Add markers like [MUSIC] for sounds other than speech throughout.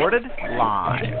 recorded live.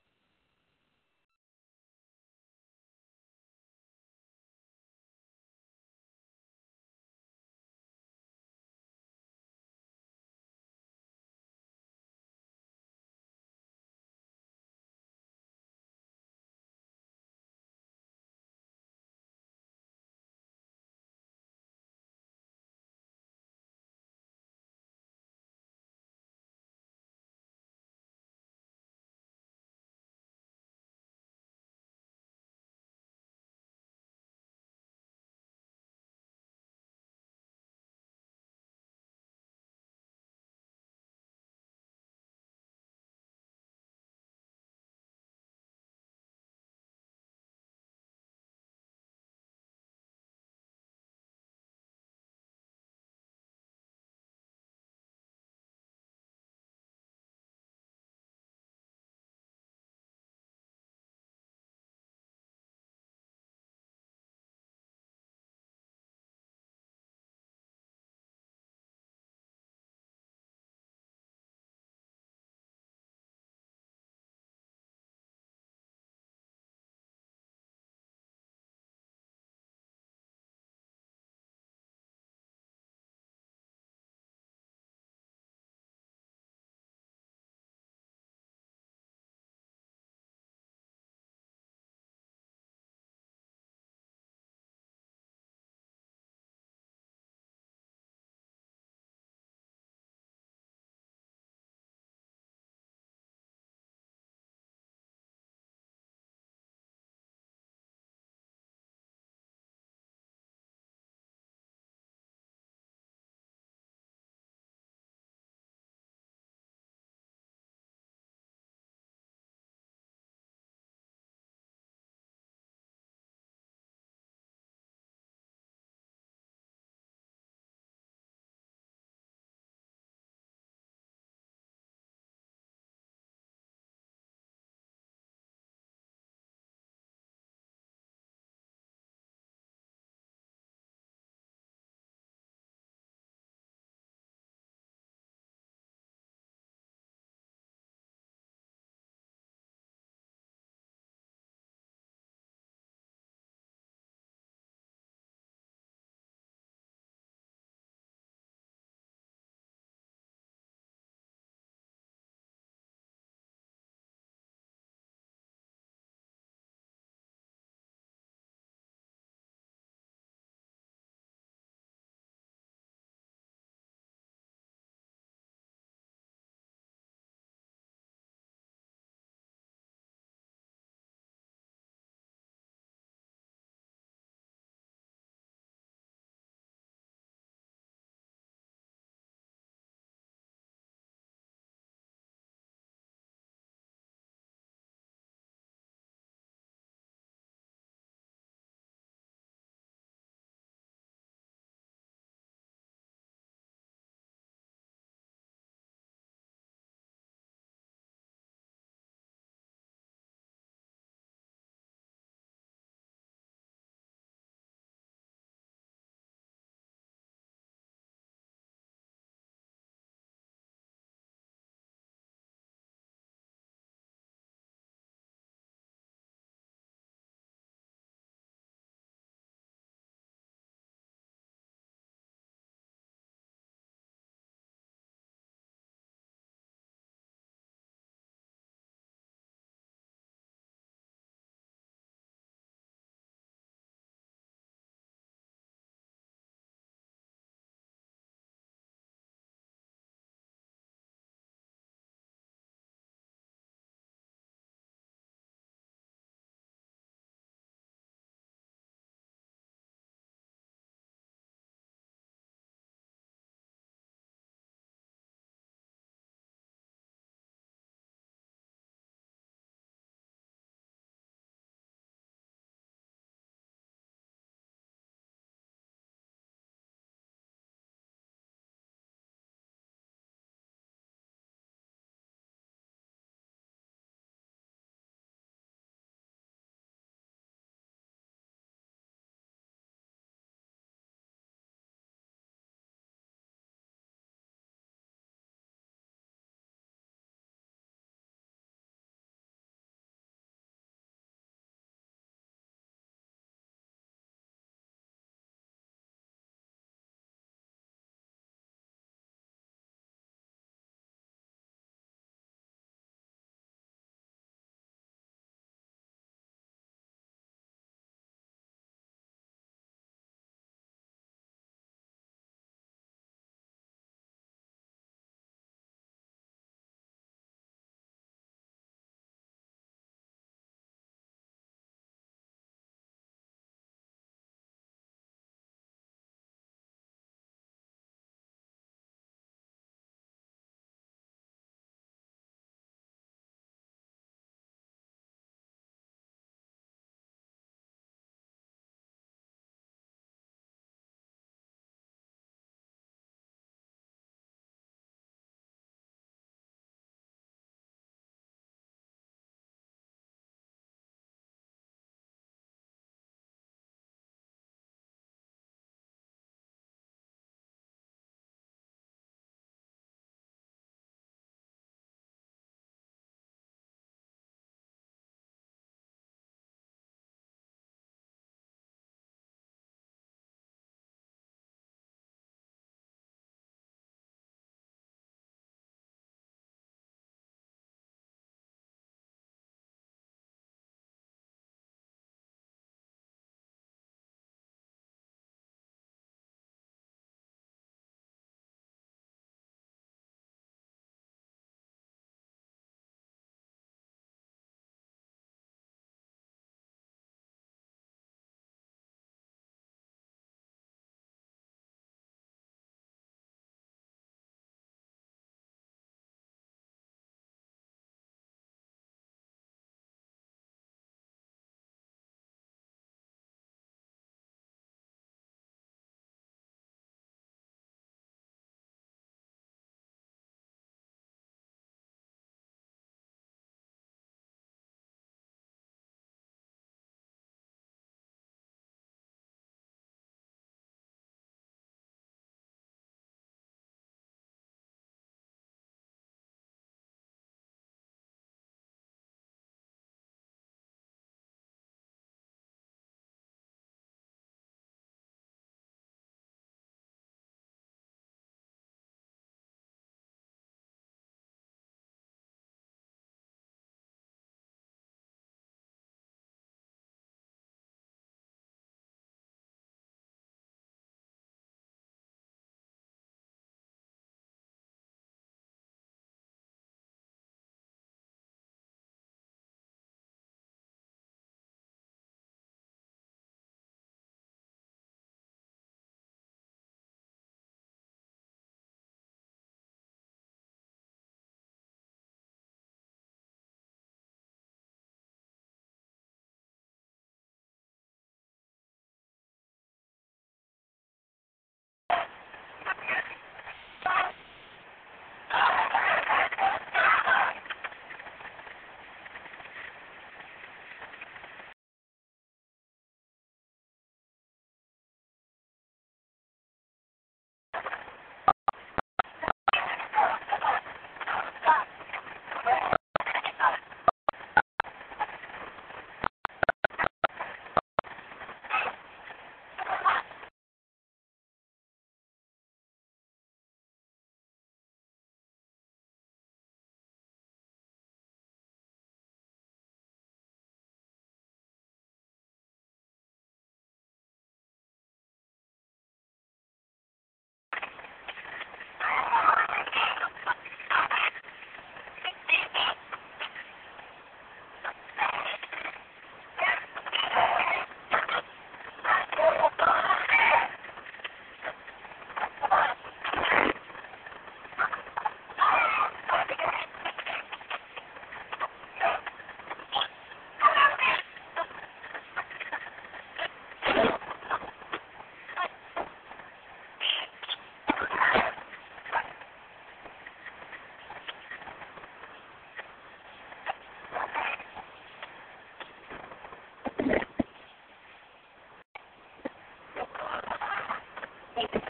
Thank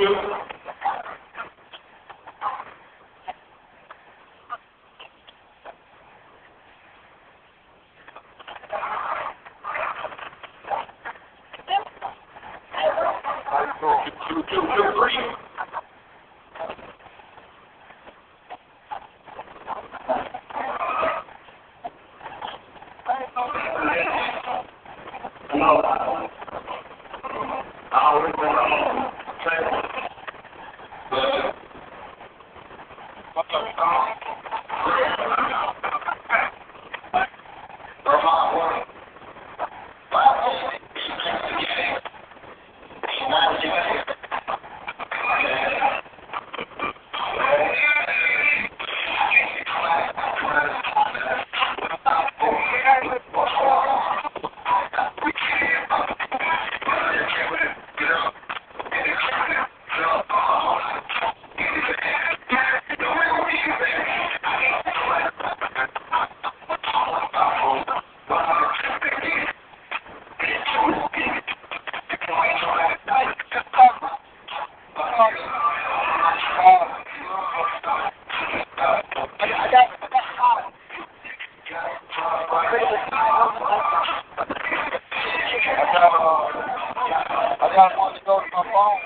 you. I got one to go to my phone.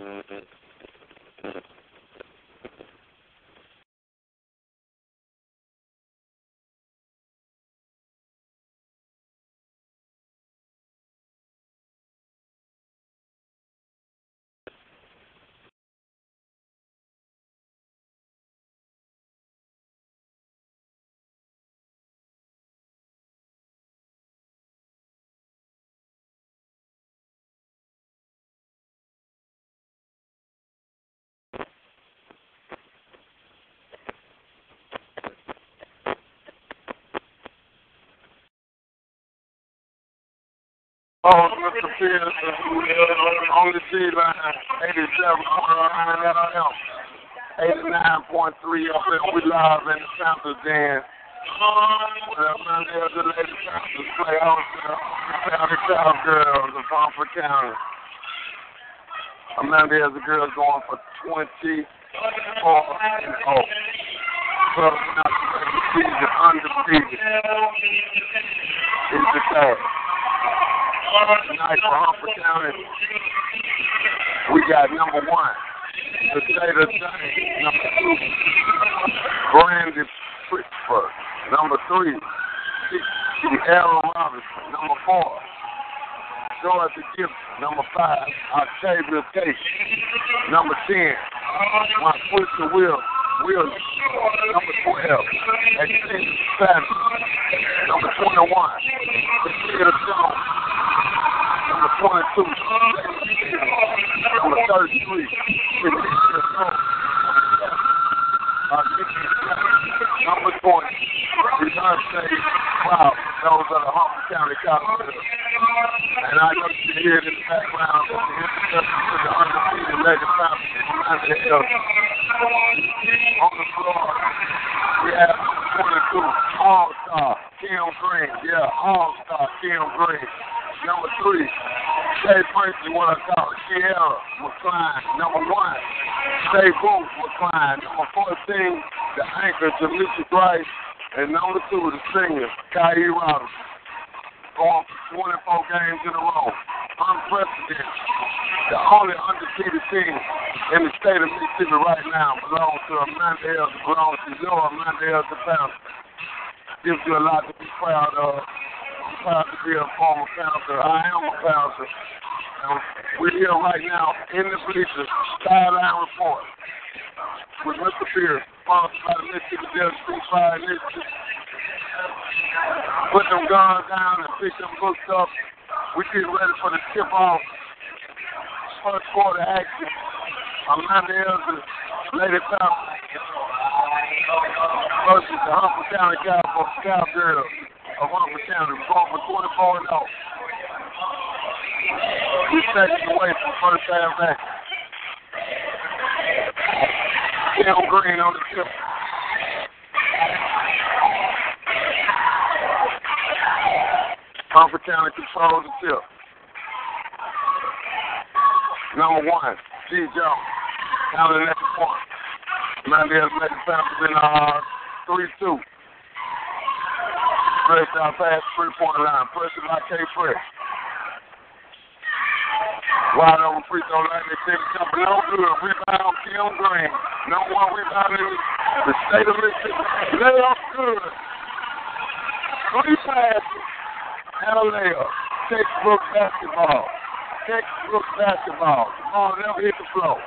Mm-hmm. Oh, Mr. Pearson, on the G line, 87 uh, uh, uh, FM, 89.3 FM. We live in the Panthers Den. Man, there's the Lady Panthers play also. County Cowgirls of Harford County. Man, there's a girl going for 24 and 0. So, undefeated, undefeated. It's the tag. Tonight for Harford County, we got number one, the state of James. Number two, Brandy Pittsburgh. Number three, Aaron Robinson. Number four, Georgia Gibson. Number five, Octavia Case. Number ten, my sister Will. Will. Number 12, Extended Savage. Number 21, Theater Jones. Number 22, number 33, number 20, Return State Wow, those are the Harford County Cowboys. And I know hear in the background, the to the undefeated Falcons. On the floor, we have 22, All-Star, Kim Green. Yeah, All-Star, Kim Green. Number three, Shay Prince, what I call Sierra McCline. Number one, Shay Booth McCline. Number 14, the anchor, Jamisha Grice. And number two, the singer, Kyrie Robinson. For 24 games in a row. Unprecedented. The only undefeated team in the state of Mississippi right now belongs to Amanda Elzy, belongs to your Amanda the Panther. Gives you a lot to be proud of proud to be a former Panther. I am a. And we're here right now in the bleachers, sideline report with Mr. Pierce, sponsored by the Mississippi Delta Street Fire Initiative. Put them guns down and pick them books up. We get ready for the tip off. First quarter action. Amanda Elzy, Lady Panther versus the Humboldt County Cowboys, Cowgirls of Harford County. Going for 24 and 0. Two seconds away from first half action. Kim Green on the tip. Harford County controls the tip. Number one, G. Jones. Counting at the point. Mandela's Lady Panthers in uh, 3-2. Fresh down past three point line. Pressure by K Fresh. Wide open free throw line. They take jumping no good. Rebound Kim Green. Number one rebound in the state of Mississippi. Layup good. Three passes a. Textbook basketball. Textbook basketball. The ball never hit the floor.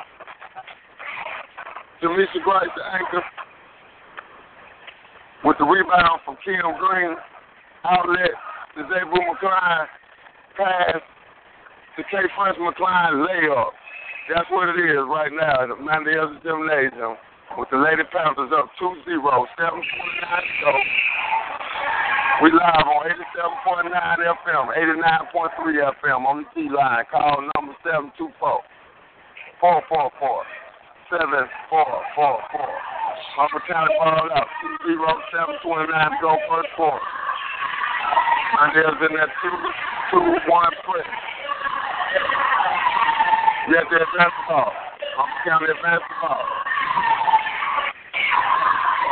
Jamisha Grice, the anchor, with the rebound from Kim Green. Outlet to Zabu McCline. Pass to K. French McCline. Layup. That's what it is right now. The Mandela's Gymnasium with the Lady Panthers up 2-0. 7.9 to go. We live on 87.9 FM, 89.3 FM on the T line. Call number 724 444 7444. Harford County ball up. 2 0 729 go first quarter. Mandela's in that 2 2 1 press. Yes, they advance the ball. County advance the ball.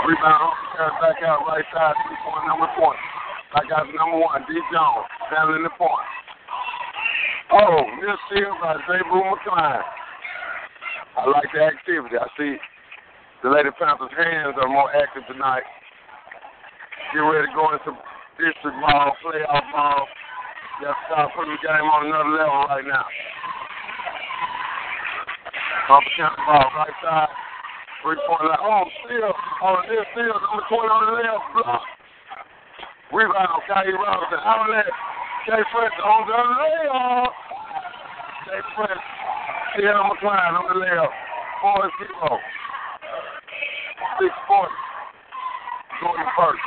Rebound, County back out right side, three point number 20. I got number one, D. Jones, standing in the point. Oh, missed steal by Zabu McCline. I like the activity. I see the Lady Panthers' hands are more active tonight. Get ready to go into district ball, playoff ball. To start putting the game on another level right now. Humphrey County ball, right side. Three point line. Oh, still. Oh, this still. Number 20 on the left. Block. Rebound. Kyrie Robinson. Outlet. Jay Fresh on the layup. Jay Fresh. Sierra McCline on the layup. 4 0. 6 points. Going first.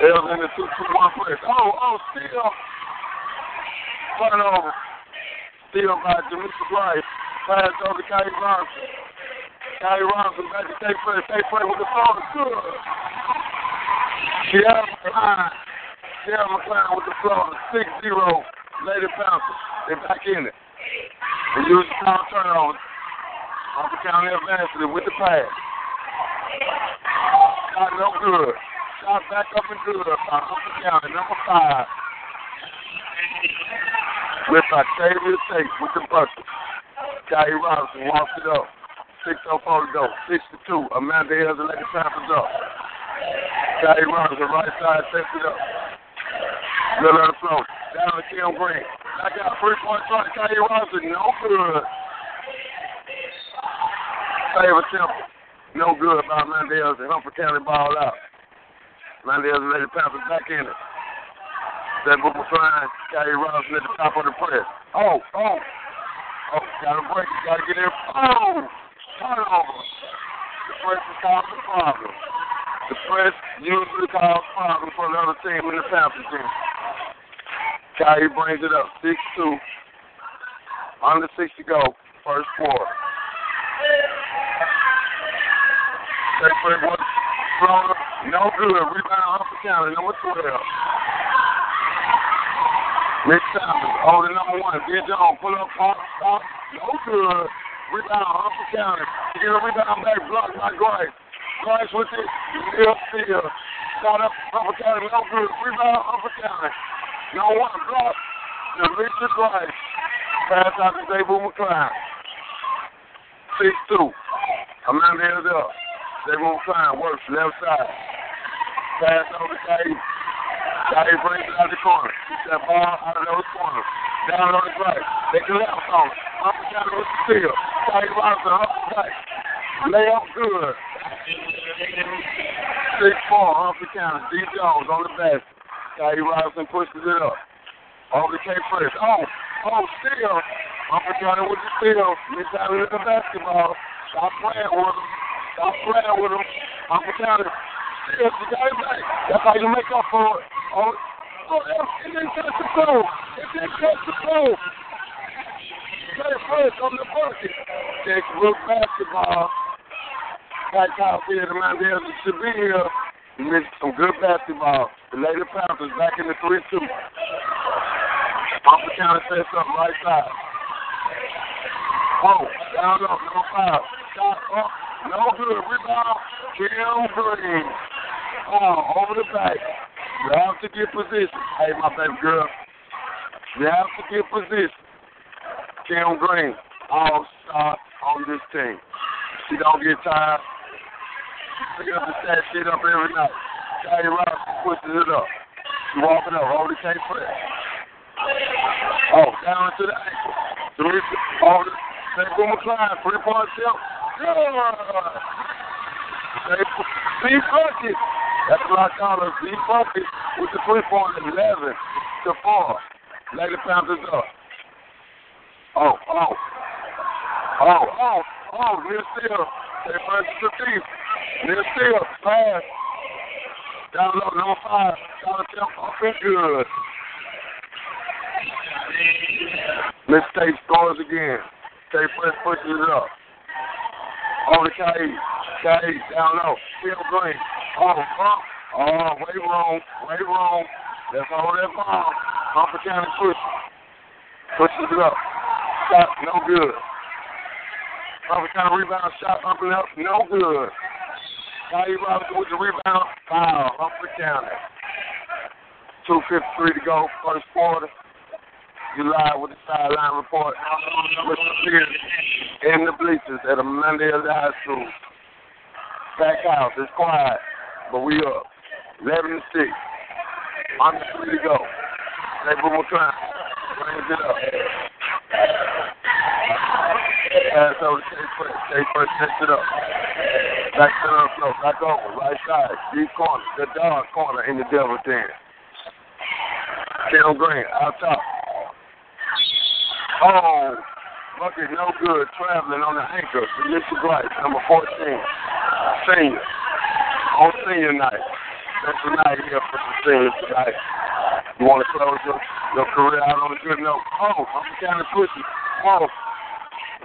L's in the 2 2 1 press. Oh, oh, still. Turnover. Steal by Jamaica Bryce. Pass over to Kyrie Robinson. Kyrie Robinson back to State Fresh. State Fresh with the floater. Good. Sierra McCline. Sierra McCline with the floater. 6 0. Lady Panthers. They're back in it. They use the foul turnover. Humphrey County advances it with the pass. Shot no good. Shot back up and good by Humphrey County, number five. With Octavia Tate with the bucket. Kyrie Robinson walks it up. 6.04 to go. 6 to 2. Amanda Hills and Lady Panthers up. Kyrie Robinson, right side, sets it up. Middle of the floor. Down to Kim Green. I got three point shot. Kyrie Robinson, no good. Favor Temple, no good by Mandels and Humphrey County ball out. Mandels and Lady Panthers back in it. That boomer flying. Kyrie Robinson at the top of the press. Oh, oh. Oh, gotta break it. Gotta get in. Oh! Turnover. The press is causing a problem. The press usually causes problems for the other team when the team. Kyrie brings it up. 6 2. Under 6 to go. First quarter. That play was floater. No good. Rebound Humphrey County. Number 12. Nick Sanders, holding number one. Ben Jones, pull up, pump, stop. No good. Rebound, Humphrey County. Get a rebound back, blocked by Grice. Grice with it. Still, still. Shot up, Humphrey County, no good. Rebound, Humphrey County. No one block. The Richard Grice. Pass out to Dable McCline. 6-2. Amanda Hills up. Dable McCline works left side. Pass over to Dave. Dave brings it out the corner. Keep that ball out of those corners. Down on the right. They can left on it. Up and down with the steal. Dave Robinson up the right. Lay up good. 6-4, Humphrey County. D. Jones on the basket. Dave Robinson pushes it up. Over to K. Fresh. Oh, oh, steal. Humphrey County with the steal. Miss out of the basketball. Stop playing with him. Stop playing with him. Humphrey County. Steals the guy back. That's how you make up for it. Oh, oh, it didn't touch the ball. It didn't touch the ball. Play first on the bucket. Textbook basketball. Pat Caulfield and Mandela should be here. He missed some good basketball. The Lady Panthers back in the 3-2. Humphrey County sets up right side. Oh, down low, number five. Shot up. No good. Rebound. Kim Green. Oh, over the back. You have to get position. Hey, my baby girl. You have to get position. Kim Green, all star on this team. She don't get tired. Up the stat shit up every night. Kyrie Robinson pushes it up. She walking up, over the press. Oh, down to the ankle. Three, over the St. Boom McCline, three point shot. Good. Steve Bucket. That's what I call her. Steve Bucket with the three point 11 to 4. Lady Panthers up. Oh, oh. Oh, oh, oh, near steal. They first to thief. Near steal. Pass. Down low, number five. Down up and good. Mistake scores again. Tay Fresh pushes it up. Over to Kai. Kai down low. Phil Green. Oh, oh, oh, way wrong. Way wrong. Let's hold that ball. Humphrey County push. Pushes it up. Shot, no good. Humphrey County rebound shot up and up, no good. Kai Robinson with the rebound. Foul. Humphrey County. 2.53 to go, first quarter. You live with the sideline report. In the bleachers at Amanda High School. Back house. It's quiet, but we up. 11 to 6. I'm just free to go. They boom trying. Brings it up. Pass over to K K first takes it up. Back to the flow. Back over. Right side. Deep corner. The dog corner in the devil den. Kim Green out top. Oh, bucket no good. Traveling on the anchor. Felicia Grice, number 14. Senior. On senior night. That's the night here for the seniors tonight. You want to close your, your career out on a good note? Oh, I'm kind of pushing. Oh,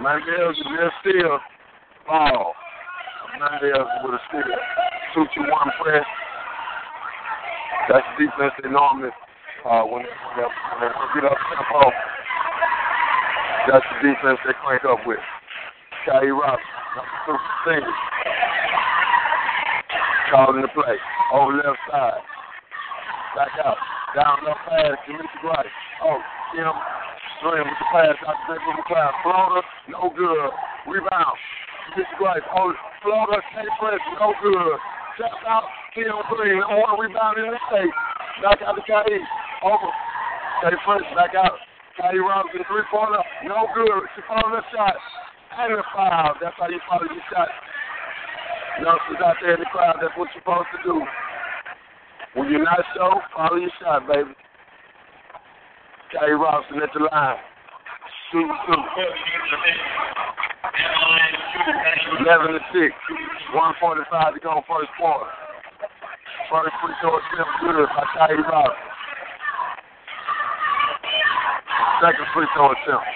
Mandela's is there still. Oh, Mandela's with a to one press. That's the defense they normally uh, when, when, they, when they get up tempo. That's the defense they crank up with. Kyrie Robinson, number two senior. Calling the play. Over left side. Back out. Down left pass to Mr. Grice. Oh, Kim Graham with the pass out to Jacob McLeod. Floater, no good. Rebound. Mr. Grice. Oh, floater, can't press, no good. Tap out, Kim Green. Want to rebound in the state. Back out to Kyrie. Over. Kyrie Fresh, back out. Kyrie Robinson, three pointer. No good. She followed the shot. And a foul. That's how you follow your shot. Youngsters out there in the crowd, that's what you're supposed to do. When you're not show, follow your shot, baby. Kyrie Robinson at the line. Shoot two. 11 to 6. 145 to go first quarter. First free throw attempt good by Kyrie Robinson. Second free throw attempt.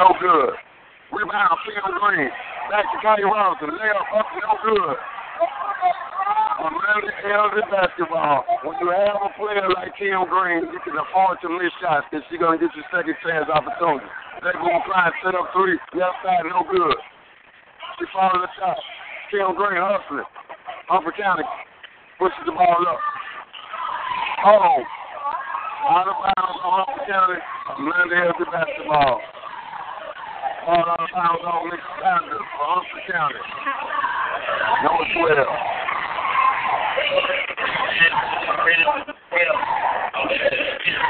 No good. Rebound, Phil Green. Back to Kyrie Robinson. Layup up, no good. Amanda Elzy basketball. When you have a player like Kim Green, you can afford to miss shots because she's going to get you second chance opportunity. They're going to try and set up three. Left side, no good. She followed the shot. Kim Green hustling. Humphrey County pushes the ball up. Oh, out of bounds on Humphrey County. Amanda Elzy basketball. Ball out of bounds on Nick Sanders for Humphrey County. Number 12.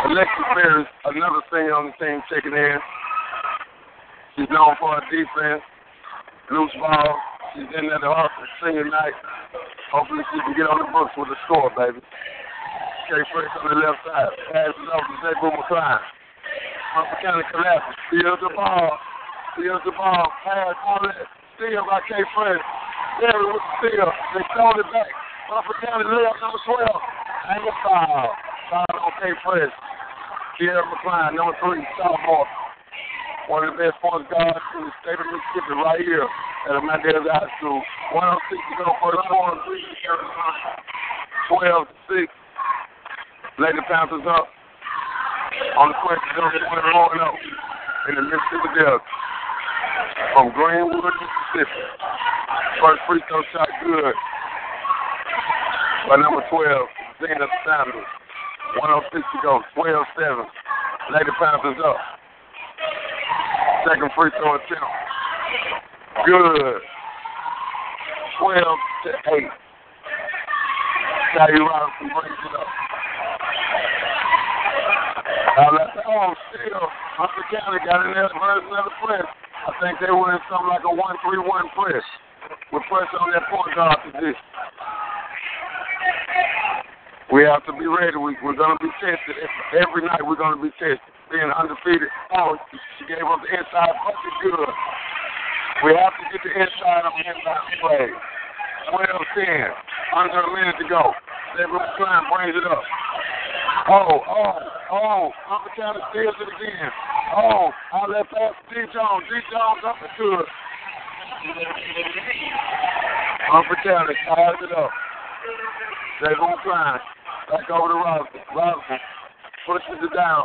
Alexis Bears, another senior on the team, checking in. She's known for her defense, loose ball. She's in there the Hartford senior night. Hopefully she can get on the books with a score, baby. Kay Fresh on the left side. Pass it off to Zay Boomer Klein. Hartford County collapses. Steals the ball. Steals the ball. Pass all that. Steal by Kay Fresh. There with the steal. They stole it back. Hartford County layup number 12. And a foul. Uh, foul uh, on Kay Fresh. Sierra McCline, number three, sophomore. One of the best point guards in the state of Mississippi right here at Amanda High School. 106 to go for the quarter. 12 to 6. Lady Panthers up on the question zone, rolling up in the Mississippi Delta from Greenwood, Mississippi. First free throw shot good by number 12, Zena Sanders. 106 to go, 12 7. Lady Panthers up. Second free throw attempt. Good. 12 to 8. Kyrie Robinson brings it up. Now that's oh still Hunter County got in there first another press. I think they were in something like a one three one press with pressure on that point guard position. We have to be ready. We, we're going to be tested. Every night we're going to be tested. Being undefeated. Oh, she gave us the inside bucket good. We have to get the inside of the inside play. 12 10. Under a minute to go. David McCline brings it up. Oh, oh, oh. Uncle County steals it again. Oh, I let pass D. Jones. D. Jones up and good. Uncle County ties it up. David McCline. Back over to Robinson. Robinson pushes it down.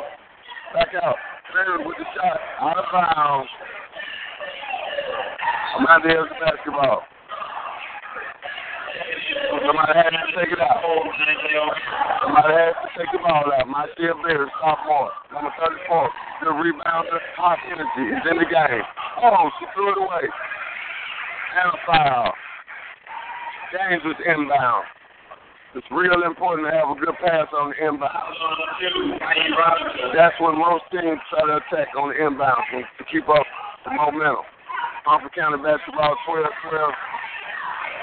Back out. Barry with the shot. Out of bounds. I'm out there with the basketball. Somebody had to take it out. Somebody has to take the ball out. My still there, sophomore. Number 34. The rebounder, hot energy is in the game. Oh, she threw it away. And a foul. James was inbound. It's real important to have a good pass on the inbound. That's when most teams try to attack on the inbound to keep up the momentum. Harford County basketball 12 12.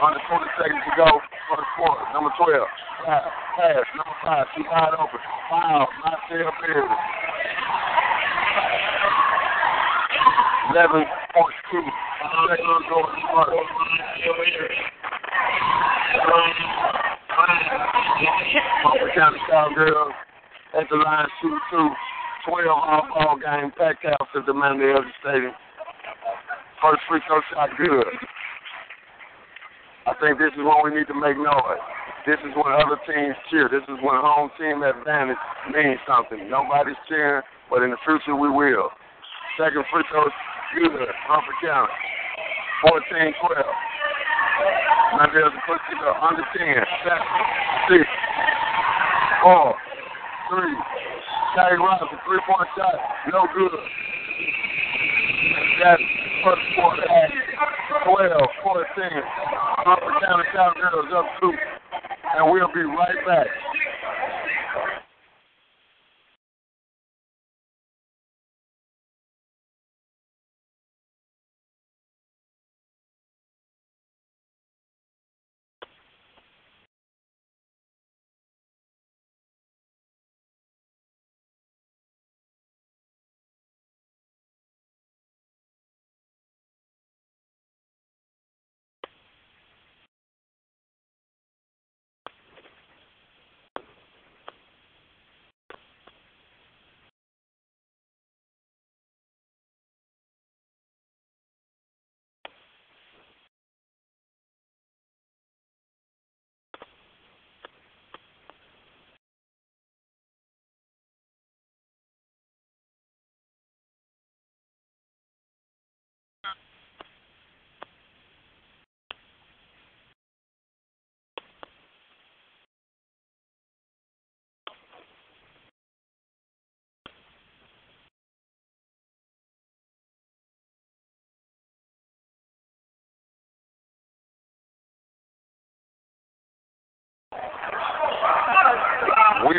Under 20 seconds to go for the quarter. Number 12. Pass. Pass. Number 5. She's wide open. Foul. Marcel Beard. 11 point two. Second go Harford County Cowgirls at the line 2 2. 12 all ball game. Packed house at the Mandela Stadium. First free throw shot good. I think this is when we need to make noise. This is when other teams cheer. This is when home team advantage means something. Nobody's cheering, but in the future we will. Second free throw, good. Harford County. 14 12. Mandela puts it up under 10. 7, 6, 4, 3. Shaggy Robinson, three point shot. No good. That's first quarter at 12, 14. Harford County Cowgirls up two. And we'll be right back.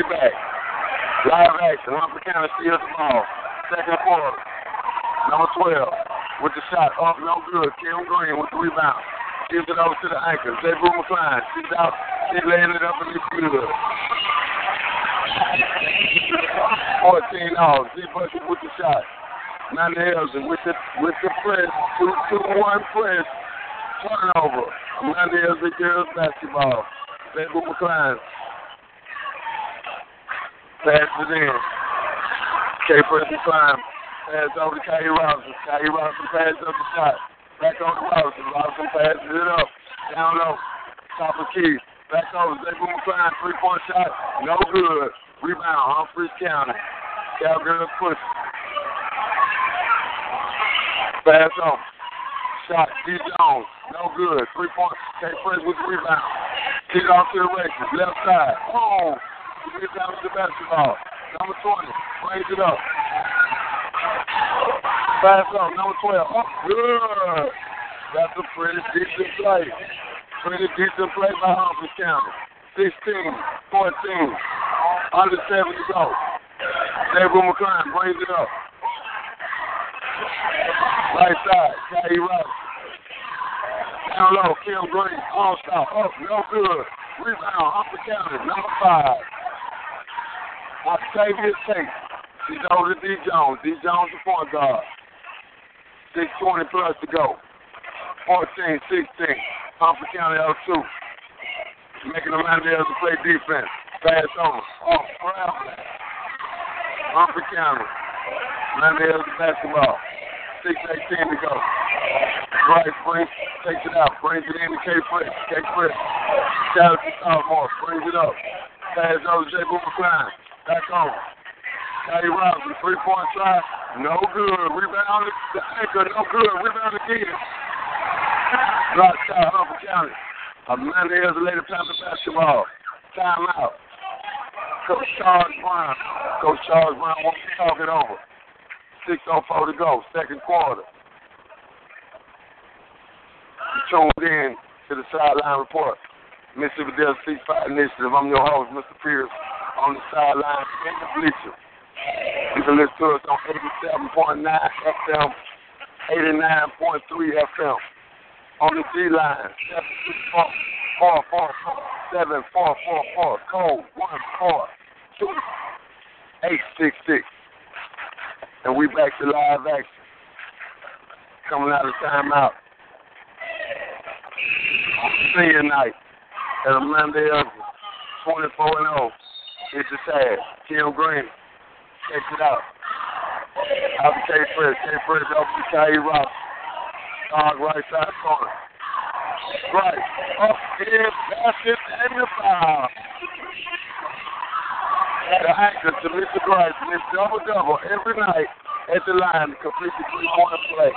We back. Live action. Harford County steals the ball. Second quarter. Number 12 with the shot. Off no good. Kim Green with the rebound. Gives it over to the anchor. Jay Boo McCline. She's out. Laying it up in the good. 14 off. Z Bucket with the shot. Nanda Elgin with the with the press. Two two one press. Turnover. Nanda Elgin girls basketball. Jay Boo McCline. Pass it in. K press the climb. Pass over to Kyrie Robinson. Kyrie Robinson passes up the shot. Back on to Robinson. Robinson passes it up. Down low. Top of key. Back over. Zay Boom McCline. Three point shot. No good. Rebound. Humphreys County. Cowgirls push. Pass on. Shot. D Jones. No good. Three point. K press with the rebound. Kick off to the races. Left side. Oh. He gets down to the basketball. Number 20. Brings it up. Pass up. Number 12. Oh, good. That's a pretty decent play. Pretty decent play by Humphreys County. 16, 14. Under 7 to go. David McCline brings it up. Right side. Kyrie Robinson. Down low. Kim Green. All stop. Oh, no good. Rebound. Humphreys County. Number 5. Octavia Tate. She's older than D. Jones. D. Jones, the point guard. 620 plus to go. 14, 16. Humphreys County L2. Making the Mandela to play defense. Pass on. Oh, crap. Humphreys County. Mandela basketball. 618 to go. Right, brings, takes it out, brings it in to K. Fritz. K. Fritz. Shout out to sophomore, brings it up. Pass over to J. Boomer Klein. Back on. Kyrie Robinson, three point shot. No good. Rebound the anchor. No good. Rebound again. Block shot, Humboldt County. Amanda Elzy Lady Panther basketball. Timeout. Coach Charles Brown. Coach Charles Brown wants to talk it over. 6.04 to go, second quarter. Tuned in to the Sideline Report. Mississippi Delta Ceasefire Initiative. I'm your host, Mr. Pierce, on the sideline in the bleacher. You can listen to us on 87.9 FM, 89.3 FM. On the G line, 7444 code 142 And we back to live action. Coming out of timeout. Senior night at Amanda Evans, 24 and 0. It's the tag. Kim Green. Check it out. To K Fresh. K Fresh up to Kai Rock. Dog right side corner. Right. Up here, basket and the foul. The actor to Mr. Grice this double double every night at the line to complete the three point play.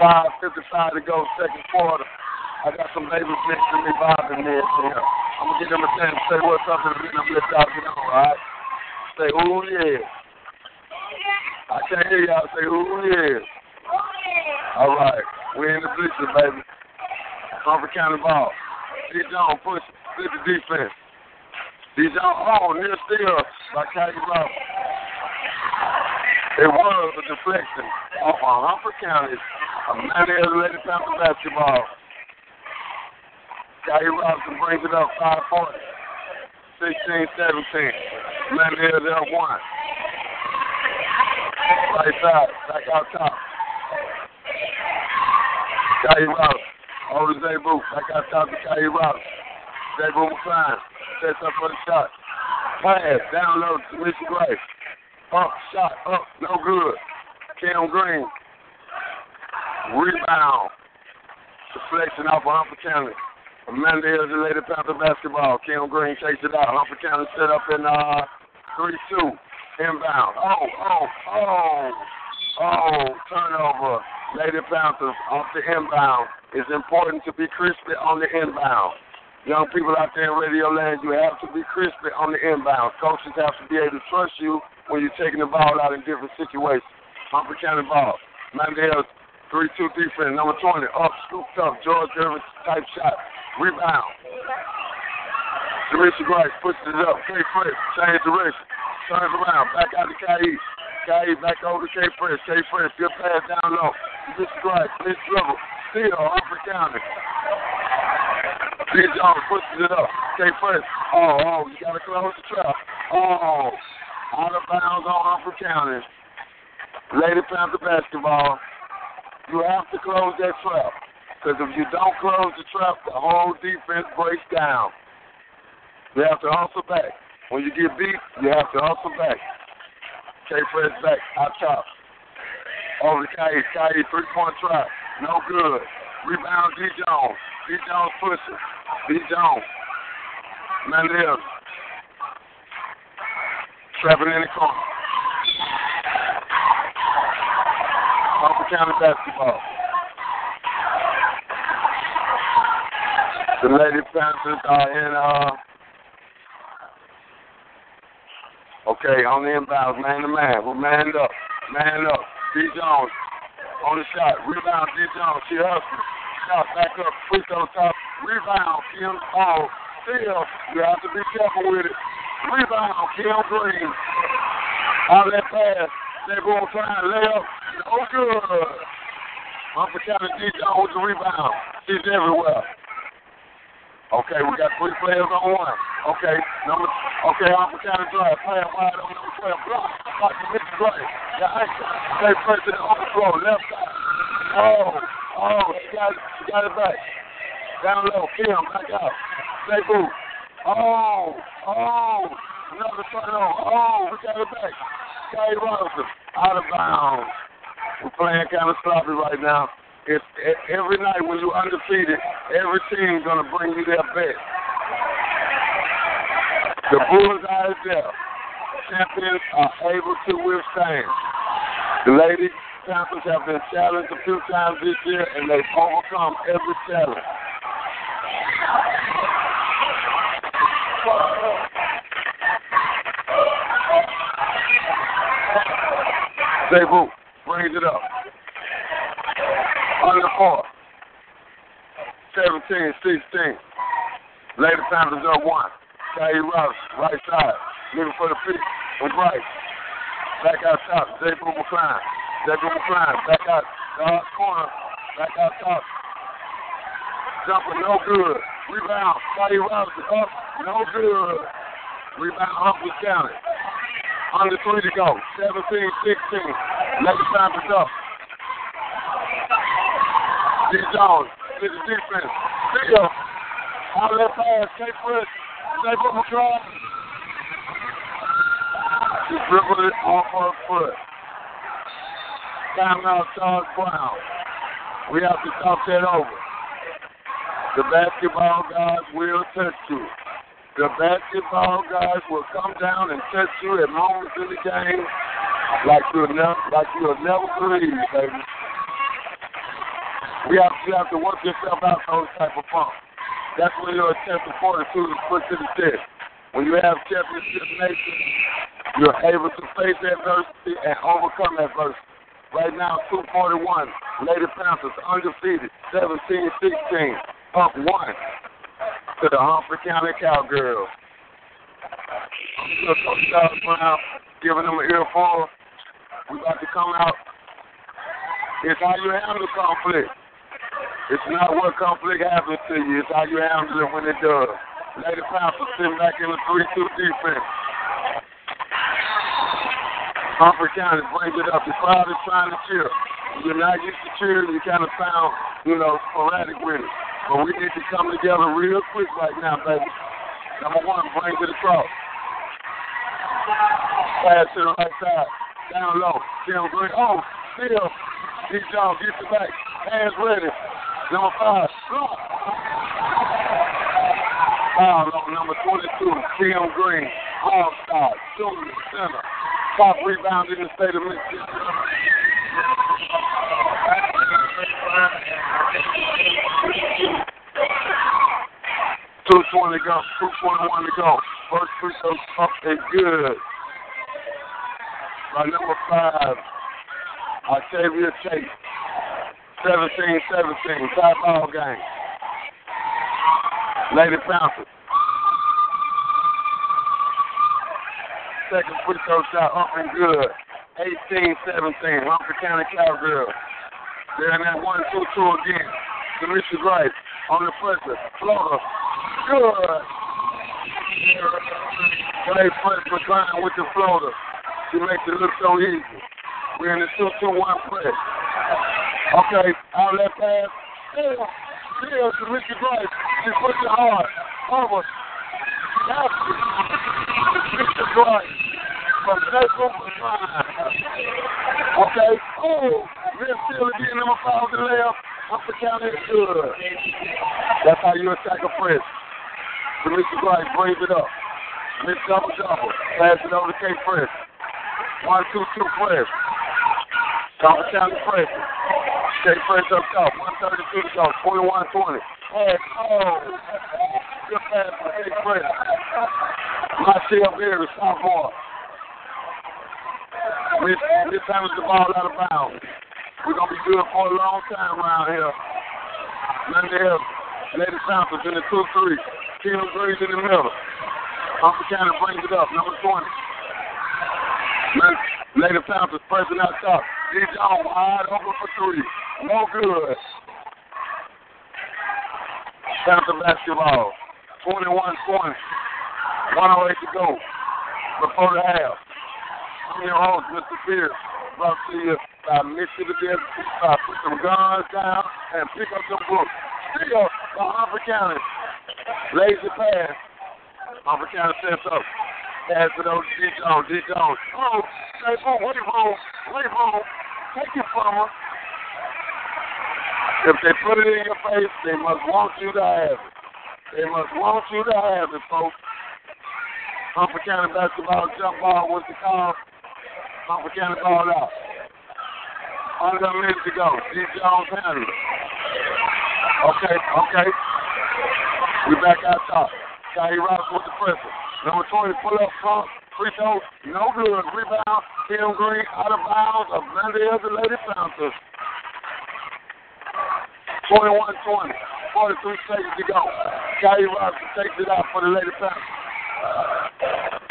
Five fifty five to go, second quarter. I got some neighbors next to me bothering me here. I'm gonna get them a chance to say what's up and then I'm gonna let y'all get on, alright? Say ooh yeah. I can't hear y'all say ooh yeah. All right. We're in the bleachers, baby. Crawford County ball. D. Jones push, split the defense. D. Jones, oh, near still by Caggy Rock. It was a deflection off of Humper a Amanda Lady Panther basketball. Caggy Robinson brings it up five points. 16 17. Amanda Elzy up one. Right side, back out top. Kai Rouse. Over to Zay Boo. Back out top to Rouse. Zay Boo McCline. Sets up for the shot. Pass. Down low to Mr. Gray. Up. Shot. Up. No good. Cam Green. Rebound. Deflection off of Humphrey County. Amanda Elzy and Lady Panther basketball. Cam Green takes it out. Humphrey County set up in uh, 3-2. Inbound. Oh, oh, oh. Oh, turnover. Lady Panthers off the inbound. It's important to be crispy on the inbound. Young people out there in radio land, you have to be crispy on the inbound. Coaches have to be able to trust you when you're taking the ball out in different situations. Humphrey County ball. Mandel, 3-2 defense, number 20, up, scooped up, George Gervin type shot. Rebound. Teresa Grice pushes it up. K. Fred, change direction. Turns around, back out to Kai. Kai back over to K. Fresh. K. Fresh, good pass down low. This strike, this dribble. Steal, Humphrey County. B. Jones pushes it up. K. Fresh. Oh, oh, you got to close the trap. Oh, out of bounds on Humphrey County. Lady Panther basketball. You have to close that trap. Because if you don't close the trap, the whole defense breaks down. You have to hustle back. When you get beat, you have to hustle back. K. Fred's back, out top. Over to Kai. Kai, three point try. No good. Rebound, D. Jones. D. Jones pushes. D. Jones. Mandel. Trapping in the corner. Humphrey County basketball. The Lady Panthers are in uh Okay, on the inbounds, man to man. We're manned up. Man up. D. Jones on the shot. Rebound, D. Jones. She hustles. Shot back up. Push on top. Rebound, Kim. Oh, still, you have to be careful with it. Rebound, Kim Green. Out of that pass. They go on trying layup. No good. Humphrey County D. Jones with the rebound. She's everywhere. Okay, we got three players on one. Okay, number. Okay, Humphrey County drive. Playing wide on number 12. Block. Block the Mr. Gray. Anchor. Stay first in the overflow. Left side. Oh, oh, she got, she got it back. Down low. Kim, back out. Stay boo. Oh, oh. Another turnover. Oh, we got it back. Sky Robinson. Out of bounds. We're playing kind of sloppy right now. It's every night when you're undefeated, every team's gonna bring you their best. The bullseye is there. Champions are able to withstand. The lady Panthers have been challenged a few times this year, and they've overcome every challenge. Zebu brings it up. Under four. 17, 16. Lady Panthers up one. Kyrie Rouse, right side. Looking for the feet. And right. Back out top. Zebu McCline. Zebu McCline. Back out. Dog corner. Back out top. Jumper, no good. Rebound. Kyrie Rouse up. No good. Rebound, Humphreys County. Under three to go. 17, 16. Let the time is up. D. Jones. To the defense. Pick up. Out that pass. K. Fritz. Stay for McCraw. He dribbled it off her foot. Timeout, Charles Brown. We have to talk that over. The basketball guys will touch you. The basketball guys will come down and touch you at moments in the game like you'll never, like you'll never believe, baby. We have, you have to work yourself out those type of bumps. That's when your attempt to fortitude is put to the test. When you have championship nation, you're able to face adversity and overcome adversity. Right now, 241, Lady Panthers undefeated, 17-16, up one to the Humphrey County Cowgirls. Coach Charles Brown giving them an earful. We about to come out. It's how you handle conflict. It's not what conflict happens to you. It's how you handle it when it does. Lady Panthers sitting back in the 3-2 defense. Humphrey County brings it up. The crowd is trying to cheer. You're not used to cheering. You kind of sound, you know, sporadic with it. But we need to come together real quick right now, baby. Number one, brings it across. Pass to the right side. Down low. Tim Green. Oh, still. D. Jones gets it back. Hands ready. Number five. Foul on number 22, Tim Green. All star. Shooting center. Top rebound in the state of Mississippi. Two twenty to go, two twenty one to go. First free throw up and good. By number five, Octavia Chase. 17-17, tie ball game. Lady Panthers. Second free throw shot up and good. 18-17, Humphrey County Cowgirls. They're in that 1-2-2 again. Demetri Grice on the pressure. Floater. Good. Great press for trying with the floater. She makes it look so easy. We're in the 2-2-1 press. Okay, outlet pass. Still, still to Grice. She puts it hard. Over. That's Richard Grice from Central Okay. Oh, Red still again number five to the left. Upper County is good. That's how you attack a press. Mr. Grice brings it up. Miss double double. Pass it over to K Press. One, two, two press. Upper County press. K Press up top. 132 to go. 21 20. Pass. Oh. Good pass for K Press. Marcel Berry, sophomore. Miss, Miss Hammers the ball out of bounds. We're going to be good for a long time around here. Monday Hill, Lady Panthers in the 2-3. Kim Green in the middle. Humphrey County brings it up, number 20. Lady Panthers pressing out top. D. Jones wide open for three. No good. Panther basketball. 21-20. 108 to go. Before the half. I'm your host, Mr. Pierce. Brought to you by Mississippi uh, put some guns down and pick up some books. Still, by Humphrey County. Lazy pass. Humphrey County sets up. Pass it over to D. Jones. D. Jones. Oh, say, oh, wait, room. Wait, room. Take it from her. If they put it in your face, they must want you to have it. They must want you to have it, folks. Humphrey County basketball jump ball was the call. Humphrey County ball out. Under a minute to go. D. Jones handle it. Okay, okay. We back out top. Scotty Ross with the pressure. Number 20, pull up front. Free throw, no good. Rebound, Tim Green out of bounds. A Glendale, the Lady Panthers. 21-20. 43 seconds to go. Scotty Robinson takes it out for the Lady Panthers.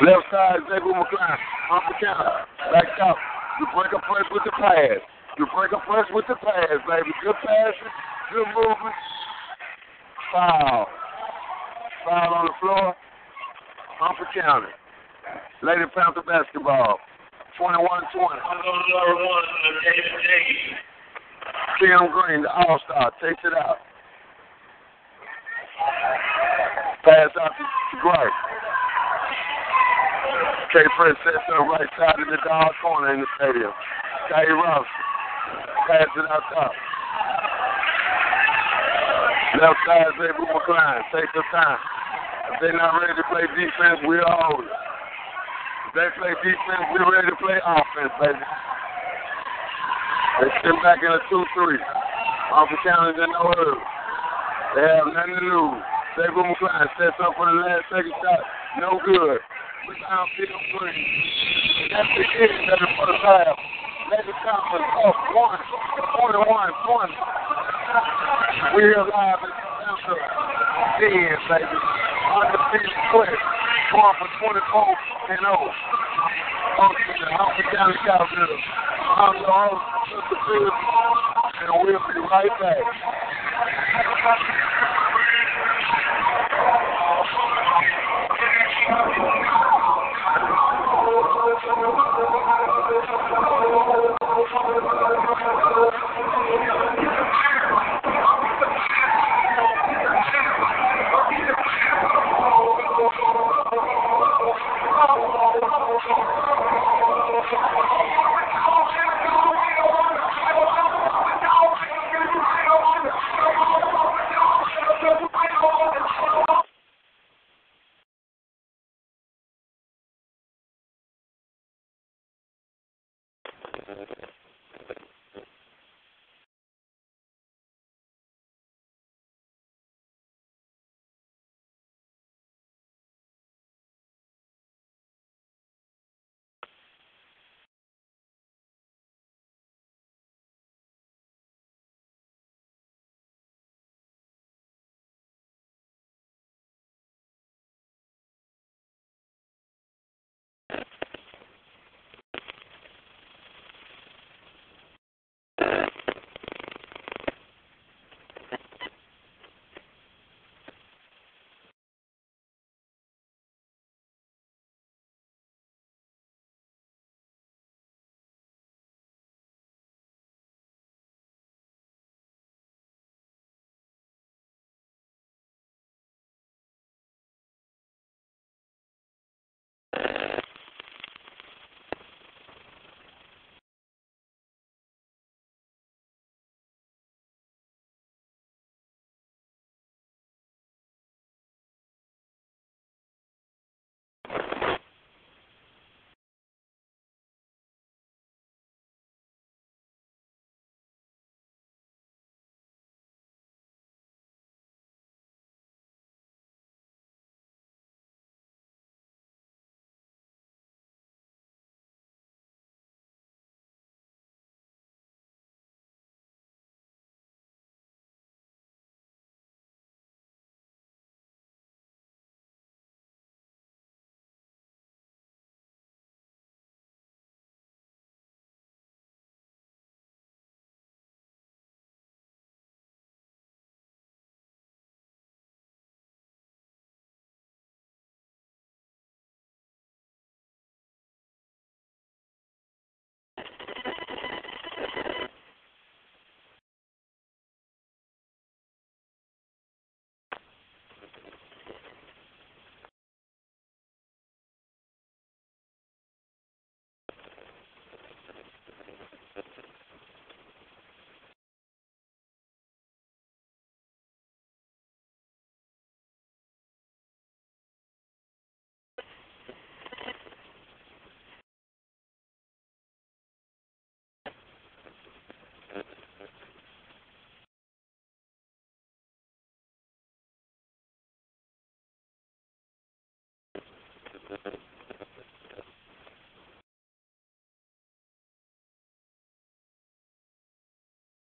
Left side, Xavier McClain. The counter. Back out. You break a press with the pass. You break a press with the pass, baby. Good passing. Good movement. Foul. Foul on the floor. Humphrey County. Lady Panther basketball. 21-20. Tim Green, the All-Star, takes it out. Pass out to Gray. K. Prince sets up uh, right side of the dog corner in the stadium. Scotty Robinson. Pass it out top. Left side, Xavier McClain. Take the time. If they're not ready to play defense, we're hold it. They play defense, we're ready to play offense, baby. They sit back in a 2-3. Off the challenge and no hurry. They have nothing to lose. Xavier McClain sets up for the last second shot. No good. Rebound, Bill Green. That's the end of the first half. Lady Thompson up one, 21, 20. We're live in Atlanta. Dead, baby. Undefeated quick going for 24 and 0. Oh, oh I'm the county cowgirl. I'm the Mr. Phillips, and we'll be right back. [LAUGHS]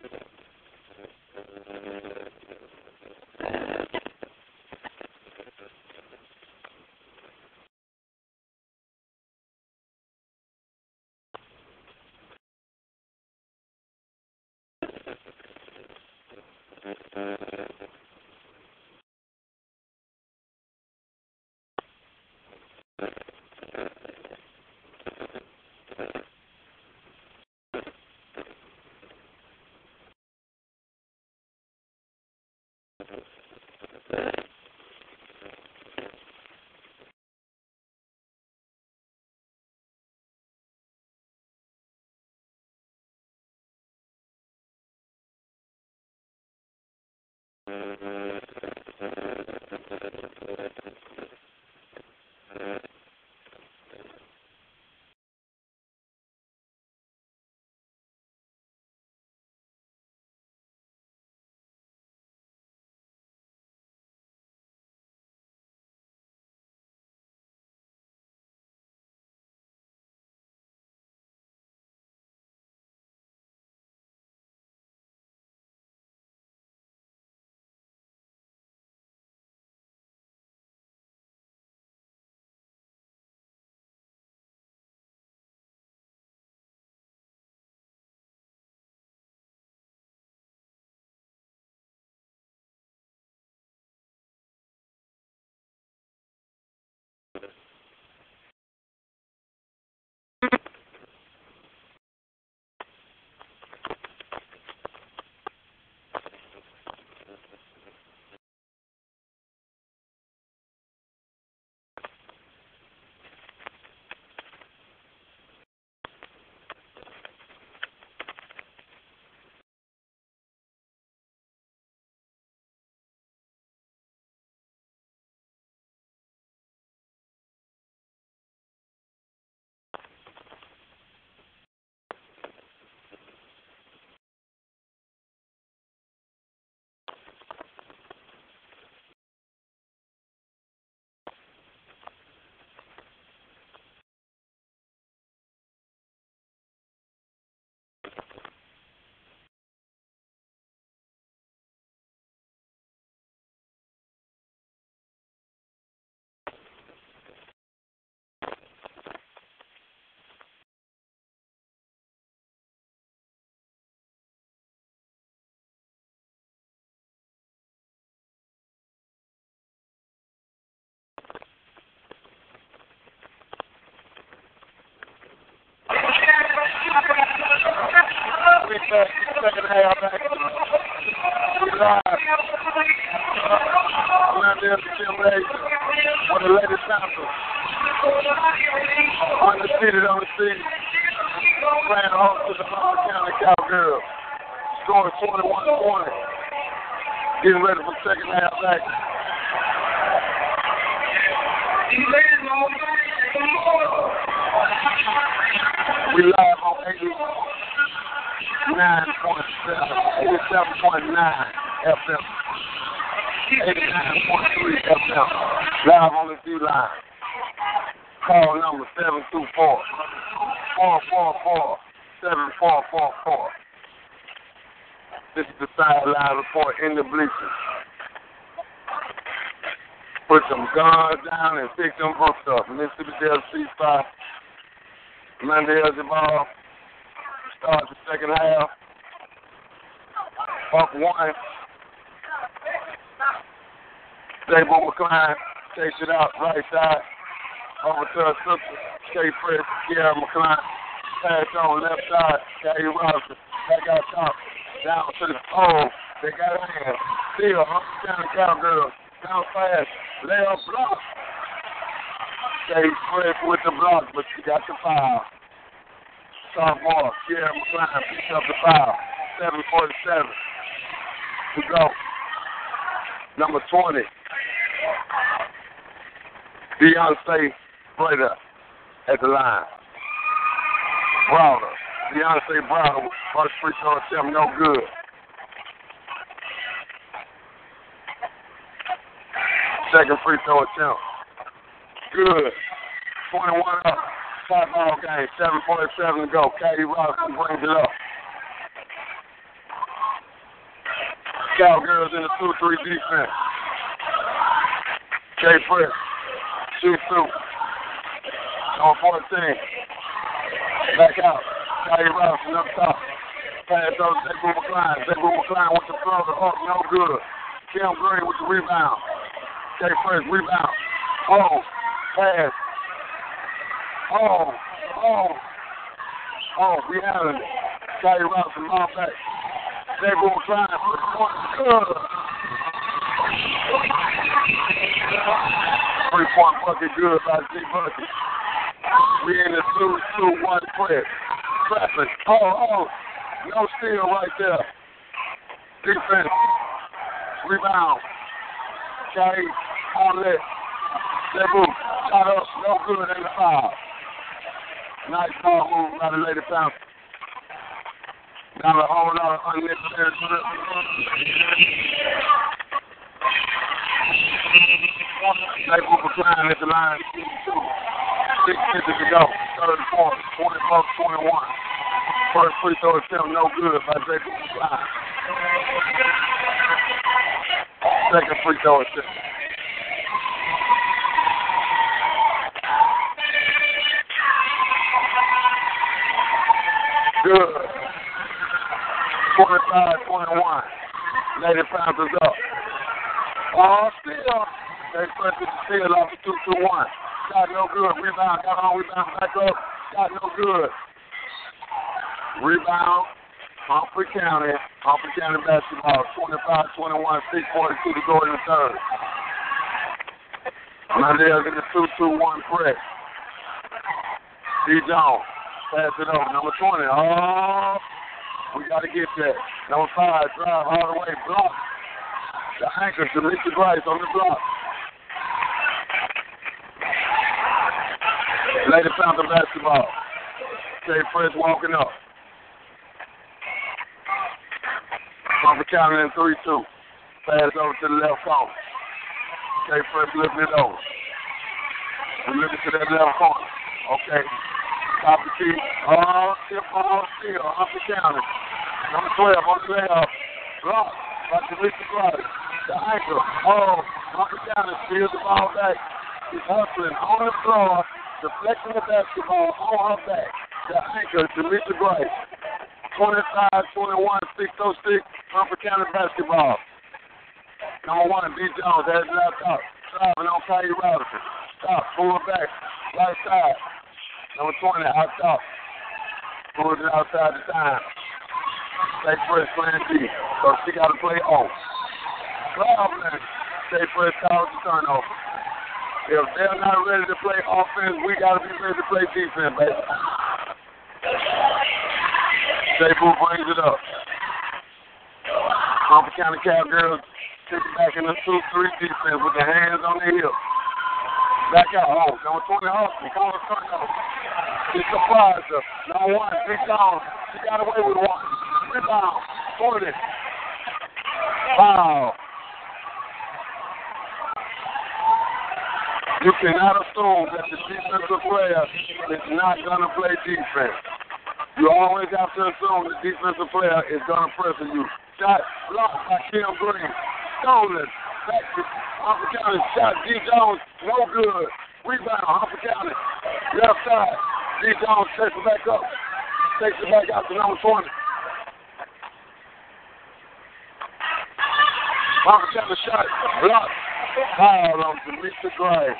Thank uh you. -huh. Back, second half back. We live. Around there, the simulation. One of the latest samples. Undefeated on the scene. Playing home to the Humboldt County Cowgirls. Scoring 21 20. Getting ready for second half. We live on 80. 89.7, 87.9 FM, 89.3 FM, live on the D line. Call number 724 444 7444. This is the sideline report in the bleachers. put some guns down and pick them books up. Mississippi Delta ceasefire. Monday as the ball. Start the second half. Up one. Stable McClain takes it out right side. Over to her sister. Stay fresh. Kiara McClain. Pass on left side. Carrie Robinson. Back out top. Down to the pole. They got a hand. Still, Hump County Cowgirls. Down fast. Lay up block. Stay fresh with the block, but she got the foul. Sophomore. Kiara McClain picks up the foul. 747 to go. Number 20. Beyonce Breda at the line. Browder. Beyonce Browder. First free throw attempt, no good. Second free throw attempt. Good. 21 up. Five ball game. 7.47 to go. Katie Robinson brings it up. Cowgirls in the 2-3 defense. Jay Fresh. Shoot through. On 14. Back out. Katie Robinson up top. Pass over to Zach McClain. Zach McClain with the throw. The hook, no good. Kim Green with the rebound. Jay Fresh, rebound. Oh, pass. Oh, oh, oh, we have it. Katie Robinson, ball back. They will try to put one. Three point bucket good by Z Bucket. We in the two two one press. Traffic. Oh, oh, no steal right there. Defense. Rebound. Carry on left. They move. Shot up. No good in the foul. Nice ball move by the Lady Panthers. Now a whole lot of unnecessary slip. They move a at the line. Six minutes to go. Third quarter. 24 21. First free throw attempt no good by Jacob Klein. Second free throw attempt. Good. 25 21. Lady Panthers up. Oh, still. They press it still off 2 2 1. Got no good. Rebound. Got on rebound. Back up. Got no good. Rebound. Humphrey County. Humphrey County basketball. 25 21. 642 to go in the third. Mondale in the 2 2 1 press. D. Jones. Pass it over. Number 20. Oh. We got to get that. Number five, drive all the way, block. The anchor, Demetri Bryce on the block. Lady Panther basketball. Jay Fresh walking up. Humphrey County in 3 2. Pass over to the left corner. Jay Fresh lifting it over. We looking to that left corner. Okay. The key. Oh, tip on steal. Humphrey County. Number 12 on the left. Block. By Demetri Bryce. The anchor. Oh, Humphrey County steals the ball back. He's hustling on the floor. Deflecting the basketball on her back. The anchor, Demetri Bryce. 25-21, 606, Humphrey County basketball. Number one, B. Jones has it out top. Driving on Kyrie Robinson. Stop, pull it back. Right side. Number 20 out top. Pulls it outside the time. Stay fresh playing D. So she got to play off. Cloud man. Stay fresh calls the turnover. If they're not ready to play offense, we got to be ready to play defense, baby. Boo brings it up. Humphrey County Cowgirls take it back in the 2-3 defense with their hands on their hips. Back out home. Number 20 Austin. Call the turnover. She surprised her. Number one, down. She got away with one. Rebound. 40. Foul. You cannot assume that the defensive player is not going to play defense. You always have to assume the defensive player is going to pressure you. Shot blocked by Kim Green. Stolen Back to Harper County. Shot D. Jones. No good. Rebound. Harper County. Left side. D. Jones takes it back up. Takes it back out to number 20. Harper County shot. Blocked. Foul on to. Gray.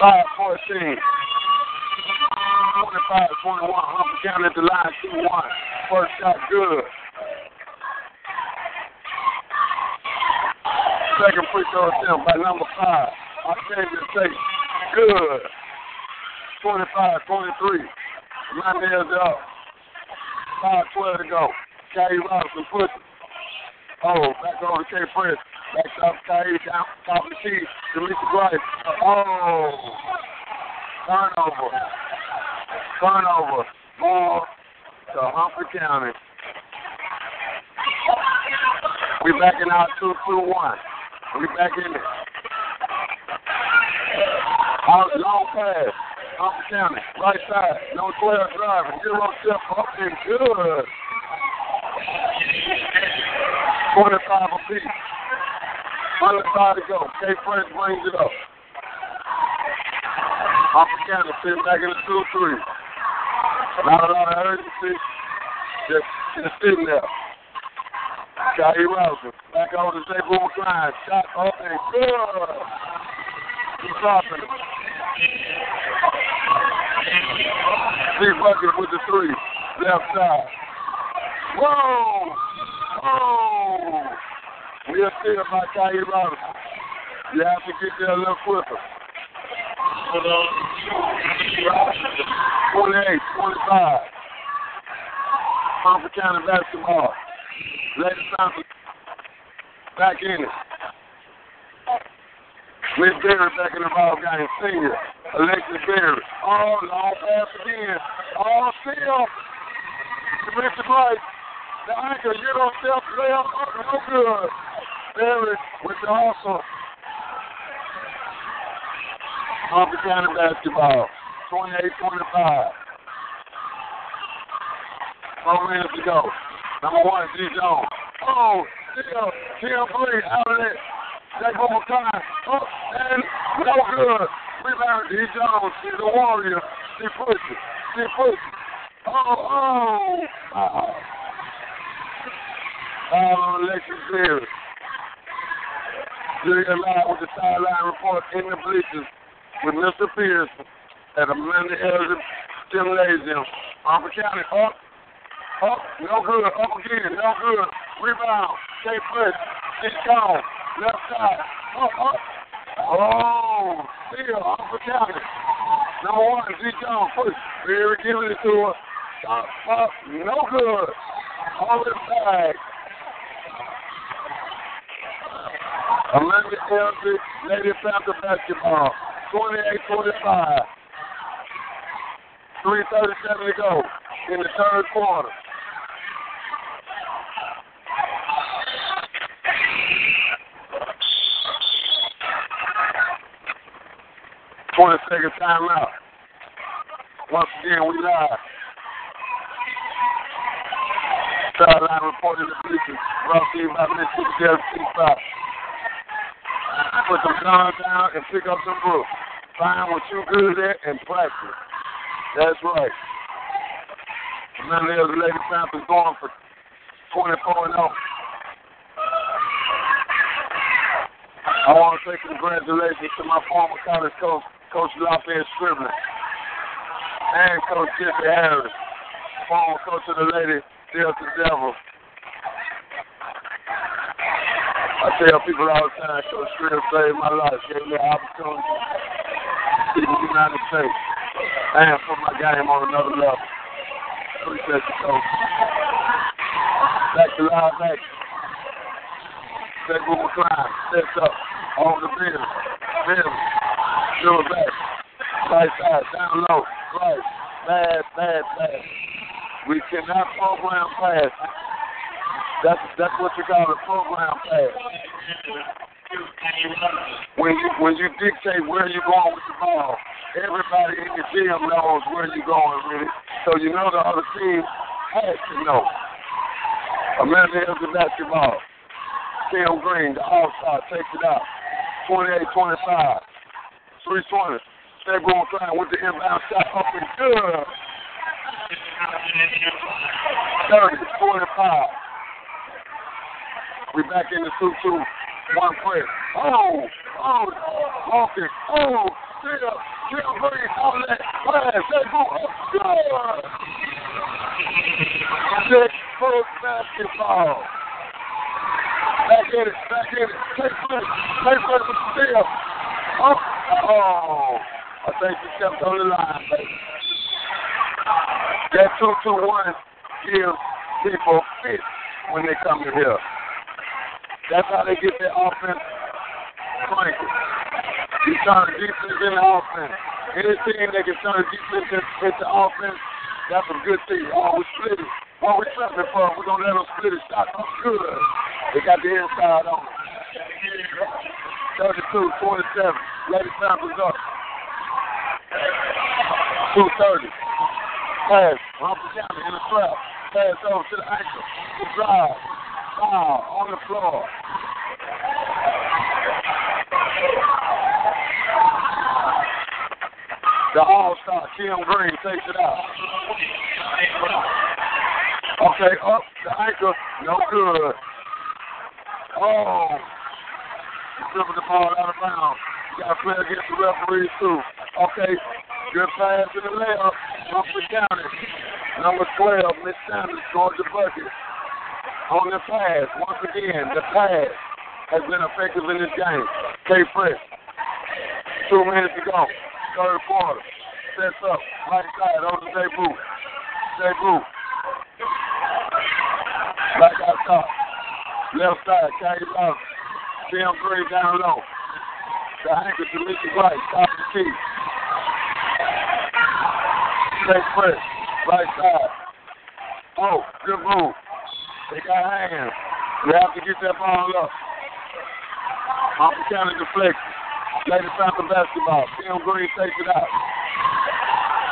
Five fourteen. Twenty-five, twenty-one. Humphrey County at the line, two one. First shot good. Second free throw attempt by number five. Octavia Tate. Good. 25, 23. Mondale's up. 5 12 to go. Kyrie Robinson puts it. Oh, back over to K. Prince. Back top Kyrie down top of the key. Delisa Grice. Oh. Turnover. Turnover. Ball to Humphrey County. We backing out 2 2 1. We back in it. Out long pass. Humphrey County. Right side. No 12 driving. Zero step up and good. 25 apiece. 105 to go. K. French brings it up. Humphrey County sitting back in the 2 3. Not a lot of urgency. Just, just sitting there. Kyrie Robinson. Back over to J. Boomer Klein. Shot up and good. He's dropping it. Steve Bucket with the three. Left side. Whoa! Whoa! We are still by Kyrie Robinson. You have to get there a little quicker. 28, 25. Humphrey County basketball. Ladies Thompson back in it. Miss Berry back in the ball game. Senior. Alexis Berry. Oh, long pass again. Oh, still. Mr. Price. The anchor. You don't step layup. No good. Berry with the hustle. Humphrey County basketball. 28-25. Four minutes to go. Number one, G. Jones. Oh, still, Tim Bree out of it. Take one more time. Oh, and no good. Rebound, D. Jones. She's a warrior. She pushes. She pushes. Oh, oh. Oh. Foul on Alexis Berry. Julia Live with the sideline report in the bleachers with Mr. Pierce at Amanda Elzy Gymnasium. Humphrey County up. Up, no good. Up again, no good. Rebound. K. Fritz. It's. Left side. Up, up. Oh, still Humphrey County. Number one, Z. Jones. Push. Very giving it to her. Up, up. No good. All it back. Amanda Elzy Lady Panther basketball. 28-25. 3.37 to go in the third quarter. Twenty second timeout. Once again, we live. Sideline reporting the bleachers. Brought to you by Mississippi C5. Put some guns down and pick up some books. Find what you're good at and practice. That's right. Of the Lady Panthers going for 24 and 0. I want to say congratulations to my former college coach, Coach Lafayette Scribbler, and Coach Jesse Harris, former coach of the Lady Delta Devils. I tell people all the time, Coach Scribbler saved my life, gave me an opportunity see the United States and put my game on another level. Appreciate you, Coach. Back to live action. Take Boomer Klein, steps up, on the field, do it back, right side, down low, right, bad, bad, bad. We cannot program pass. That's that's what you call a program pass. When you when you dictate where you're going with the ball, everybody in the gym knows where you're going with it. So you know the other team has to know. Amanda Hills the basketball. Tim Green, the All-Star, takes it out. 28-25. 320. Stay going flying with the inbound shot up and good. 30, 25. We back in the 2 2 one press. Oh, oh, Hawkins. Oh, still, still Green on that pass. They go up. Six foot basketball. Back in it, back in it. Take foot, take foot with still. Oh, oh. I think he stepped on the line. That 2 2 1 gives people fit when they come to here. That's how they get their offense cranking. You turn defense into offense. Any team that can turn defense into offense, that's a good thing. Oh, we split it. What we trapping for? We're going to let them split it. Shot up good. They got the inside on it. 32, 27. Lady Panthers up. 230. Pass. Rumble down in the trap. Pass over to the ankle. Drive. Foul on the floor. The All-Star, Tim Green, takes it out. Okay, up the ankle, no good. Oh, flipping the ball out of bounds. Got to play against the referees too. Okay, good pass in the layup. Humphrey County. Number 12, Miss Sanders, Georgia Bucket. On the pass, once again, the pass has been effective in this game. K Fresh. Two minutes to go. Third quarter. Sets up. Right side over to Boo. Jay Boo. Back out top. Left side, Caggy Love. Tim Green down low. The anchor to Mickey White. Top of the key. Stay fresh. Right side. Oh, good move. They got hands. Have to get that ball up. Off the counter deflection. Lady Panther basketball. Tim Green takes it out.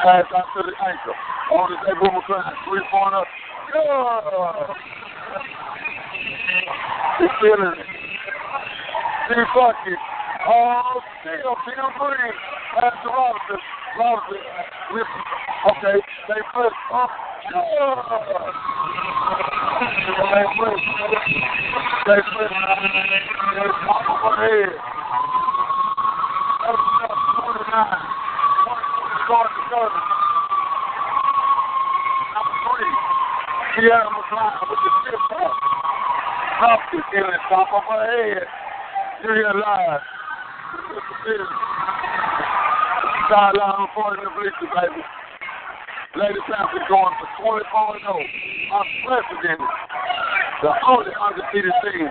Pass out to the ankle. On the table, McClain. Three pointer. Good. He's feeling it. See Bucky. Oh, still Tim Green. Pass to Robinson. Robinson. Okay. Stay put. Oh, head. You. Lady Panthers going for 24 0. Unprecedented. The only undefeated team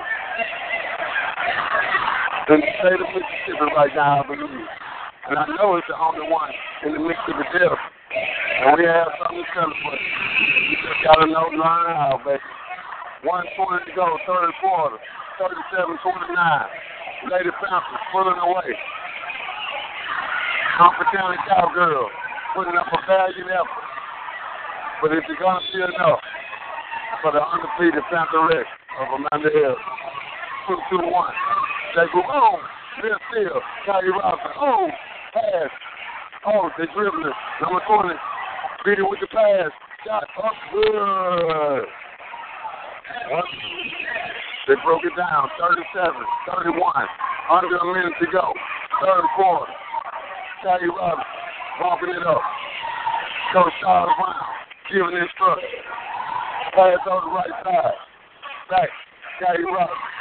in the state of Mississippi right now, I believe. And I know it's the only one in the Mississippi Delta. And we have something to celebrate. You just got to know, learn how, baby. 120 to go, third quarter, 37-29. Lady Panthers pulling away. Comfort County Cowgirls putting up a valiant effort. But if you're going to be enough for the undefeated Santa Panther of Amanda Hill? 2-2-1. They go, oh, they're still. Kyrie Robinson, oh, pass. Oh, they dribbling. Number 20, beat it with the pass. Shot up good. They broke it down, 37, 31, under a minute to go. Third quarter. Kyrie Robinson, walking it up. Coach Charles Brown, giving instructions. Pass on the right side. Back, Kyrie Robinson.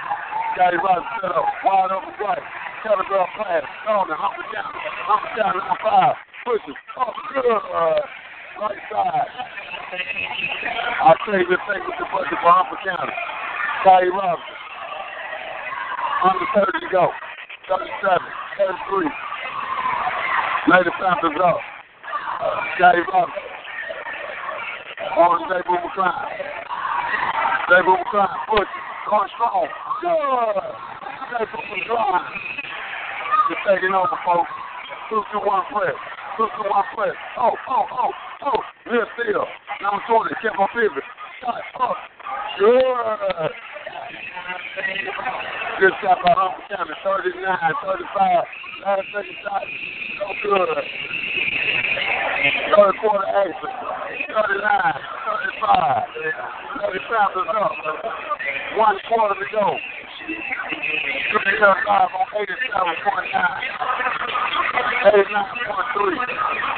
Scotty Robinson set up, wide open right. Telegraph pass, on the hump it down, hump it down, number five, pushes, oh, good, uh, right side. I'll say this thing with the bucket for Humphrey County. Scotty Robinson. Under 30 to go. 37, 33. Lady Panthers up. Scotty Robinson. On Stable McCline. Stable McCline, push, going strong. Good. From Drive. Just taking over, folks. Two to one press. Two to one press. Oh, oh, oh, oh. Real still. Number 20. Kept on pivot. Shot up. Good. Good shot by Humphrey County. 39, 35. Last second shot. So good. Third quarter action. 39, 35. 35 is up. One quarter to go. Three five on 87.9. 89.3.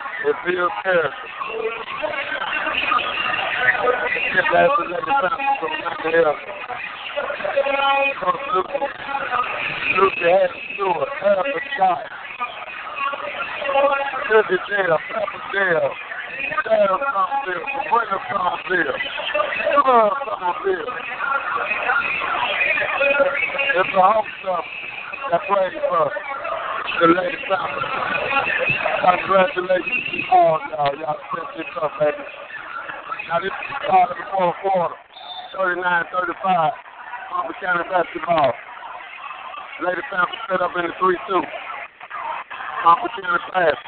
It that to let the family from nothing else. Coach Luke, Luke had. Half a shot. Sugar jail, pepper jail. Dale Somerville, Sabrina Somerville, Love Somerville. It's a home stuff that plays for the Lady Family. Congratulations to all y'all. Y'all set this up, baby. Now this is the start of the fourth quarter. 39-35. Humphrey County basketball. Lady Family set up in the 3-2. Humphrey County pass.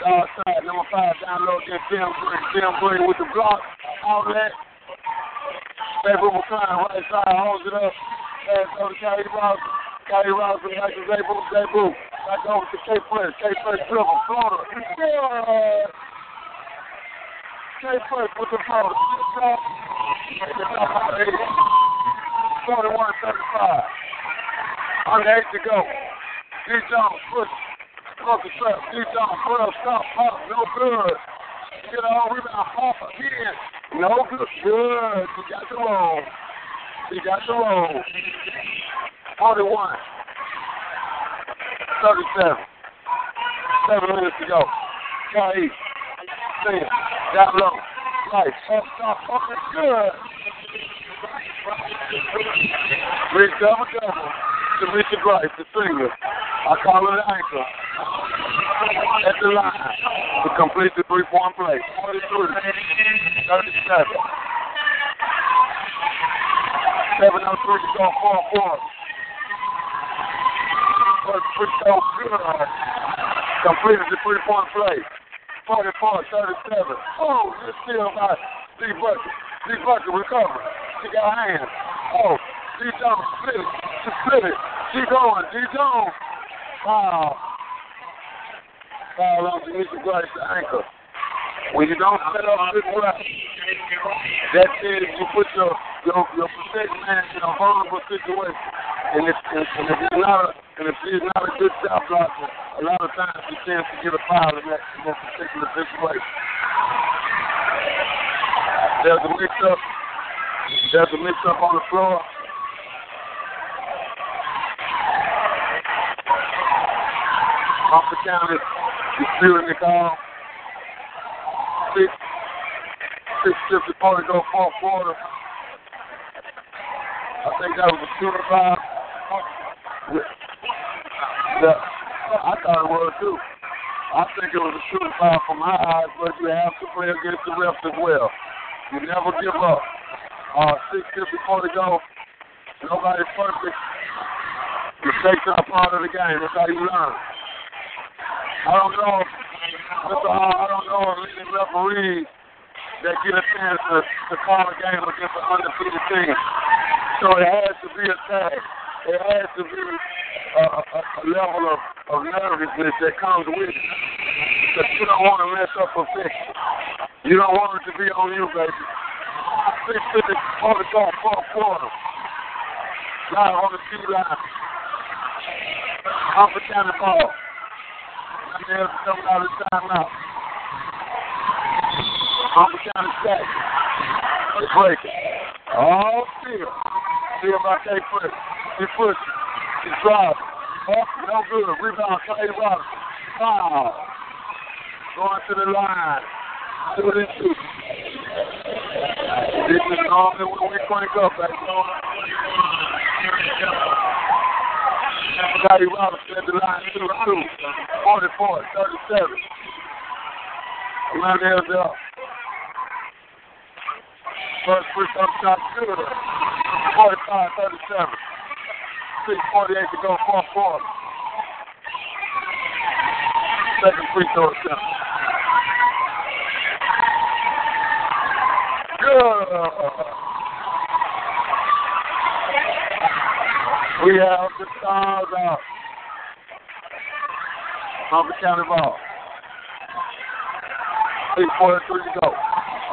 Dog side, number five, down low against Tim Green. Tim Green with the block, outlet. Paper McClain, right side, holds it up. Pass over to Ross. Kelly Ross and back to Zabu. Zabu. Back over to K Fresh. K Fresh dribble. Floater. Yeah. K Fresh with the floater. Drop. 41 35. Under eight to go. D. Jones push. Close the trap. D. Put up. Stop. Pop. No good. Get on rebound. Pop again. No good. Good. You got the roll. You got the roll. 41. 37. Seven minutes to go. Got East. Sin. Down low. Right. Up top. Up. Good. Big double double. Demetri Grice, the singer. I call her the anchor. At the line to complete the three point play. 43, 37. 703 to go, 4 4. Free throw, good. Completed the three point play. 44, 37. Oh, it's still by D. Bucket. D. Bucket recover. She got hands. Oh, D. Jones split it. She split it. She going. D. Jones. Wow. Foul on Grice, the anchor. When you don't set up good well, that is you put your your your protect man in a vulnerable situation. And if and, if he's not a and if he's not a good shot blocker, a lot of times he tends to get a foul in that in that particular situation. There's a mix up. There's a mix up on the floor. Off the counter, disputing the call. Six, six fifty four to go fourth quarter. I think that was a shooter foul. Yeah, I thought it was too. I think it was a shooting foul from my eyes, but you have to play against the refs as well. You never give up. Uh, six four to go. Nobody's perfect. Mistakes are part of the game. That's how you learn. I don't know, Mr. Hall, I don't know of any referees that get a chance to, to call a game against an undefeated team. So it has to be a tag. It has to be a, a, a level of, of nervousness that comes with it. Because you don't want to mess up a fix. You don't want it to be on you, baby. Six fifty on the go, fourth quarter. Live on the T line. Off the county ball. And there's some out of timeout. Off the county stack. Break it. Oh, still. See about K push. He push. He drives. Up, no good. Rebound, Clay Robinson. Foul. Going to the line. Two and two. This is normally when we crank up back on. Scotty Robinson at the line, 2 2. 44, 37. Hernandez up. First free throw shot good. 45 37. 648 to go, 4 4. Second free throw shot. Good. We have the stars out. Humphrey County ball. 643 to go.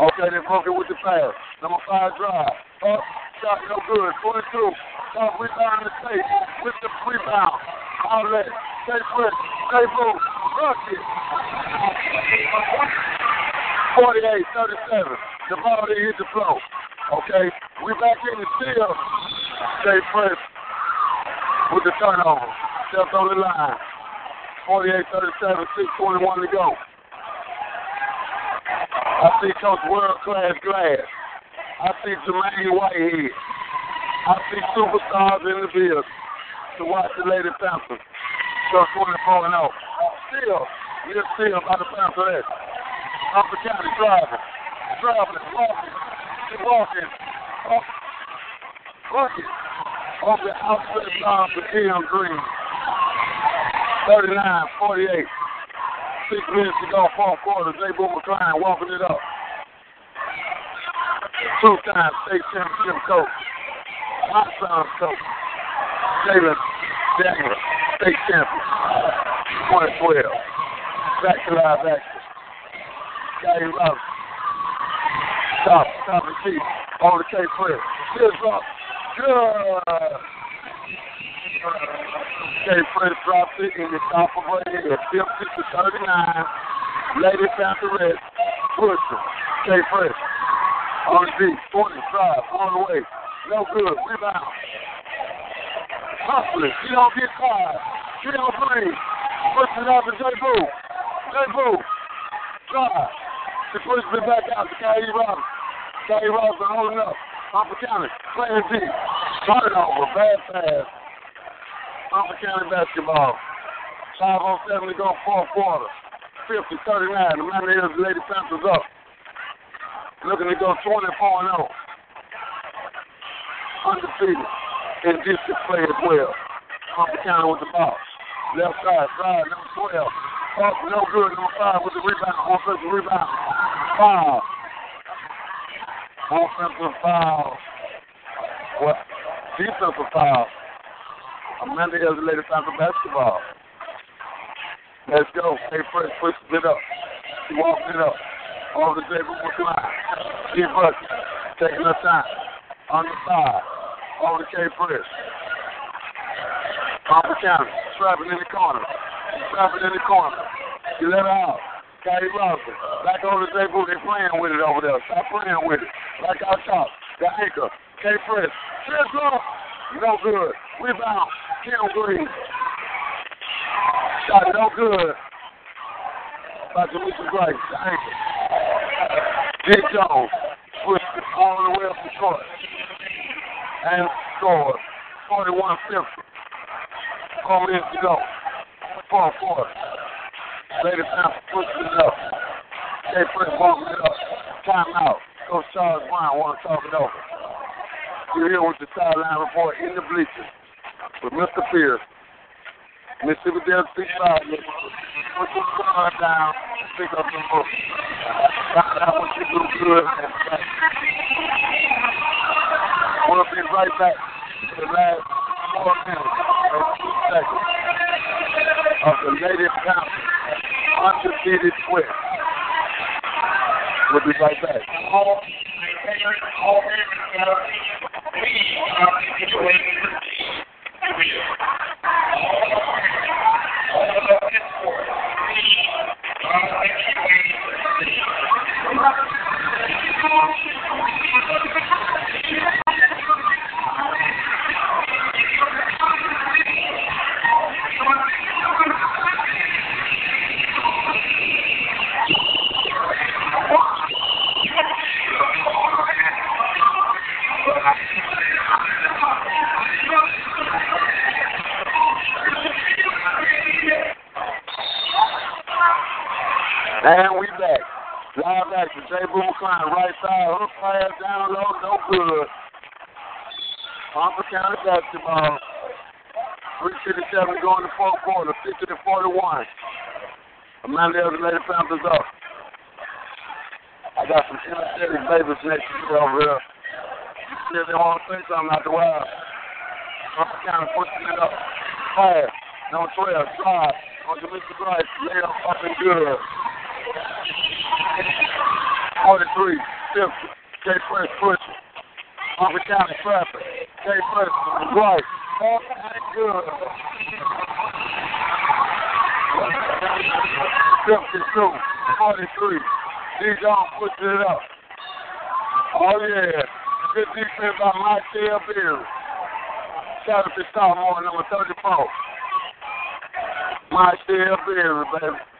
Okay, they broke it with the pass. Number five drive. Up, shot no good. 22. Top rebound in the state. With the rebound. Outlet. Stay put. Stay blue. Rocket. 48, 37. The ball didn't hit the floor. Okay, we back in the still. Stay fresh with the turnover. Stepped on the line. 48, 37, 621 to go. I see Coach World Class Glass. I see Jermaine Whitehead. I see superstars in the field to watch the Lady Panthers. So 24 and 0. Still, we're still by the Panthers. Upper County driving, driving, walking, walking, up, oh, walking, off the outlet line for Tim Green. 39, 48. Six minutes to go, fourth quarter. J. Boo McLean walking it up. Two-time state championship coach. Hot Sons coach. Jalen Daniel, state champion. 2012. Back to live action. Scotty Robinson. Top, top and cheap. On the K Fred. Here's up. Good. K Fred drops it in the top of her head. 50 to 39. Lady Pantherette. Pusher. K Fred. On the. 20. Drive. On the way. No good. Rebound. Hustling. She don't get tired. She don't breathe. Push it out to J. Boo. J. Boo. Drive. She pushes it back out to Kyrie Robinson. Kyrie Robinson holding up. Upper County. Playing deep. Turnover. Bad pass. Upper County basketball. 507 to go, fourth quarter. 50 39. The Mountaineers Lady Panthers up. Looking to go 24 0. Undefeated. And district play as well. Upper County with the ball. Left side, drive, number 12. Up, no good. Number 5 with the rebound. Offensive rebound. Foul. Offensive foul. What? Defensive foul. Amanda has the latest time for basketball. Let's go. Hey, Fresh pushes it up. She walks it up. Over the table with line. She bucket. Taking her time. On the side. Over the K Fresh. Papa County. Trapping in the corner. Trapping in the corner. Let her out. Kyrie Robinson. Back on the table. They're playing with it over there. Stop playing with it. Back out top. The anchor. K Fresh. Chest up. No good. Rebound. Kim Green. Shot no good. By Jaleesa Grace. The anchor. G. Jones. Pushed all the way up the court. And scored. 41 50. Four minutes to go. Four four. Lady Panther pushes it up. K Fresh walking it up. Timeout. Coach Charles Brown want to talk it over. You're here with the sideline report in the bleachers with Mr. Pierce. Mississippi Delta State Sergeant. Put your car down. Pick up some books. I want you to good. We'll be right back to the last four minutes and two seconds of the latest conference, Undefeated Twist. We'll be right back. We are situated And we back. Live action. Jay Boomer Klein, right side, hook pass, down low, no good. Palmer County basketball. 357 going to fourth quarter, 50 to 41. Amanda the Lady Panthers up. I got some energetic babies next to you over here. See if they want to say something out the wild. Palmer County pushing it up. Fast. No 12, drive. On Mr. Bryce, lay up up and good. 43, 50. K Fresh pushing. Palmer County traffic. K Fresh, right. Oh, that's good. 52, 43. D. Jones pushing it up. Oh, yeah. Good defense by Dale Beard. Shout out to Sophomore, number 34. Mike Dale Beard, baby.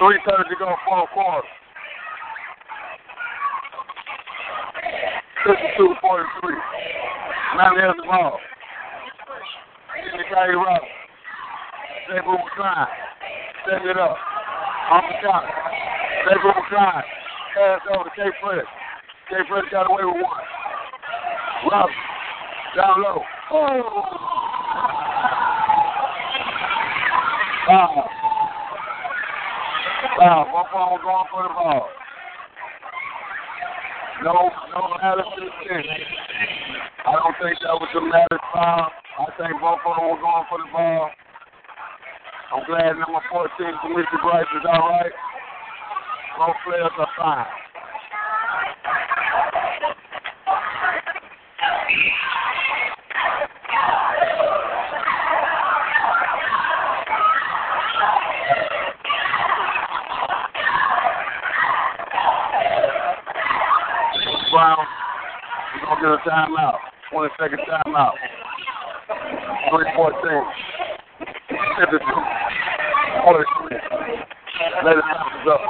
3.30 to go, fourth quarter. 52 43. Mount Hills ball. Jimmy Carey Rock. Stay Boomer Klein. Set it up. Off the shot. Stay Boomer Klein. Pass over to K Fred. K Fred got away with one. Rob. Down low. Oh. Wow. Wow. One ball going for the ball. No, no Madison ten. I don't think that was a matter foul. I think both of them were going for the ball. I'm glad number 14, Felicia Bryce, is all right. Both players are fine. A timeout. 20 second timeout. 314. 52. 43. Later time is up.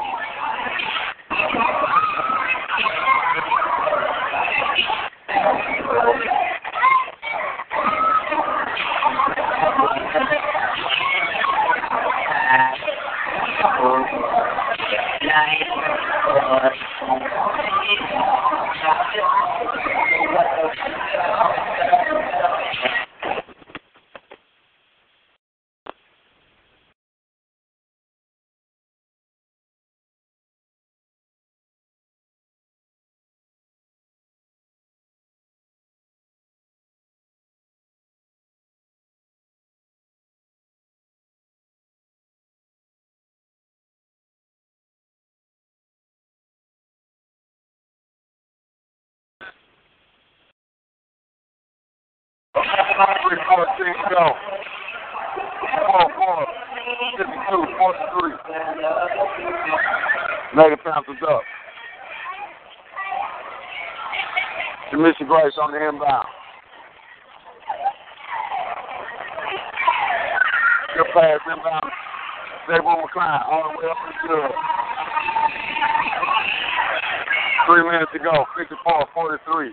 Panthers up. Demisha Grace on the inbound. Good pass inbound. Xavier McCline all the way up the good. Three minutes to go. 54, 43.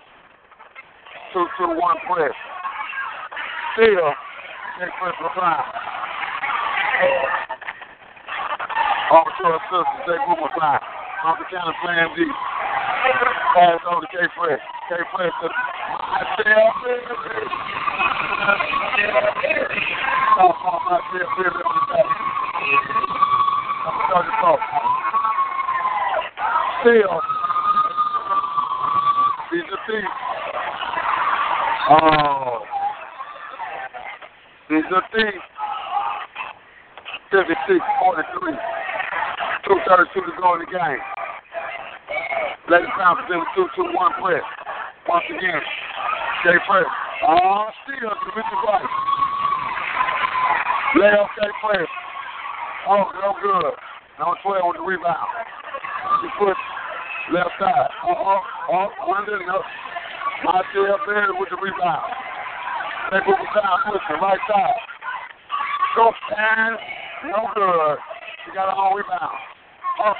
2 2 1 press. Still, Nick Chris McCline. Over to her sister, McCline. Uncle County playing D. Pass over to K Fresh. K Fresh to on the back. Number 34. Still, he's a thief. Oh. He's a thief. 56, 43. 232 to go in the game. Lady Panthers in 2 2 1 press. Once again, Jay Press. Oh, still to Richard White. Lay off Jay Press. Oh, no good. Number 12 with the rebound. She puts left side. Uh-oh. Oh, under, no. Marcel Berry with the rebound. They move it down, pushing right side. Go stand. No good. She got a home rebound. Oh,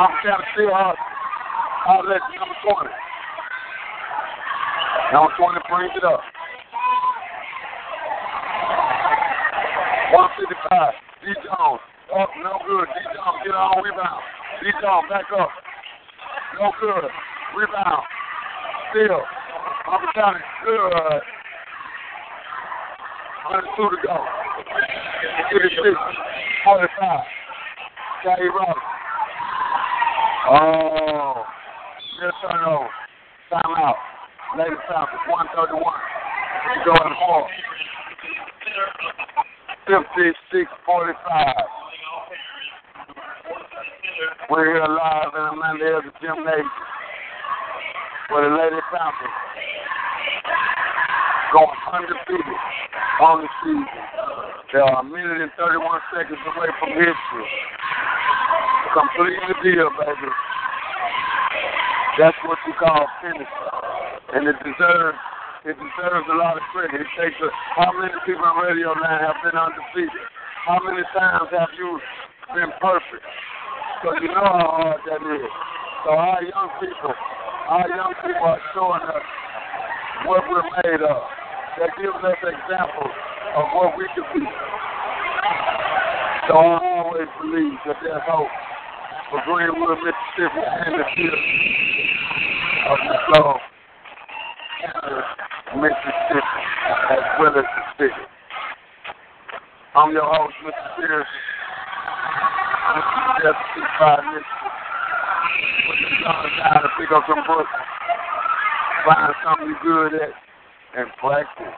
I'm trying to steal her. Outlet number 20. Number 20 brings it up. 155. D. Jones. Up, no good. D-John, get on, rebound. D-John, back up. No good. Rebound. Still. Upper County, good. 102 to go. 56, 45. Scotty Roberts. Oh, turnover. Timeout. Lady Falcons, 131. You go in the fourth. 56 45. We're here live in the Mandela Gymnasium for the Lady Falcons. Going undefeated on the season. They are a minute and 31 seconds away from history. Completing the deal, baby. That's what you call finish. And it deserves it deserves a lot of credit. It takes a, how many people on radio land have been undefeated? How many times have you been perfect? Because you know how hard that is. So our young people, our young people are showing us what we're made of. That gives us examples of what we can be. So I always believe that there's hope for Greenwood, Mississippi, and the future of the flow. Mississippi, as well as the city. I'm your host, Mr. Spears. Mr. Jeff, five minutes. Put the sun down to pick up some books. Find something you're good at and practice.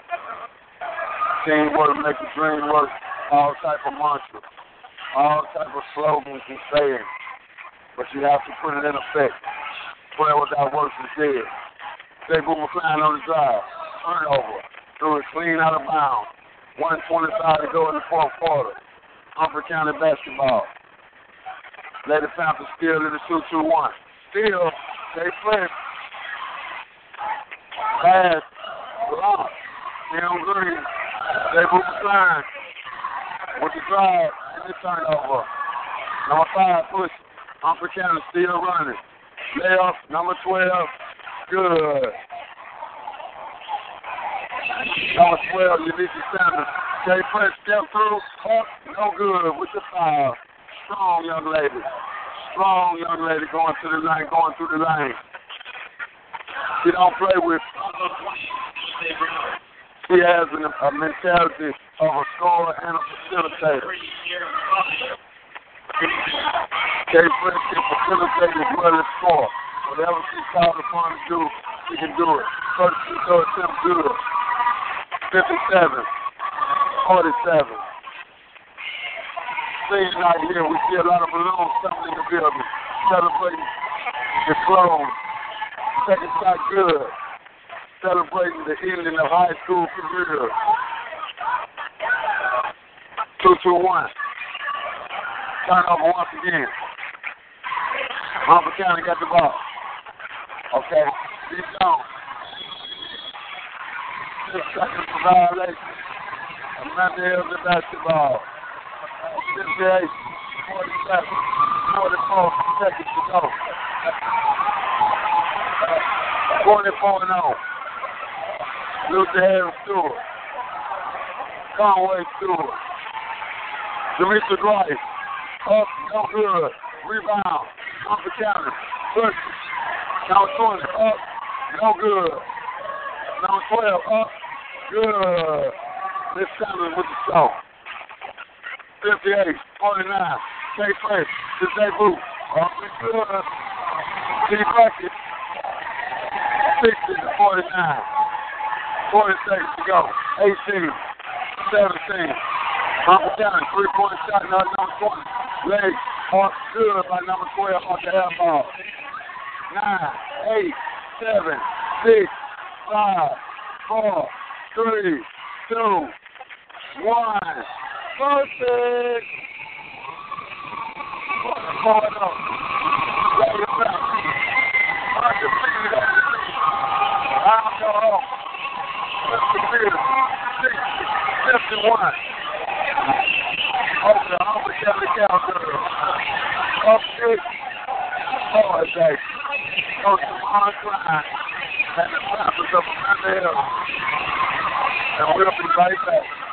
Teamwork make the dream work. All type of mantras, all type of slogans and sayings. But you have to put it in effect. Prayer without works is dead. They move McLean on the drive. Turnover. Threw it clean out of bounds. 125 to go in the fourth quarter. Humphrey County basketball. Lady Falcons still in the 2-2-1. Still, they flip. Pass. Block. Down green. They move McLean with the drive and the turnover. Number five push. Humphrey County still running. Layup, number 12. Good. Number 12, Ulysses Sanders. Jay Prince step through. Up, no good with the foul. Strong young lady. Strong young lady going to the lane, going through the lane. She don't play with. She has an, a mentality of a scorer and a facilitator. Can facilitate as well as score. Whatever she's called upon to do, she can do it. First free throw attempt good. 57, 47. Seeing out here, we see a lot of balloons coming in the building, celebrating the close. Second shot good. Celebrating the ending of high school career. 2-2-1. Turnover once again. Humphrey County got the ball. Okay, keep going. Six seconds for violation. Amanda Hills in basketball. 58, 47, 44 seconds to go. 24 and 0. Luther Harris Stewart. Conway Stewart. Demetri Grice. Up, no good. Rebound. Humphrey County. Number 20, up, no good. Number 12, up, good. This Sanders with the song. 58, 49, Jay Fresh, Jay Booth, up and good. T. Bucket, 60 to 49. 46 to go. 18, 17. Humphrey County, three-point shot, another number 20. Leg off good by number 12 off the air ball nine, eight, seven, six, five, four, three, two, one. Perfect. Going up. Home. Undefeated. Six, 51. Over the Cowgirls. Up six. Hard day. Coach Lamar Klein and the Packers of Mandel. And we'll be right back.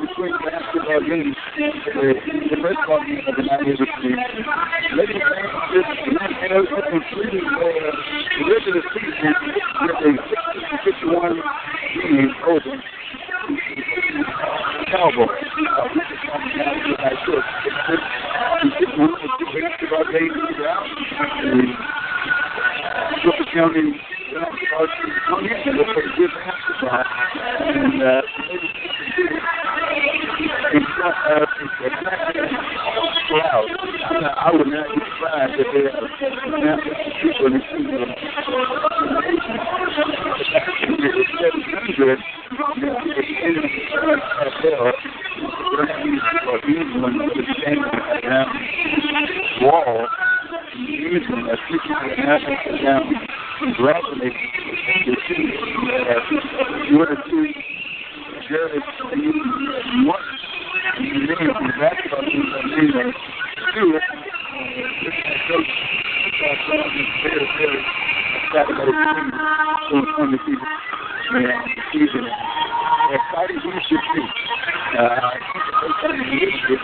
Between basketball games, the first ball game of the night is between Lady Francis and it was completing the regular season with a 61 game over Cowboys. Basketball games out. County good basketball. And uh, in. I would not be surprised if they had not people in the season. It's 700. In the or England to stand down wall. Using a 60 and a half down gradually the two uh, you want to see Jared one and then from the basketball team and then two coach very very Saturday team on the season and season exciting leadership too. Uh, leadership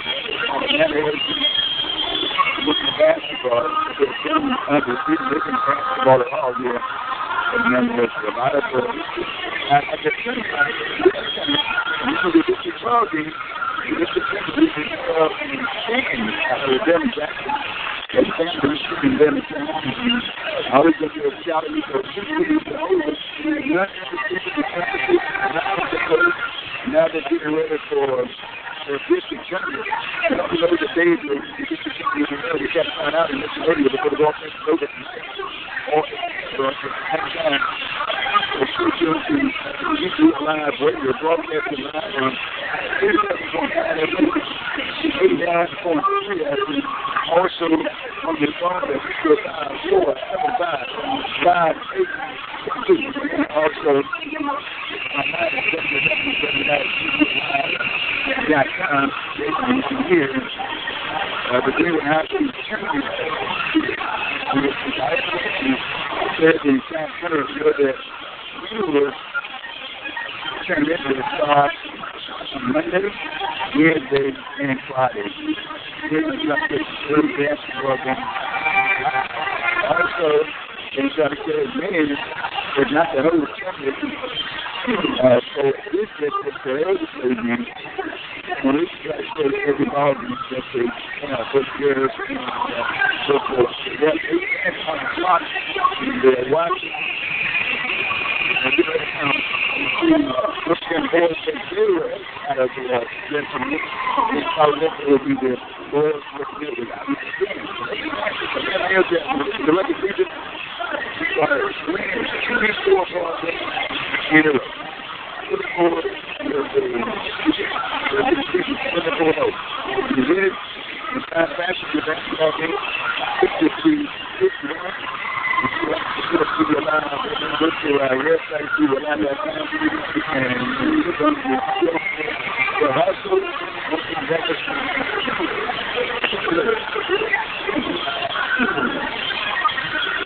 with the basketball, under looking basketball at all year. And then a lot of the, at the same time, the 12 game, the district 12 in Canton, after Devin Jackson, and Stanford shooting them I always get to shout because over. Not now ready for for district tournament. You know the days of district tournament, we got to find out in this area before the the time, the studio to YouTube live radio broadcasting live on 87.9 FM, 89.3 FM. Also, on your phone, that five eight two. Also, mind is definitely got time here. Uh, said in San Francisco that we were turned into the start on Monday, Wednesday, and Friday. This is like this early basketball game. Also, they try to many but not the whole championship. Uh, so this is the early game. When we try to get every ball game, that they, you know, put yours, uh, so forth. Yeah, they can't clock. They're watching. And take zero out of the. This the the You did it. It's not fast. Your basketball game. 53 51. Go to our website, see what I'm at, and the hustle,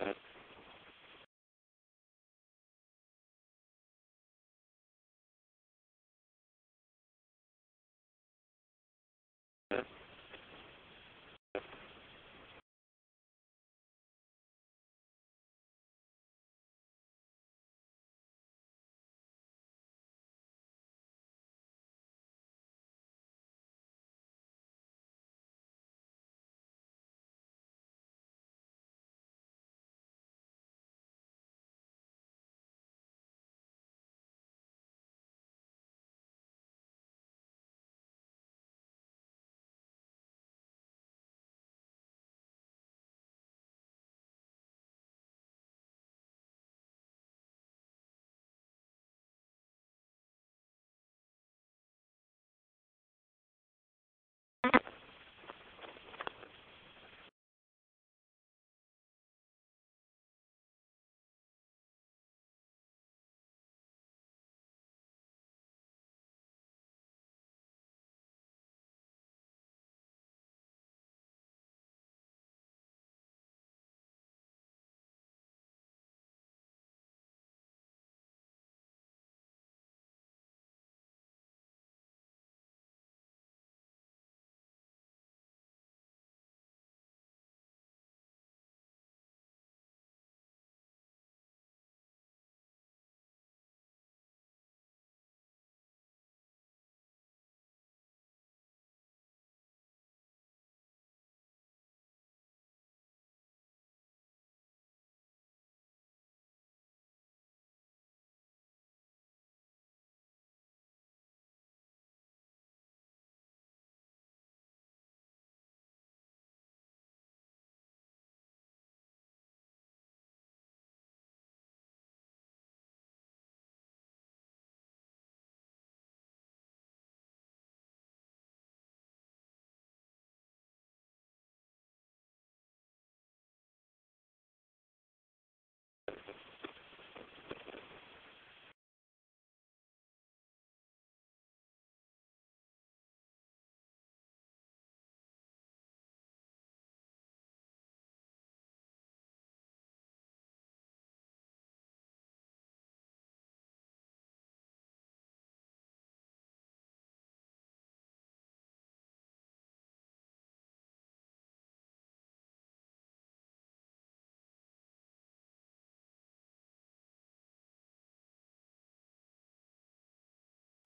that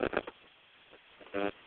Uh-huh.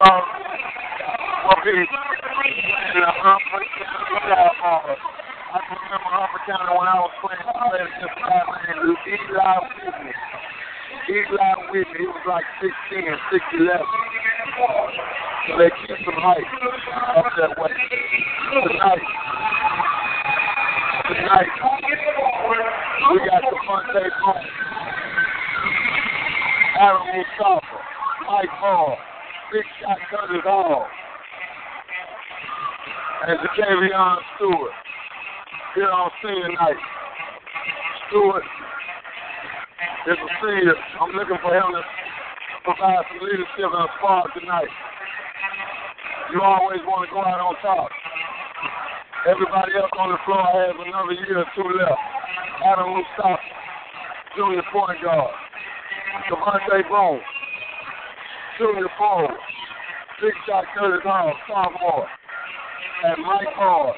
Um, well, he, you. know, um, uh, I remember Harper County when I was playing, playing against Batman, Eli Whitney. Eli Whitney, he was like 6'10", 6'11". So they keep some height up that way. Tonight, tonight, we got the front day home. Aaron Mustafa, Mike Hall, Big Shot Curtis Hall, and Ja'Vion Stewart here on senior night. Stewart is a senior. I'm looking for him to provide some leadership and a spark tonight. You always want to go out on top. Everybody else on the floor has another year or two left. Adam Mustafa, junior point guard. Devontae Boone, junior forward. Big shot Curtis Hall, sophomore. And Mike Hall,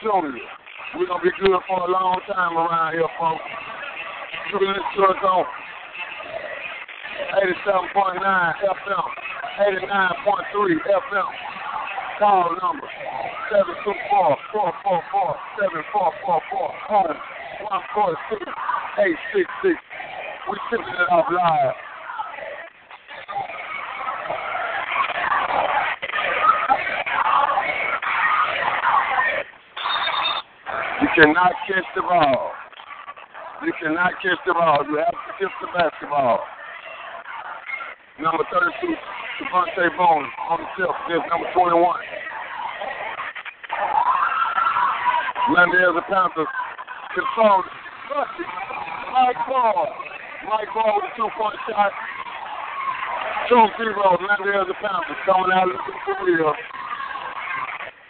junior. We're going to be good for a long time around here, folks. You can listen to us on 87.9 FM, 89.3 FM. Call number 724-444-7444. Home 146-866. We shipping it off live. Cannot catch the ball. You cannot catch the ball. You have to catch the basketball. Number 32, Devontae Bones on the tip. There's number 21. Landale, the Panthers controlled. Mike Ball. Mike Ball with a two-point shot. 2-0. Landale, the Panthers coming out of the field.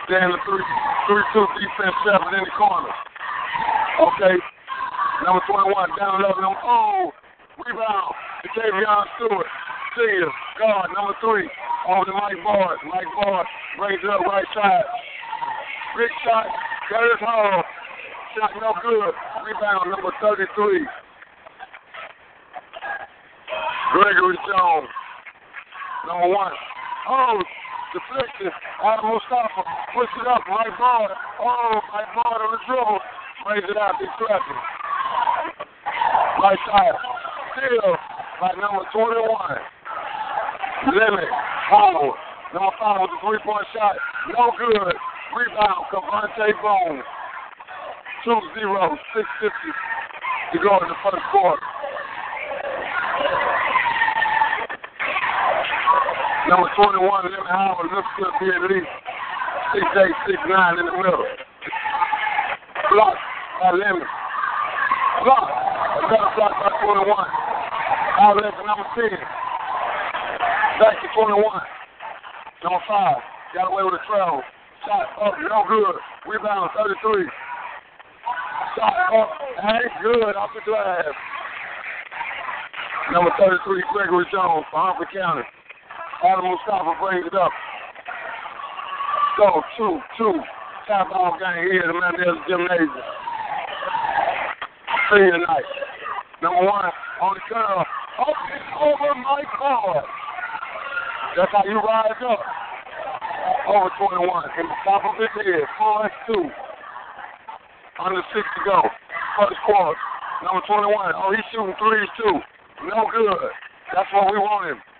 Then the 3 2 defense seven in the corner. Okay. Number 21 down low. Number, oh, rebound. Ja'Vion Stewart. Senior. Guard. Number 3 over to Mike Boyd. Mike Boyd brings it up right side. Big shot. Curtis Hall. Shot no good. Rebound number 33. Gregory Jones. Number 1. Oh, deflection. Adam Mustafa push it up. Right ball. Oh, right ball on the dribble. Raise it out. Trapping. Right side. Still by number 21. Limit. Howard. Number 5 with a three-point shot. No good. Rebound. Cavante Bone. 2-0. 650 to go in the first quarter. Number 21, Lemon Howard, looks to be at least 6'8", 6'9", in the middle. Block uh, by Lemon. Block. Another block by 21. Outlet to number 10. Back to 21. Number 5. Got away with a travel. Shot up, no good. Rebound, 33. Shot up, ain't good, off the glass. Number 33, Gregory Jones, for Harford County. Adam Mustafa brings it up. Go, two, two. Top ball game here the Mandela Gymnasium. Senior night. Number one on the curve. Oh, up and over Mike Hard. That's how you rise up. Over 21. In the top of his head. 4 2. Under 6 to go. First quarter. Number 21. Oh, he's shooting threes too. No good. That's what we want him.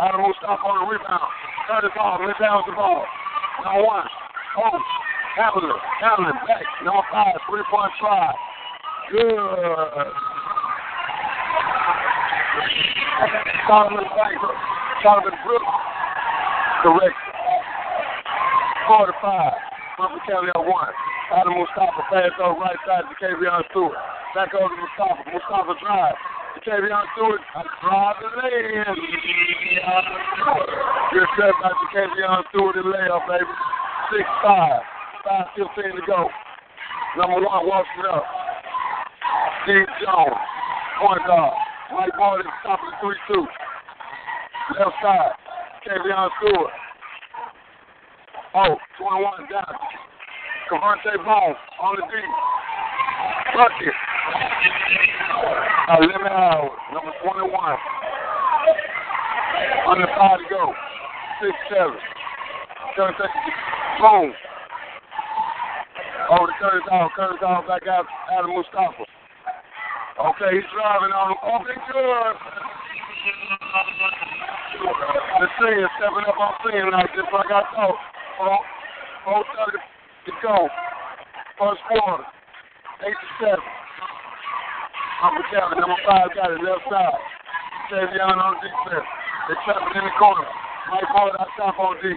Adam Mustafa on the rebound. Curtis Hall mishandles the ball. Number one. Oh, Hamilton. Hamilton back. Number five. Three point try. Good. Solomon Banker. Solomon Brooks. Correct. Four to five. Brooklyn County one. Adam Mustafa pass over right side to Kavion Stewart. Back over to Mustafa. Mustafa drive. Kavion Stewart, I drive the lane. Good set by Kavion Stewart and layup, baby. 6-5. 5-15 to go. Number one walks it up. Steve Jones, point guard. Right ball the top of the 3-2. Left side, Kavion Stewart. Oh, 21 down. Cavante Bone on the D. Bucket. Uh, Lemon Howard, number 21. Under five to go. Six, seven. Curtis, boom. Over to Curtis Hall. Curtis Hall back out. Adam Mustafa. Okay, he's driving on him. Open good. The senior stepping up on senior night just like I thought. Four, four thirty to go. First quarter. Eight to seven. Upper County, number five got it, left side. Savion on defense. They trap it in the corner. Mike Boyd out top on D.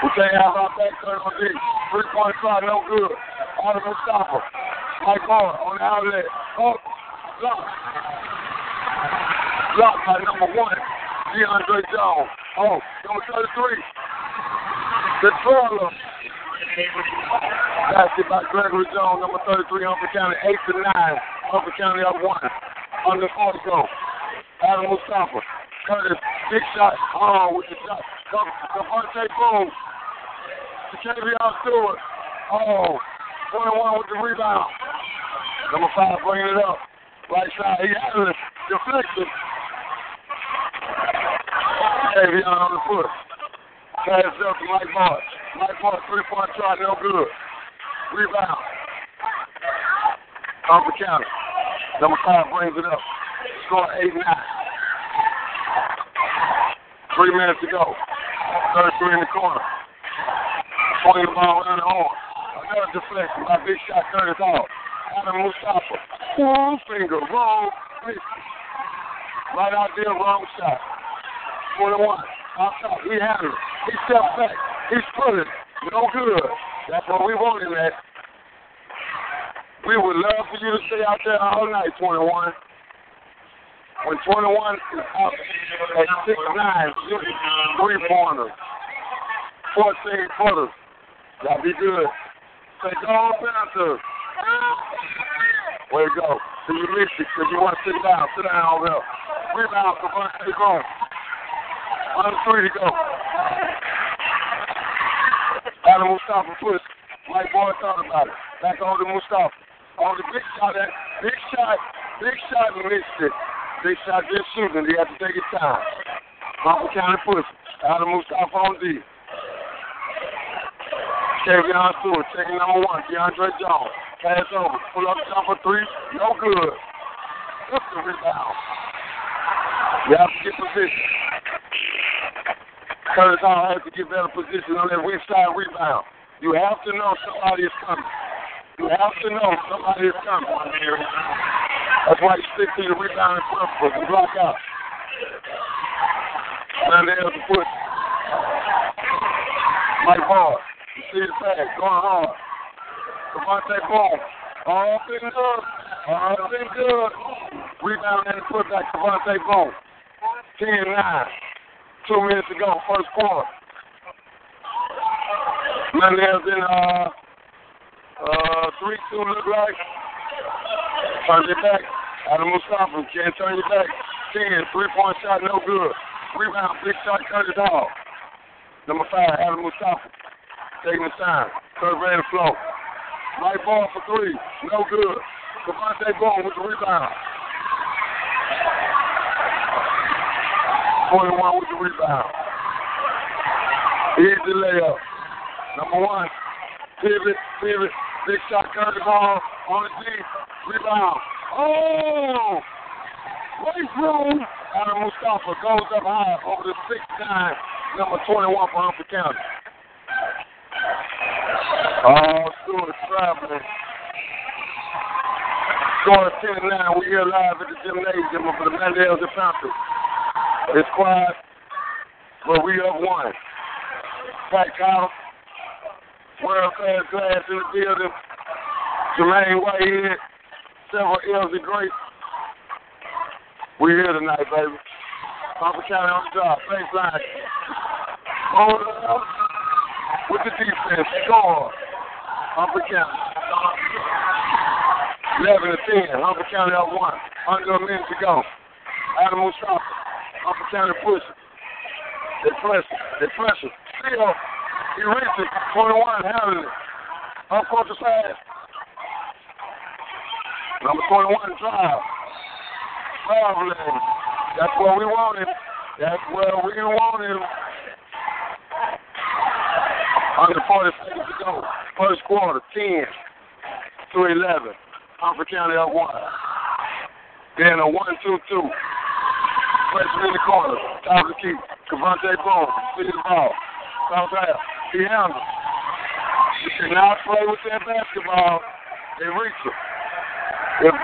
We can't have our back turn on D. Three point try, no good. Auto Mustafa. Mike Boyd on the outlet. Oh, block. Block by number one. DeAndre Jones. Oh, number 33. Controller. Basket by Gregory Jones, number 33, Humboldt County, 8 to 9. Humboldt County up 1. Under 40 go. Adam Mustafa. Curtis, big shot. Oh, with the shot. Devontae Boom. Javion Stewart. Oh, 21 with the rebound. Number 5 bringing it up. Right side. He had it. Deflected. Javion on the foot. Pass up to Mike March. Mike March, three-point shot, no good. Rebound. Humboldt County. Number 5 brings it up. Score 8-9. Three minutes to go. Third three in the corner. Swing the ball around the horn. Another deflection by Big Shot Curtis Hall. Adam Mustafa. One finger, wrong. Right out there, wrong shot. 21. Off top, he had it. He stepped back. He's it. No good. That's what we wanted, man. We would love for you to stay out there all night, 21. When 21 is out at 6 9, three pointers, 14 footers. That'll be good. Say, go on, Panthers. Way to go. So you missed it because you want to sit down. Sit down over there. Rebound for Vontae Boom. On three to go. Adam Mustafa push. Mike Boy thought about it. Back over to Mustafa. On the big shot, that big shot, big shot missed it. Big shot just shooting. He had to take his time. Humboldt County push. Adam Mustafa on D. Kavion Stewart, taking number one, DeAndre Jones. Pass over. Pull up jumper three. No good. Just the rebound. You have to get position. Curtis Hall has to get better position on that weak side rebound. You have to know somebody is coming. You have to know somebody is coming. That's why you stick to your rebound and principles and block out. And there's the push. Mike Ball. You see the pass. Going hard. Devontae Boom. All things good. All things good. Rebound and the putback. Devontae Boom. 10-9. Two minutes to go. First quarter. Mendez in uh, uh, 3-2 look like. Turn it back. Adam Mustafa can't turn it back. 10, three-point shot, no good. Rebound, big shot, cut it off. Number five, Adam Mustafa. Taking his time. Curve and flow. Right ball for three. No good. Devontae Boom with the rebound. 21 with the rebound. Here's the layup. Number one. Pivot, pivot. Big shot, Curtis Hall on the. Rebound. Oh! Great room. Adam Mustafa goes up high over the 6'9", number 21 for Humphrey County. Oh, Stewart traveling. Scoring 10 9. We're here live at the gymnasium for the Mandels and Panthers. It's quiet, but we up one. Pat Kyle, world class glass in the building. Jermaine Whitehead, several L's and great. We here tonight, baby. Humphrey County on the job, baseline. Hold up with the defense. Score. Humphrey County. 11 to 10. Humphrey County up one. Under a minute to go. Adam Mustafa. Humphrey County pushing. They pressure. They pressure. Still, he uh, reached it. 21 handling it. The side. Number 21 drive. Traveling. That's where we want him. That's where we want him. Under 40 seconds to go. First quarter, 10 to 11. Humphrey County up one. Then a 1 2 2. Freshman in the corner. The key. Cavante Boom. See the ball. South half. He handles. You cannot play with that basketball and reach it. If,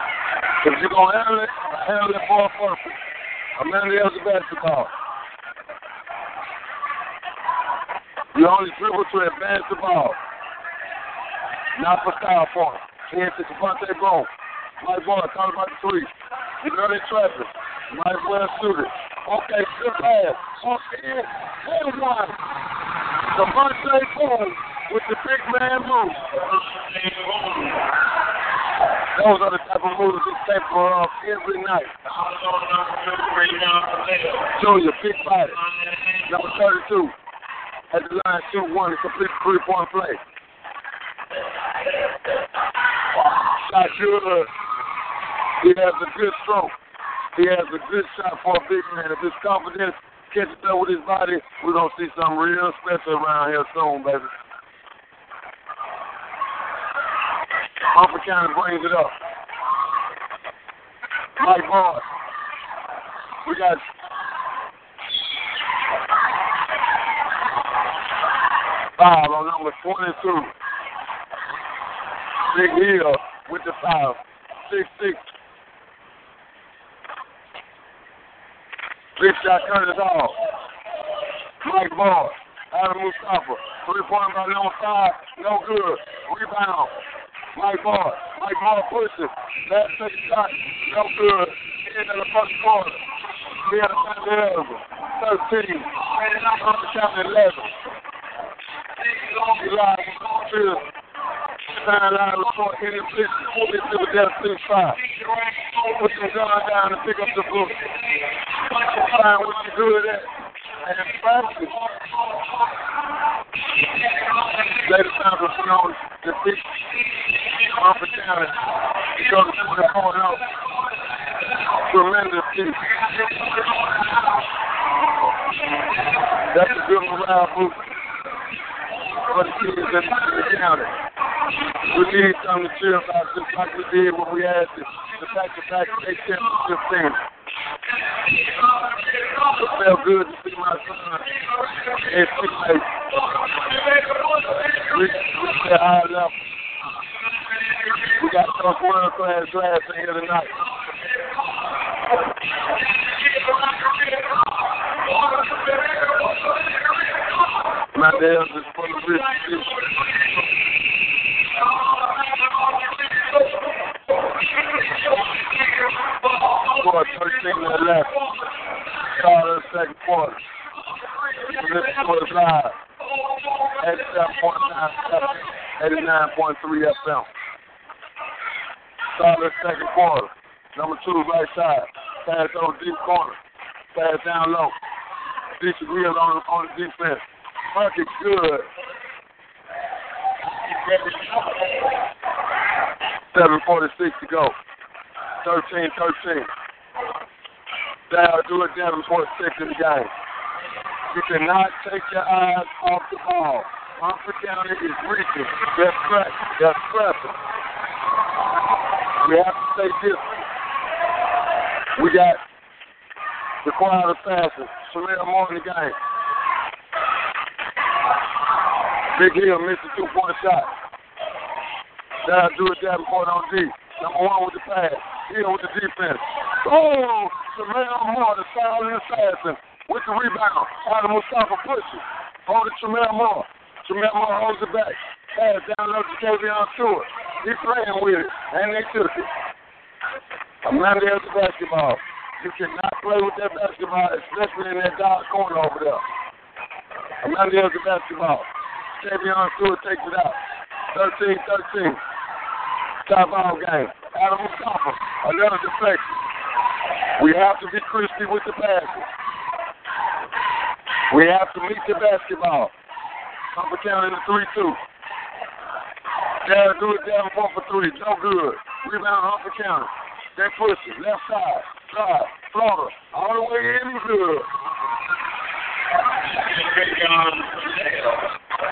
if you're going to handle it, handle it for a purpose. Amanda Elzy the basketball. You only dribble to advance the ball. Not for style point. Hands to Devontae Boom. Mike Boy, talk about the three. You know they're trapping. Might as well shoot it. Okay, good pass. Okay, here's one. Devontae Boom with the big man move. Those are the type of moves he's capable of every night. Junior, big body. Number 32. At the line, shoot one, complete three-point play. Shot good. He has a good stroke. He has a good shot for a big man. If his confidence catches up with his body, we're going to see something real special around here soon, baby. Harper County brings it up. Mike Boyd. We got five on number 22. Big Hill with the foul. Six six. Big shot Curtis Hall. Mike Ball. Adam Mustafa. Three point by number five. No good. Rebound. Mike Ball. Mike Ball pushes. Last second shot. No good. End of the first quarter. We had a final 13. Upper County 11. Eli Field. Sign line report in the. Pull it to the death six five. Put your gun down and pick up the book. Find what you're good at. And practice. Later time to put on the big opportunity. Go to the phone out. Tremendous piece. That's a good morale move for the kids in the county. We need something to cheer about just like we did when we had the, the back-to-back state championship team. Felt good to see my son and reach that high level. We got some world-class class in here tonight. My Mandel is for the rich. Score 13 to 11. Start the second quarter. This is live. Uh, 87.9 89.3 FM. Start the second quarter. Number two, right side. Pass over deep corner. Pass down low. Bishop on, on the defense. Bucket good. Seven forty six to go. Thirteen thirteen. Down do it down before six in the game. You cannot take your eyes off the ball. Harper County is reaching. They're pressing. They're pressing. We have to stay disciplined. We got the crowd of passes. Shamir Moore in the game. Big Hill missed a two-point shot. Now do it Davenport on D. Number one with the pass. Hill with the defense. Oh, Shamir Moore, the silent assassin, with the rebound. Adam Mustafa pushes. Hold it, Shamir Moore. Shamir Moore holds it back. Pass down low to Kavion Stewart. He's playing with it, and they took it. Amanda has the basketball. You cannot play with that basketball, especially in that dark corner over there. Amanda has the basketball. Kavion Stewart takes it out. 13-13. Top ball game. Adam Mustafa, another deflection. We have to be crispy with the passes. We have to meet the basketball. Upper County in the 3-2. Darren do it down four for three. No good. Rebound Upper County. They push it. Left side. Drive. Florida. All the way in. Good.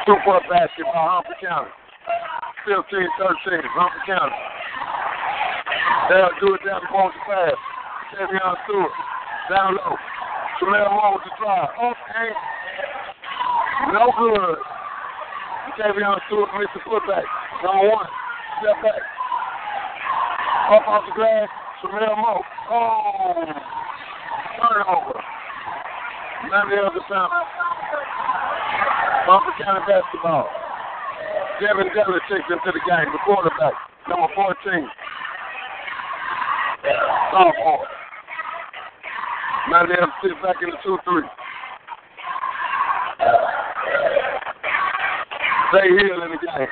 Two point basket by Humphrey County. 15 13. Humphrey County. They'll do it down the to pass. Savion Stewart. Down low. Terrell Moore with the drive. Okay. No good. Savion Stewart missed the putback. Number one. Step back. Up off the glass. Terrell Moore. Oh. Turnover. None the other time. Humphrey County basketball. Devin Dillon takes into the game. The quarterback. Number 14. Sophomore. Now have to sit back in the 2 3. Stay Hill in the game.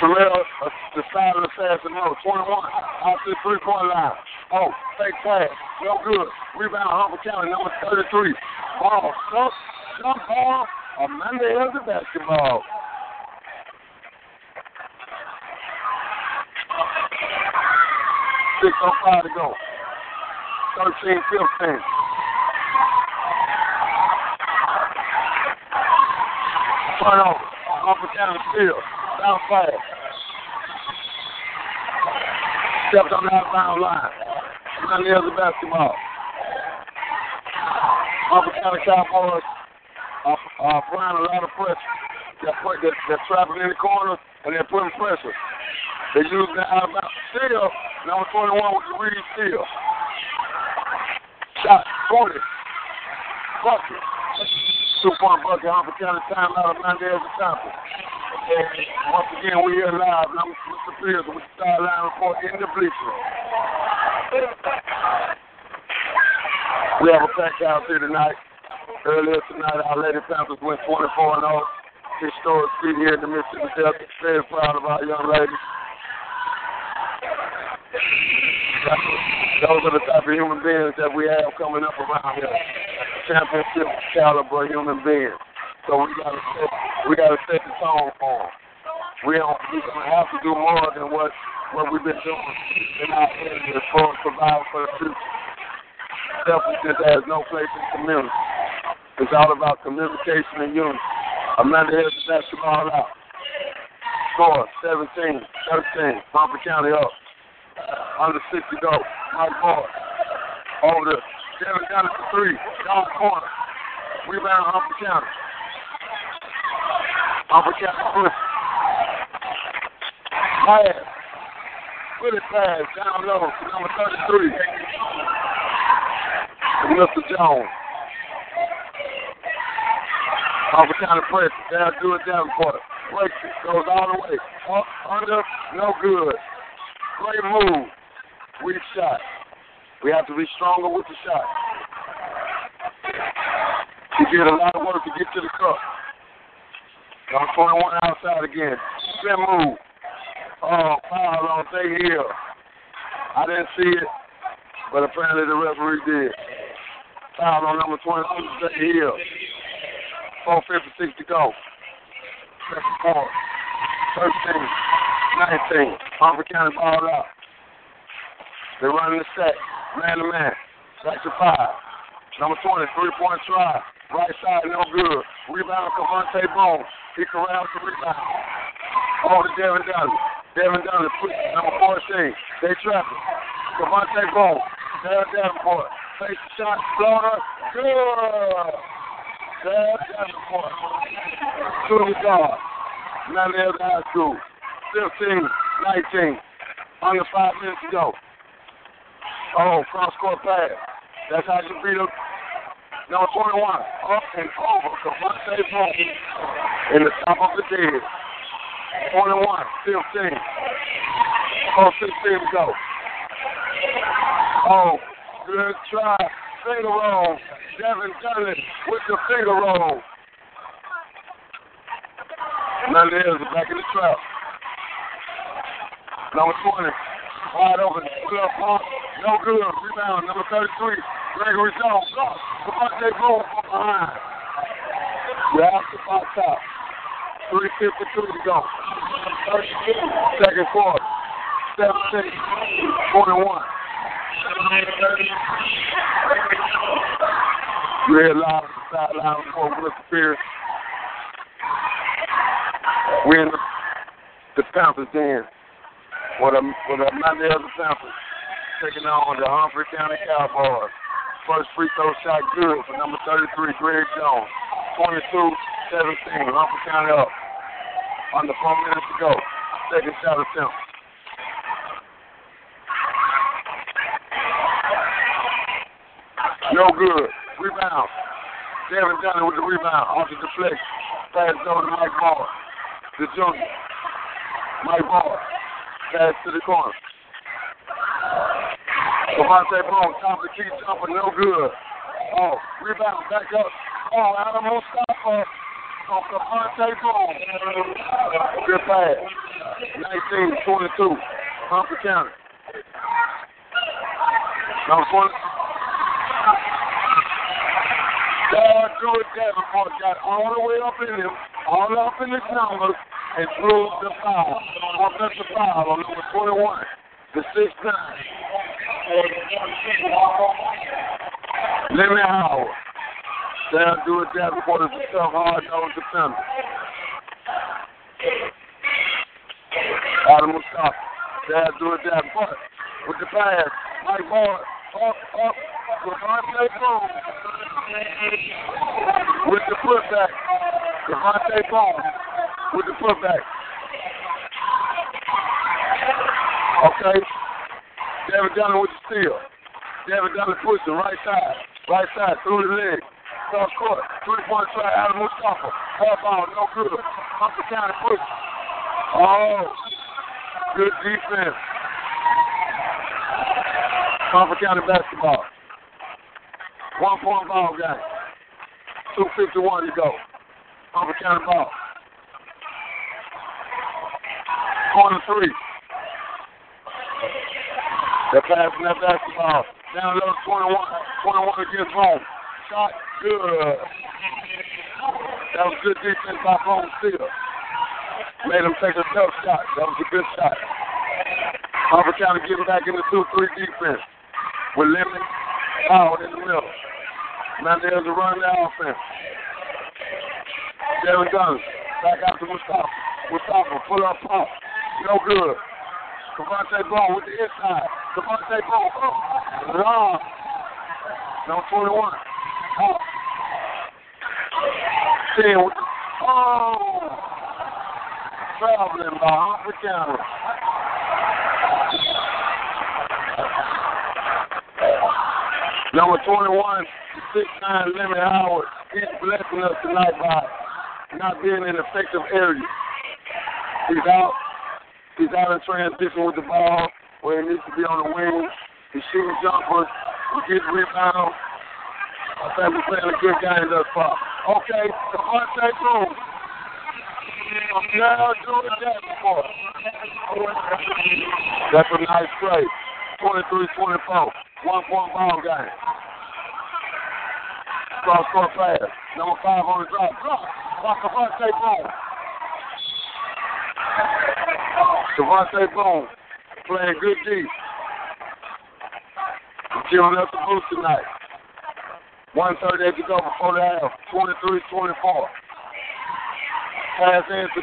Terrell, uh, the side of the pass and no, 21, out to the three-point line. Oh, fake pass, no good. Rebound, Humphrey County, number 33. Ball, jump, jump ball, Amanda has the basketball. Six oh five to go. 13, 15. Turnover. Humphrey County still. Down fast. Stepped on the outbound line. Now near the basketball. Humphrey County Cowboys are, applying a lot of pressure. They're, put, they're, they're trapping in the corner and they're putting pressure. They're using the outbound. Still, number 21 with the Reed Steele. 40. Bucket. Two point bucket. Humphrey County timeout of Mandela Thompson. And once again, we here live. I'm Mr. Pierce with the sideline report in the bleacher. We have a packed house here tonight. Earlier tonight, our Lady Panthers went 24 and 0. Historic feat here in the Mississippi Delta. Very proud of our young ladies. Those are the type of human beings that we have coming up around here. Championship caliber human beings. So we gotta set, we gotta set the tone for them. We don't we have to do more than what what we've been doing in our area as far as for the future. Selfishness has no place in community. It's all about communication and unity. Amanda heads the basketball out. Score 17, 13. Humphrey County up. Under 60 go. Mike Moore. Over the Devin County for three. Down corner. Rebound Humphrey County. Humphrey County push. Pass. It pass down low. Number 33. Mr. Jones. Humphrey County press. Down to it down court. Breaks it. Goes all the way. Up, under, no good. Great move. Weak shot. We have to be stronger with the shot. He did a lot of work to get to the cup. Number 21 outside again. Spin move. Oh, foul on Zay Hill. I didn't see it, but apparently the referee did. Foul on number 22, Zay Hill. 4.56 to go. Second quarter. 13, 19. Humphrey County ball out. They're running the set. Man to man. Back to five. Number 20, three point try. Right side, no good. Rebound, Cavante Bone. He corrals the rebound. Oh, to Devin Dunley. Devin Dunley, number 14. They trap it. Cavante Bone. Devin Davenport. Face the shot, floater. Good. Devin Davenport. To guard. None High School. 15, 19. Under five minutes to go. Oh, cross court pass. That's how you beat them. Number 21, up and over. Cavante Bone in the top of the dead. 21, 15. Oh, 16 to go. Oh, good try. Finger roll. Devin Dunley with the finger roll. Melendez back in the trap. Number 20, wide open. Put up. No good. Rebound. Number 33, Gregory Jones. Block. Cavante Bone from behind. Grab the box out. 3.52 to go. Second quarter. 17, 21. We're live on the sideline for Mr. Pierce. We're in the, the Panthers den with a with a of the Panthers taking on the Humphrey County Cowboys. First free throw shot good for number 33, Greg Jones. 22-17, Humphrey County up. Under four minutes to go. Second shot attempt. No good. Rebound. Devin Dunley with the rebound. Off the deflection. Pass over to Mike Moore. The junior. Mike Moore. Pass to the corner. Cavante Bone, top of the key jumper, no good. Oh, rebound, back up. Oh, Adam Mustafa on oh. Cavante oh, Boom. Good pass. 19-22. Humphrey County. Number 20. God, George Davenport got all the way up in him, all up in his numbers, and threw the foul. Offensive foul on number 21, the 6'9. Lemmy Howard. Down George Davenport is a tough, hard nose defender. Adam Mustafa. Down George Davenport with the pass. Mike Moore. Up, up. Devontae Boone with the putback. Devontae Boone with the putback. Okay. David Dunn with the steal. David Dunn pushing right side. Right side through the leg. Cross court. Three point try of Mustafa. Half ball, no good. Humphrey County push. Oh. Good defense. Humphrey County basketball. One point ball game. 251 to go. Humphrey County ball. Corner three. They're passing that basketball. Down low 21. 21 against home. Shot good. That was good defense by home still. Made him take a tough shot. That was a good shot. Humphrey County getting back into 2-3 defense with Lemon Howard in the middle. Now there's a run the offense. Devin Guns. Back out to Mustafa. Mustafa, pull up pump. No good. Cavante Bone with the inside. Bone. Oh. Long. Number 21. Oh. 10 with the, Oh. Traveling by Humphrey County. Number 21, 6'9 Lemon Howard. He's blessing us tonight by not being in effective area. He's out. He's out in transition with the ball where he needs to be on the wing. He's shooting jumpers. He gets rebounds. I think we're playing a good game thus far. Okay, Devontae Boone. Now doing that before. That's a nice play. 23-24. One point ball game. Cross court pass. Number five on the drop. Drop. Block Devontae Boone. Devontae Boone playing good deep. Giving us a boost tonight. 138 to go before the half. 23-24. Pass in to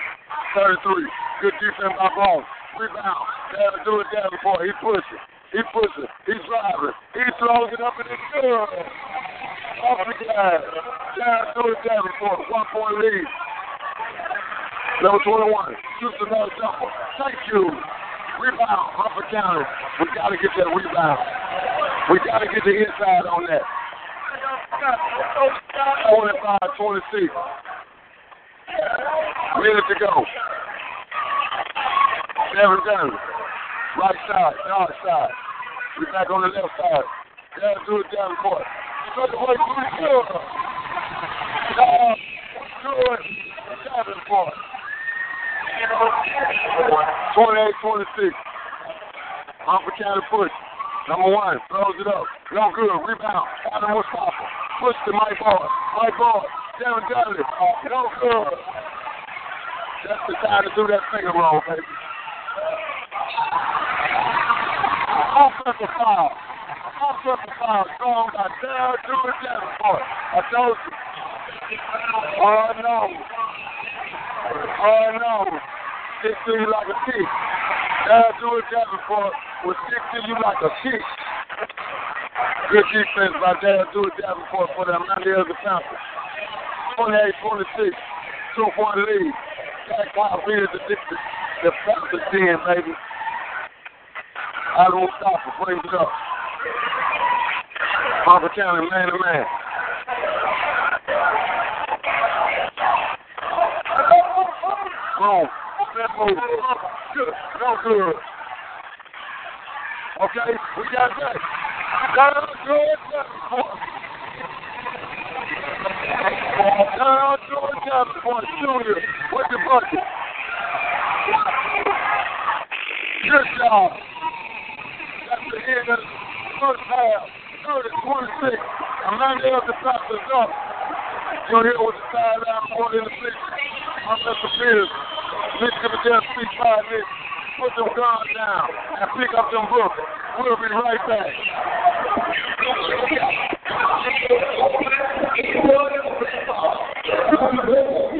33. Good defense by Boone. Rebound. To do it there before. He pushing. He pushing. He's driving. He throws it up in the good. Off the glass. Down to it there before. One point lead. Number 21. Shoots another jumper. Thank you. Rebound. Humphrey County. We got to get that rebound. We got to get the inside on that. 25 26. Minute to go. Never done. Right side, dark side. We back on the left side. Gotta do it down court. Straight away, good. Good. Uh, good. Davenport. 28 26. Humphrey County push. Number one, throws it up. No good. Rebound. Adam Mustafa. Push to Mike Ball. Mike Ball. Devin Dudley. No good. That's the time to do that finger roll, baby. Offensive foul. Offensive foul. Strong by Jewett Davenport. I told you. Oh, no. Oh, no. Stick to you like a kick. Dale Jewett Davenport will stick to you like a kick. Good defense by Dale Jewett Davenport for the Mount Hills Panthers. 28-26. Two-point lead. Jack Kyle Reed the, the, the Panthers 10, baby. I don't stop it. Brings it up. Humphrey County, man to man. Boom. That move. Good. No good. Okay, we got that. It good. Now, George Davenport Jr. with the bucket. Good job. That's the end of the first half. 30 26. Emmanuel DeSantis is up. You're here with the in the six. I'm at the field. Nick Civadel Street Five Nick. Put them guards down and pick up them books. We'll be right back. [LAUGHS] [LAUGHS]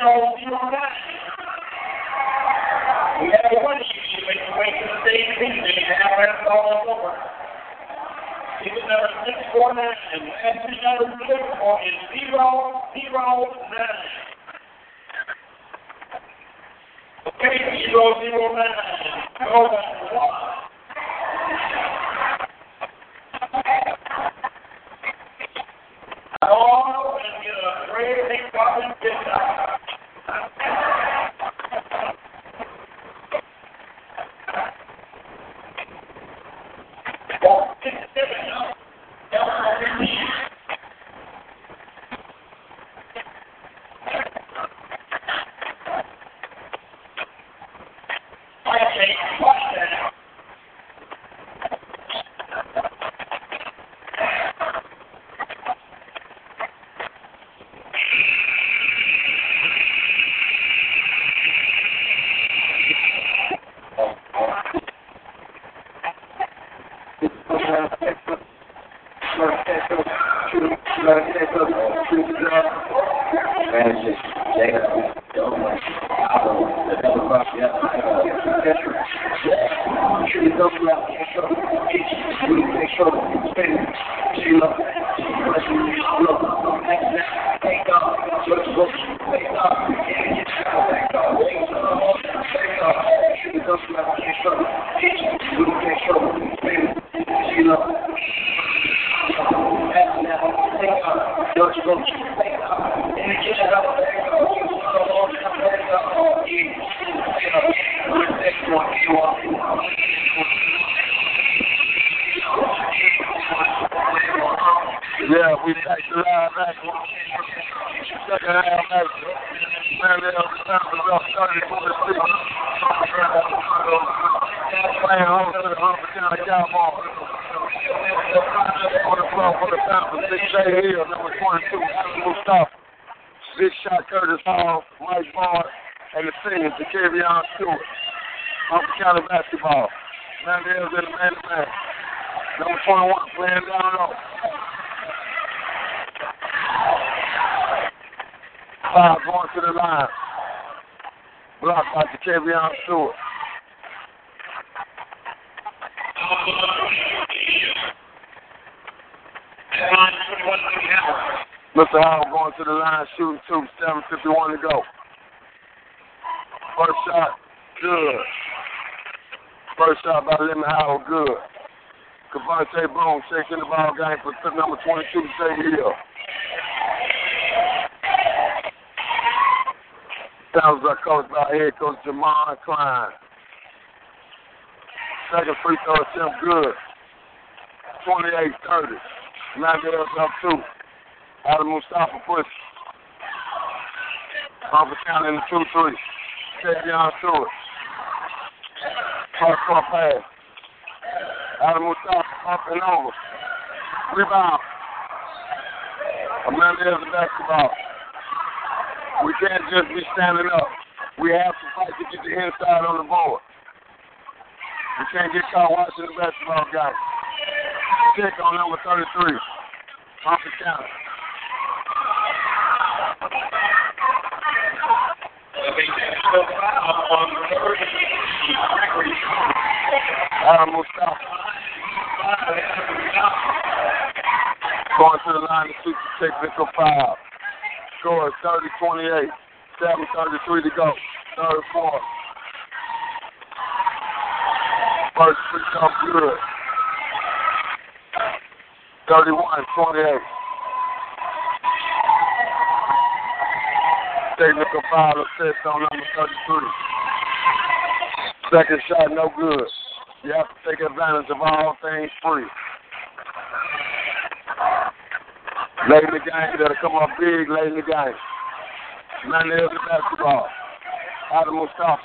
know, you know that. We have one issue, but you to make the day to be there, and now that's all over. Even though it's six four nine, and every other number is zero zero nine. Okay, zero zero nine. 151 to go. First shot, good. First shot by Lemon Howell, good. Cavante Boone taking the ball game for tip number 22, St. Hill. That was our coach by head coach Jamon Klein. Second free throw attempt, good. 28 30. Now get up two. Adam Mustafa push. Alpha County in the 2-3. Tavion Stewart. Cross court pass. Adam Mustafa up and over. Rebound. Amanda has the basketball. We can't just be standing up. We have to fight to get the inside on the board. We can't get caught watching the basketball guys. Check on number 33. Thompson County. Um, Adam Mustafa. Going to the line to shoot the technical foul. Score is 30-28. 7.33 to go. Third quarter. First free throw good. 31-28. Technical foul assist on number 33. Second shot, no good. You have to take advantage of all things free. Late the game, that'll come up big late in the game. Man, there's the basketball. Adam Mustafa.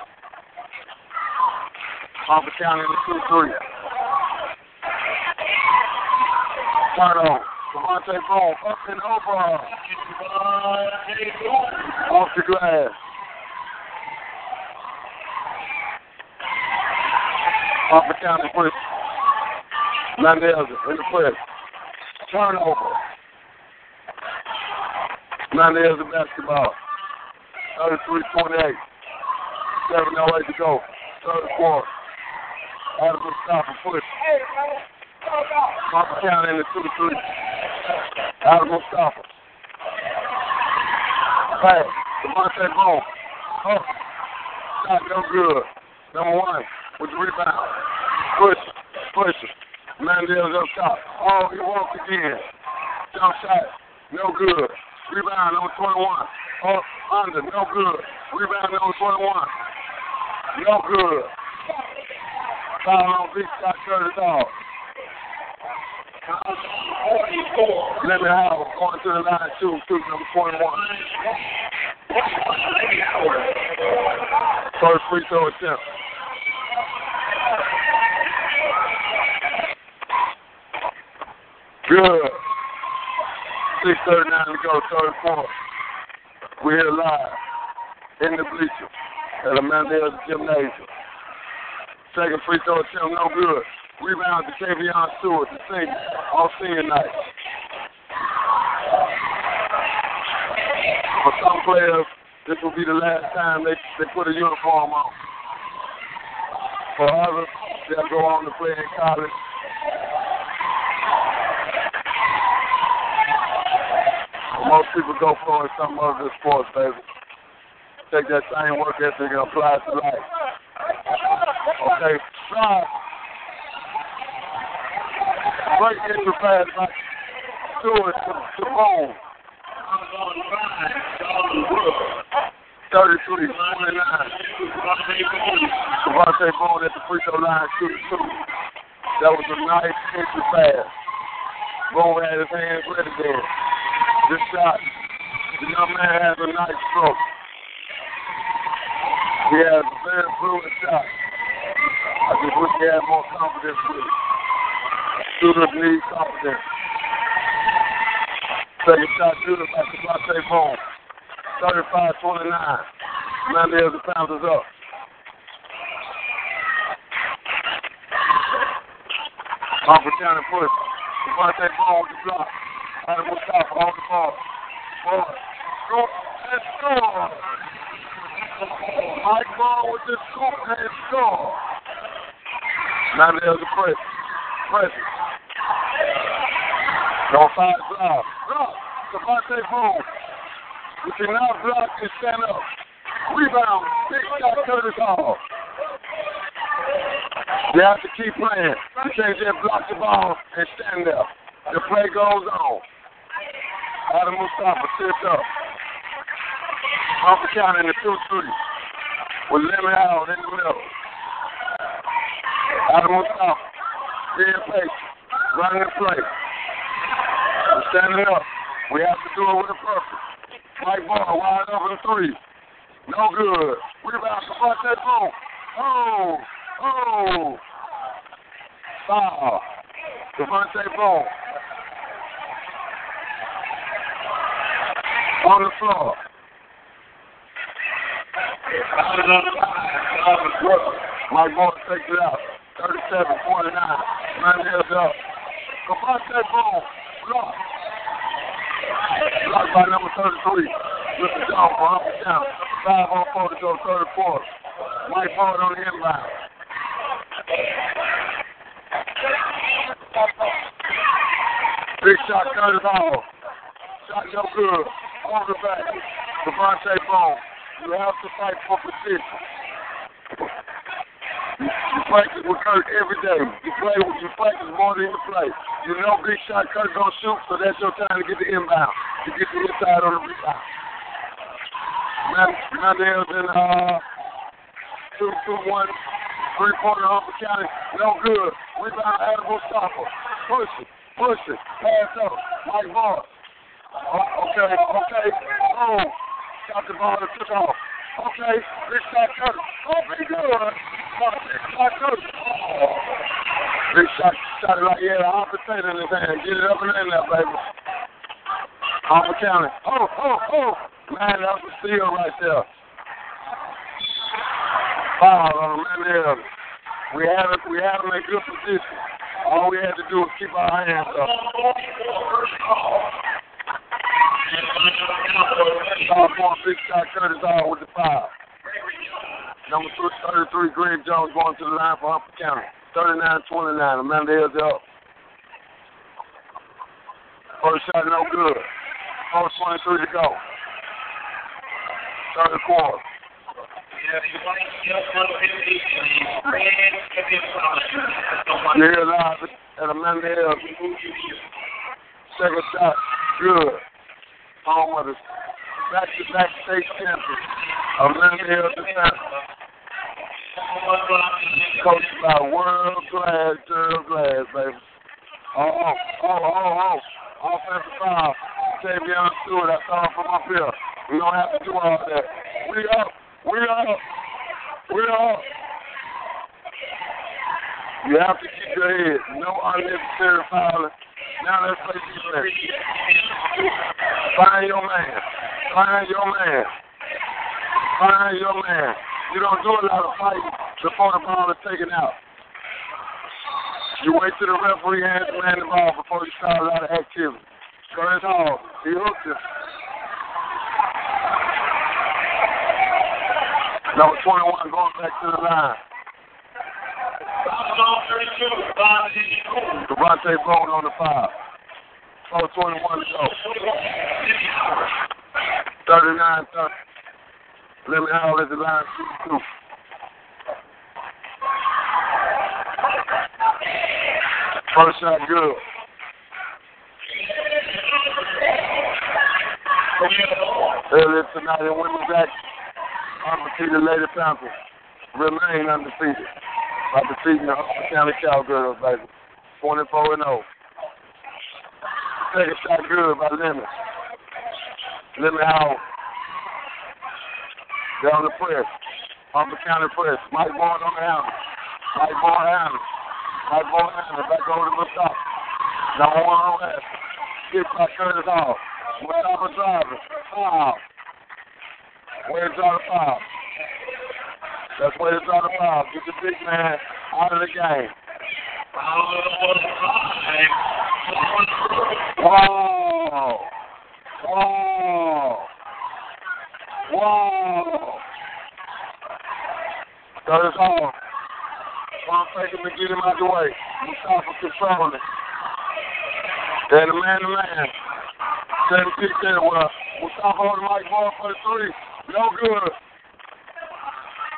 Alpha County in the 2 3. Turn on. Devontae Boone up and over. Off the glass. Alpha County push. Mandela in the press. Turnover. Mandela the basketball. 33-28. 7.08 to go. Third quarter. Adam Mustafa push. Alpha County in the 2-3. Adam Mustafa. Pass. Devontae Boone. Oh. Shot no good. Number one with the rebound. Push. Push. Mandela's up top. Oh, he walked again. Jump shot. No good. Rebound number 21. Oh, under. No good. Rebound number 21. No good. Foul on big shot, it off. Let me have going to the line, two, two, number 21. First free throw attempt. Good. 6.39 to go, third quarter. We're here live in the bleachers at Amanda's Gymnasium. Second free throw attempt, no good. Rebound to Tavion Stewart, the senior, on senior night. For some players, this will be the last time they, they put a uniform on. For others, they'll go on to play in college. Most people go for it some other sports, baby. Take that same work ethic and apply it to life. Okay, stop. Great entry pass by Stewart to, to. 33, 29. Devontae Bone at the free throw line, shooting two. That was a nice entry pass. Bone had his hands ready there. This shot, the young man has a nice stroke. He has a very fluid shot. I just wish he had more confidence with it. Students need confidence. Second shot, shooter by Devontae Bone. 35-29. Mandela the Panthers up. Push. Devontae Bone with the block. Adam Mustafa on the ball. Ball. Scoop and score. Mike Ball with the scoop and score. Mandela the press. Press. Five block. Block. Devontae Bone. You cannot block and stand up. Rebound. Big shot Curtis Hall. You have to keep playing. You can't just block the ball and stand there. The play goes on. Adam Mustafa sits up. Humphrey County in the 2-3 with Lemon out in the middle. Adam Mustafa, being patient, running the play. We're standing up. We have to do it with a purpose. Mike Ball wide open three. No good. Rebound to Devontae Boom. Oh, oh. Foul. Devontae Boom. On the floor. Mike Ball takes it out. 37, 49. Nine heads up. Devontae Boom. Block. Blocked by number 33. With the jump for Humphrey County. Five on four to go third quarter. Mike Ball on the inbound. Big shot cut it off. Shot no good. On the back. Devontae Bone. You have to fight for position. You practice with Kirk every day. You play with you practice more than you play. You know big shot Kirk gonna shoot, so that's your time to get the inbound. To get the inside on the rebound. Mandela's in uh two two one three quarter Humphrey County. No good. Rebound Adam Mustafa. Push it. Push it. Pass up. Mike Ball. Oh, okay, okay. Oh, got the ball and took off. Okay, big shot cut. Oh, pretty good. Oh, big shot cut. Oh. Big shot, shot it like a hot potato in his hand. Get it up and in there, baby. Humphrey County. Oh, oh, oh. Man, that was a steal right there. Foul uh, on man. We had it, we had them in good position. All we had to do was keep our hands up. Sophomore big shot Curtis Hall with the foul. Number 33, Greg Jones going to the line for Humper County. 39-29. Amanda Hills up. First shot no good. First 23 to go. Third quarter. Live at Hills. Second shot, good. Home of the back-to-back state champion, Hills Defense. Coached by world-class, world-class, baby. Oh, oh, oh, oh, oh. Offensive foul. Tavion Stewart, saw him from up here. We don't have to do all that. We up. We up. We up. You have to keep your head. No unnecessary fouling. Now let's play defense. Find your man. Find your man. Find your man. You don't do a lot of fighting before the ball is taken out. You wait till the referee hands man the ball before you start a lot of activity. Curtis Hall, he hooked it. Number 21 going back to the line. Devontae Bone on the five. 421 to go. 39 30. Lemon Howell at the line. Two. First shot good. Earlier tonight in Women's Act, undefeated Lady Panthers remain undefeated by defeating the Humphrey County Cowgirls, baby. 24 and 0. Second shot good by Lemon. Lemon Howell. Down the press. Humphrey County press. Mike Bourne on the handle. Mike Bourne handle. Mike Bourne handle. Back over to Mustafa. Number one on that. Kick by Curtis Hall. Mustafa driving. Foul. Where's our foul? That's where it's the foul. Get the big man out of the game. Whoa! Whoa! Whoa! That is all. I'm taking to get him out the way. Mustafa controlling it. And the man to man. Seven six there. Well, Mustafa on the mic ball for the three. No good.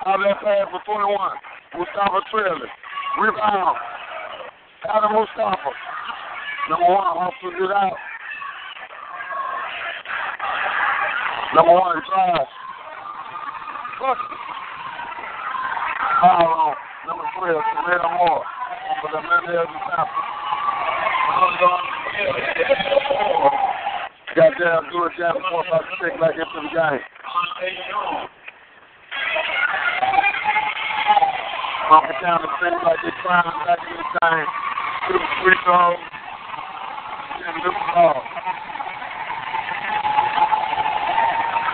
Out that pass for 21. Mustafa trailing. Rebound. Adam Mustafa. Number one, hustles it out. Number one, drive. Foul on number 12, Terrell Moore. For the Mendez Sample. Goddamn, do it down before about to take back into the game. Pump it down the seems like they're trying back in the game. Two free throws. And the ball.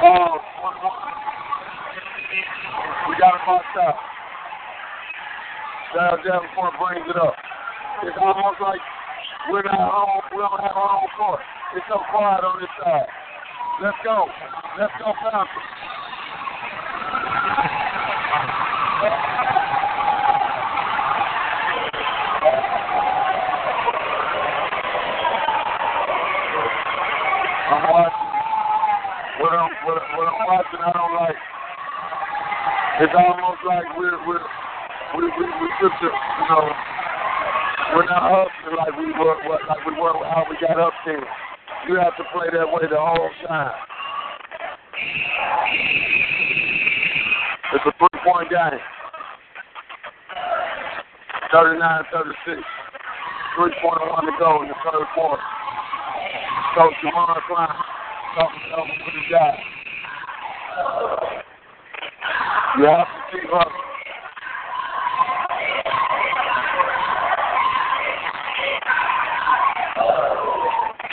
Oh. We got him boxed out. Down Davenport brings it up. It's almost like we're not home. We don't have home court. It's so quiet on this side. Let's go. Let's go, Falcons. I'm watching. What I'm, what, what I'm watching, I don't like. It's almost like we're, we're we we we the you know we're not hustling like we were what like we were how we got up there. You have to play that way the whole time. It's a three point game. 39 36. 3.1 to go in the third quarter. Coach Jamar Klein talking to the guy. You have to keep hustling.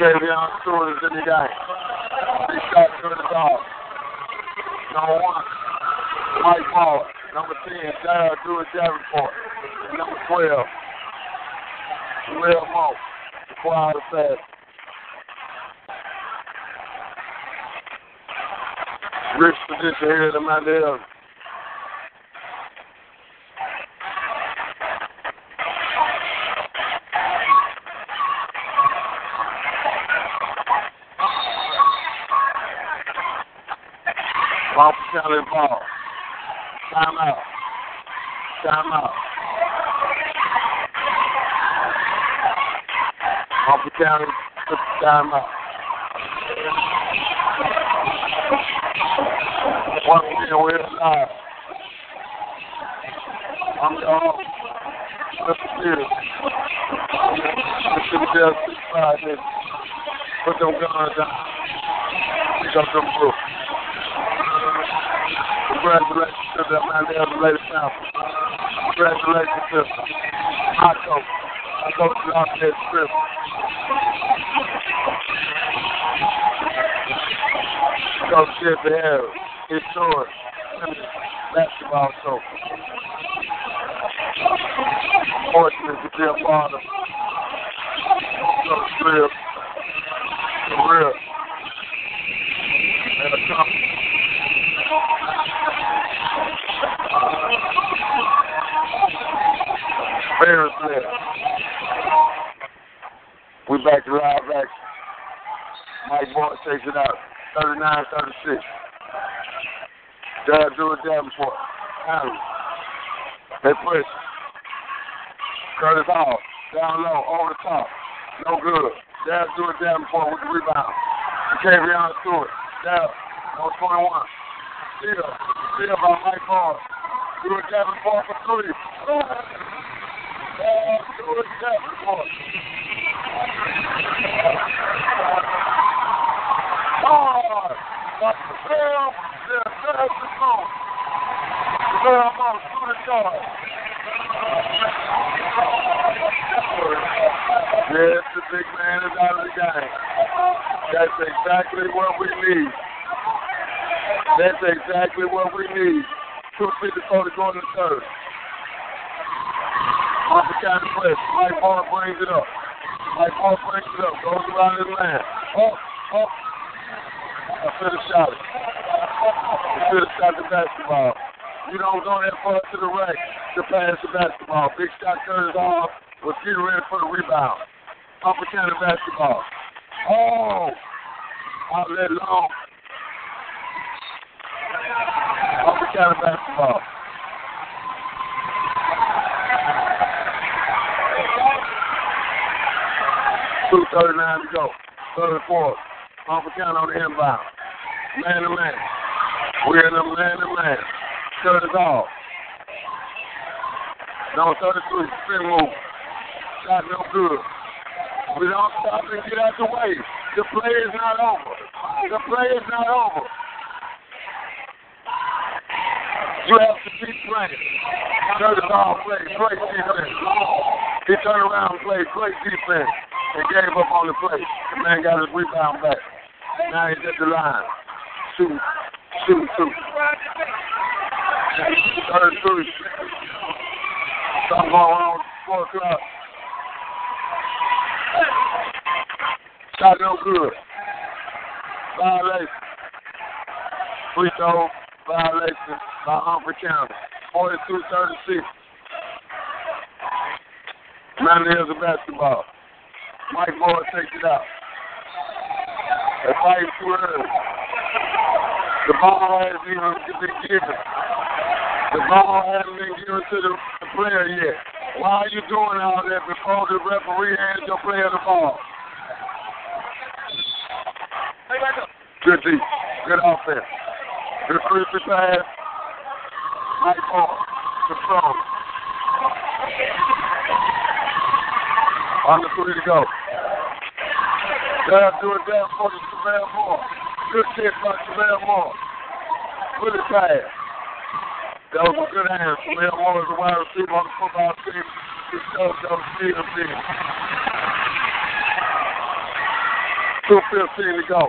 Kavion Stewart is in the game. He shot through the dog. Number one, Mike Ball. Number 10, Dara Drew Davenport. And number 12, Will Moe. Quiet fast. Rich position here at the Mandela. Ball County. Time out. Time out. Bumper County time out. Once again, we're live. I'm the all. Mr. Peters. Mr. Justice Friday. Put them guns down. Up them books. Congratulations to the Mandela Lady Sample. Congratulations to my coach. My coach is out there script. Coach Jeffrey Harris. Short. Basketball coach. Fortunate to be a part of Coach Tripp. Career. And a company. Left. We back to live action. Mike Boyd takes it out. 39 36. Dad do it Davenport. Allen. They push. Curtis Hall. Down low. Over the top. No good. Dad do it Davenport with the rebound. Kavion Stewart. Dad. On 21. Steal. Steal by Mike Boyd. Do it Davenport for three. Yes, the big man is out of the game. That's exactly what we need. That's exactly what we need. 254 to go in the third. Press. Mike Paul brings it up. Mike Paul brings it up. Goes around his man. Oh, oh. I should have shot it. I should have shot the basketball. You don't go that far to the right to pass the basketball. Big shot turns off. Was getting ready for the rebound. Upper county basketball. Oh! Outlet long. Upper county basketball. Two thirty nine to go. Thirty four. Upper county on the inbound. Man to man. We're in a man to man. Cut it off. No, 33, spin move. Shot no good. We don't stop and get out the way. The play is not over. The play is not over. You have to keep playing. Turn it off, play, play defense. He turned around played great defense and gave up on the play. The man got his rebound back. Now he's at the line. Shoot, shoot, shoot. Third two. Something going on with four o'clock. Shot no good. Violation. Free throw violation by Humphrey County. 42-36. Mountaineers of basketball. Mike Moore takes it out. Fight too early. The ball hasn't even been given. The ball hasn't been given to the, the player yet. Why are you doing all that before the referee hands your player the ball? Good D. Good offense. Good free pass. Mike Moore. Control. On the three to go. Down do it down for the Javale Moore. Good kick by Javale Moore. Good pass. That was a good hand. Javale Moore is a wide receiver on the football team. He shows those field team. 2.15 to go.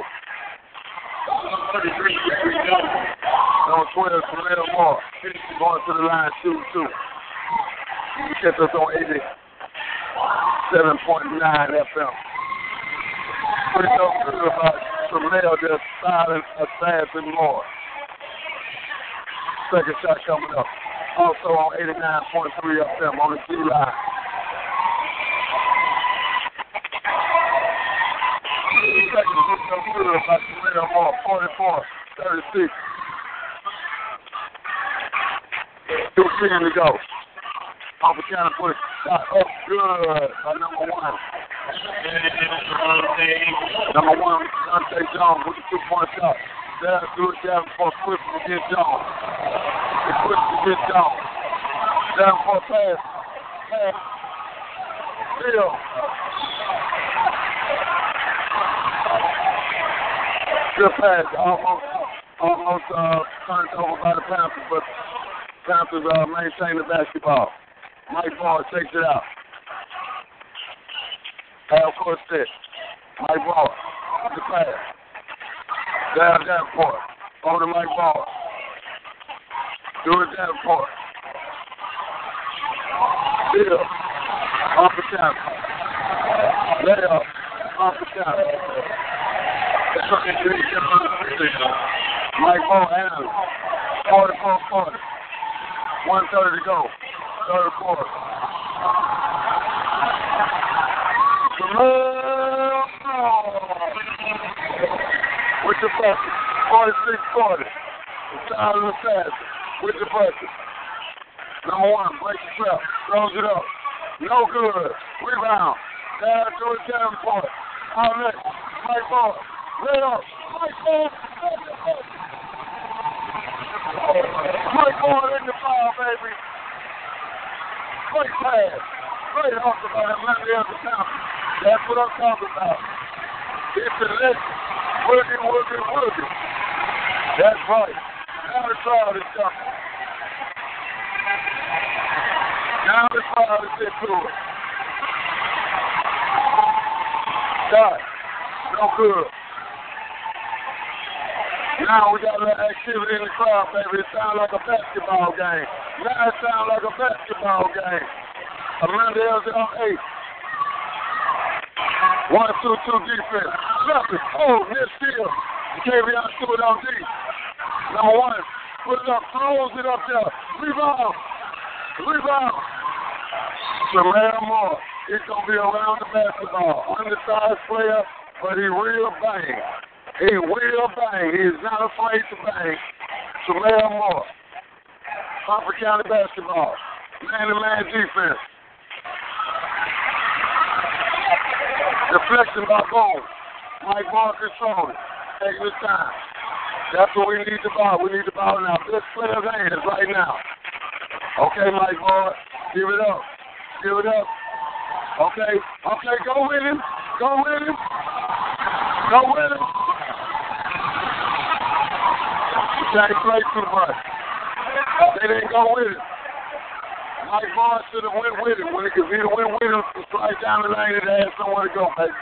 33 to go. On 12, Javale Moore. Going to the line, shooting two. Catch us on 87.9 FM. No good about Tremel just silent assassin more. Second shot coming up. Also on 89.3 FM on the G line. Second shot no good about Tremel more. 44, 36. Two ten to go. Off the counter Up good number one. Number one, Dante Jones with two point shot. There, do it down for Clifton against Jones. Down for pass. Pass. Good pass. Almost, almost uh, turned over by the Panthers, but Panthers uh, maintain the basketball. Mike Ball takes it out. Half court set. Mike Ball. The pass. Down Davenport. Over to Mike Ball. Do it Davenport. Still. Off the count. Layup. Off the count. Mike Ball handles. 44 40. 130 to go. Third quarter. With the bucket. 46 40. Tyler Assassin. With the bucket. Number one, break trap. Throws it up. No good. Rebound. Down to a down point. Outlet. Mike Ball. Lay up. Mike Ball. Mike Ball in the foul, baby. Great pass. Great hustle by there at the top. That's what I'm talking about. It's a legend. Working, working, working. That's right. Now the crowd is coming. Now the crowd is into it. Shot. No good. Now we got a little activity in the crowd, baby. It sounds like a basketball game. Now it sounds like a basketball game. Amanda Elzy's on eight. One, two, two defense. Nothing. Oh, steal. Kavion Stewart on D. Number one. Put it up. Throws it up there. Rebound. Rebound. Jamal Moore. He's going to be around the basketball. Undersized player, but he real bang. He will bang. He is not afraid to bang. Jamal Moore. Harper County basketball. Man-to-man defense. Deflection by Bones. Mike Ball controlling. Taking his time. That's what we need to ball. We need to ball now. This player's hands right now. Okay, Mike Boy. Give it up. Give it up. Okay. Okay, go with him. Go with him. Go with him. Can't play too much. They didn't go with it. Mike Boy should have went with it. When it could be went with him, slide down the lane and they had somewhere to go, baby.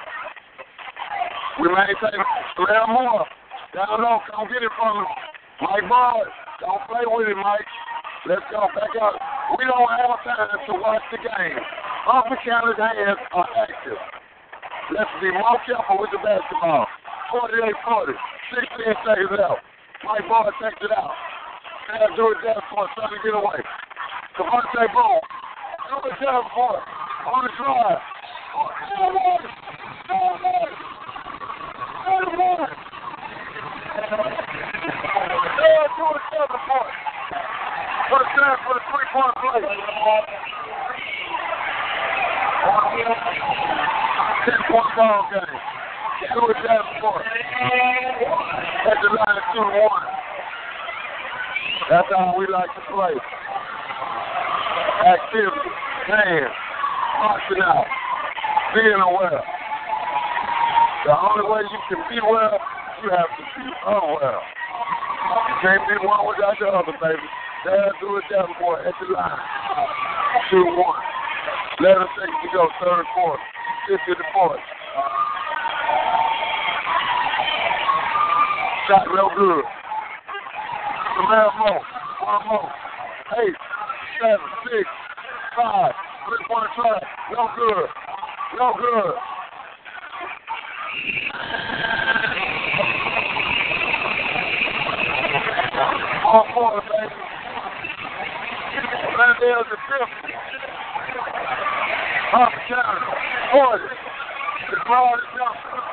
We maintain Larry Moore. Down low, come get it from him. Mike Boy, don't play with it, Mike. Let's go back up. We don't have time to watch the game. Officer County's hands are active. Let's be more careful with the basketball. 48-40, 16 seconds out. Mike Boy takes it out. Now do it there for trying to get away. Devontae. Number seven for on the drive. First down for the three-point play. Ten-point ball game. Seven for At the line, of two and one. That's how we like to play. Activity, hands, boxing out, being aware. The only way you can be well, you have to be unwell. You can't be one without the other, baby. There, do it down, boy, at the line. Two, one. Let us take to go, third, fourth, fifth to the fourth. Shot real good. Samara more. One more. Eight, seven, six, five. Three point try. No good. No good. All four, baby. Landale's the fifth. Half counter. Forty. The crowd is jumping.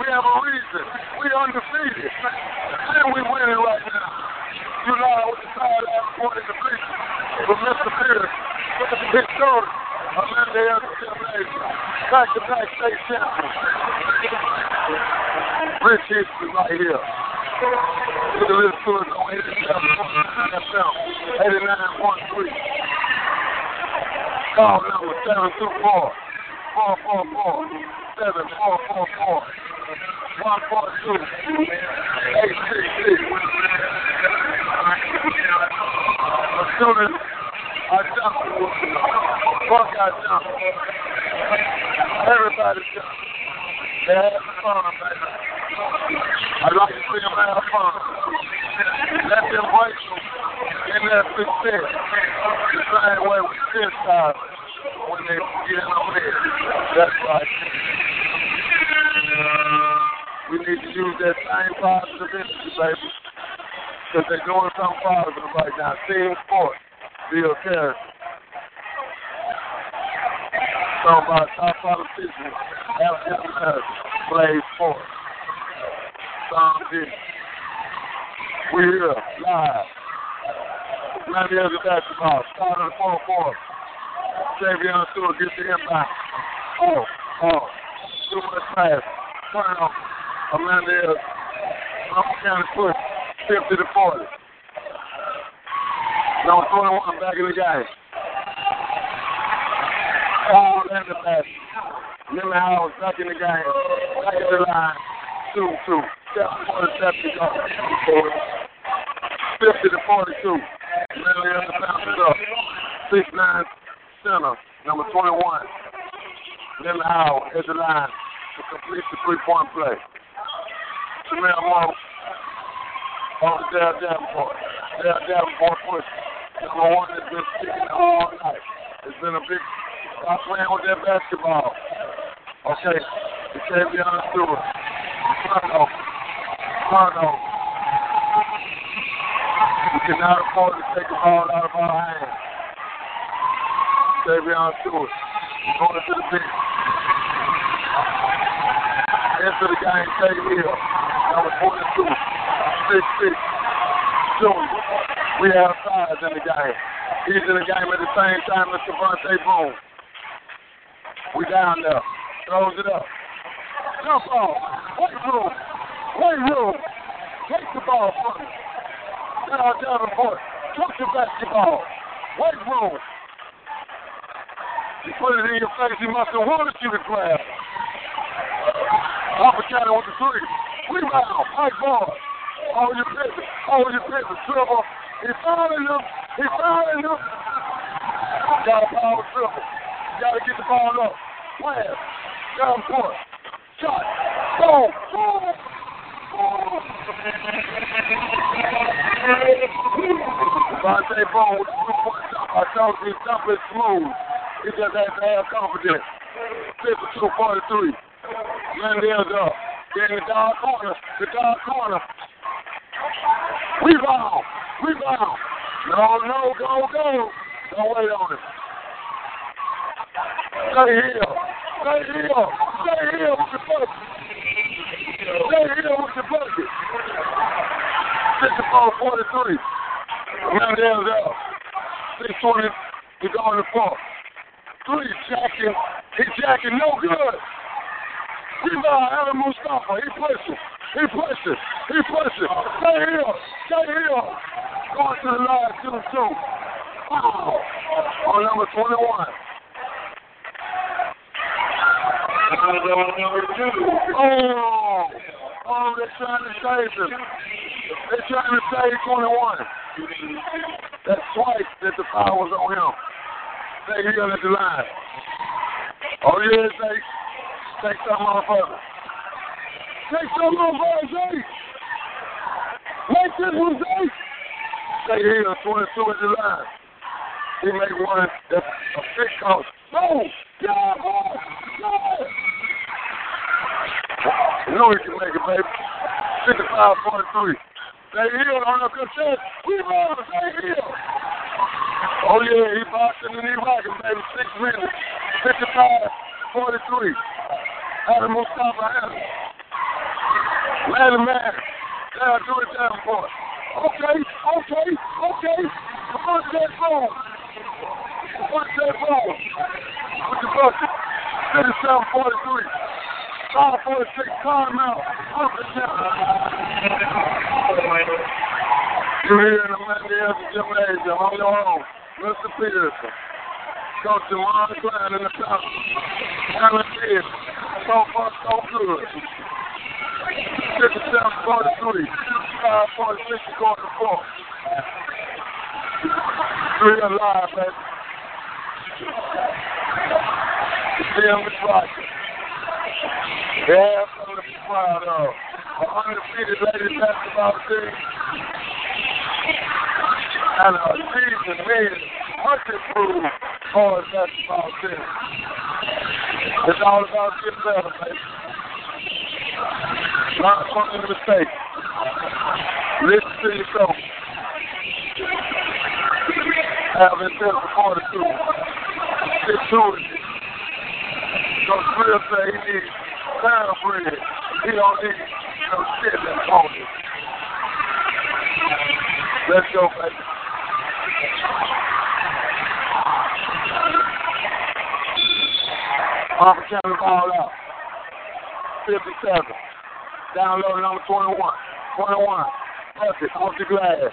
We have a reason. We undefeated. And we winning right now. You know the side of point in the beat. But Mr. Pierce, his shoulder. Amanda Elder Back to back state champion. Rich history right here. Look at this to us on 87 89.3. Call number 724 444 7444 142 866. As soon as I jump, fuck I jump. Everybody jump. They have fun, baby. I like to see them have fun. Let them them in that success. The same way we time when they get over there. That's right. We need to use that same positive energy, baby. Because they're doing something positive right now. Team sports, Bill Carey. Talking about top politicians, African Americans, play sports. Tom Diddy. We here, live. Of the basketball. Start of the fourth quarter. Savion Stewart gets the inbound. Oh, oh. Too much pass. Turn off. Amanda is Humphrey County push. 50 to 40. Number 21 back in the game. All in the basket. Millie Howard back in the game. Back in the line. 2 2. Seven point seven to go. 50 to 42. Millie on the up. 6 9 center. Number 21. Millie Howard at the line to complete the three point play. Jamel Moore on the Dale Davenport. Dale Davenport push. Number one has been sticking all night. It's been a big stop playing with that basketball. Okay. The Savion Stewart. Turnover. Turnover. We cannot afford to take the ball out of our hands. Savion Stewart. Going to the bench. Into the game, Teddy Hill. Number 42. 6'6". Junior. We have size in the game. He's in the game at the same time as Devontae Boone. We down there. Throws it up. Jump off. Weight room. Weight room. Take the ball from me. Now Davenport, touch the basketball. Weight room. He put it in your face. He must have wanted you to grab. Opportunity with the three. Rebound. Mike ball. Hold your pivot. Hold your pivot. Dribble. He fouling him. He fouling him. Got a power dribble. Got to get the ball up. Slam. Davenport. Shot. Boom. Boom. Devontae Bone. I told you, jump is smooth. He just has to have confidence. 52-43. Landale's up. Getting the dog corner. The dog corner. Rebound. Rebound. No, no, go, go. Don't wait on it. Stay here. Stay here. Stay here with the bucket. Stay here with the bucket. 54-43. Landale's up. 620 to go in the fourth. Three jacking. He jacking no good. Rebound, Adam Mustafa. He pushes. He pushes. He pushes. Stay here. Stay here. Going to the line, two two. Wow. On number 21. number two. Oh. Oh, they're trying to save him. They're trying to save 21. That's twice that the foul was on him. Stay here at the line. Oh, yeah, take, take some it. Take some it, Zay. This one, Zay. Stay here, 22 at the line. He make one that's a big coach. No! Yeah, boy! Yeah! You know he can make it, baby. 55 43. Stay here on the contest. Rebound, stay here. Oh, yeah, he boxing and he rocking, baby. Six minutes. 55 43. Adam Mustafa Adam. Man to man. Now do it down for it. Okay, okay, okay. On, that ball. What's that ball? With the bucket. 57 43. 5 46. Timeout. Up and down. You're here in the Mandela Gymnasium on your own. Mr. Peterson. Coach Jamon Klein in the top. Alan Kidd. So far, so good. 57 43. 5 46 going to 4. Three alive, baby. Damn, it's right. Yeah, I'm looking proud of. An undefeated ladies basketball team. And a season men hunting proof boys basketball team. It's all about getting better, baby. Not fucking mistake. Listen to your coach. Have intent for 42. Get to it. Coach Bill say he needs pound bread. He don't need no shit that's on it. Let's go, baby. Offer County ball out. 57. Down low, number 21. 21. Perfect. Off the glass.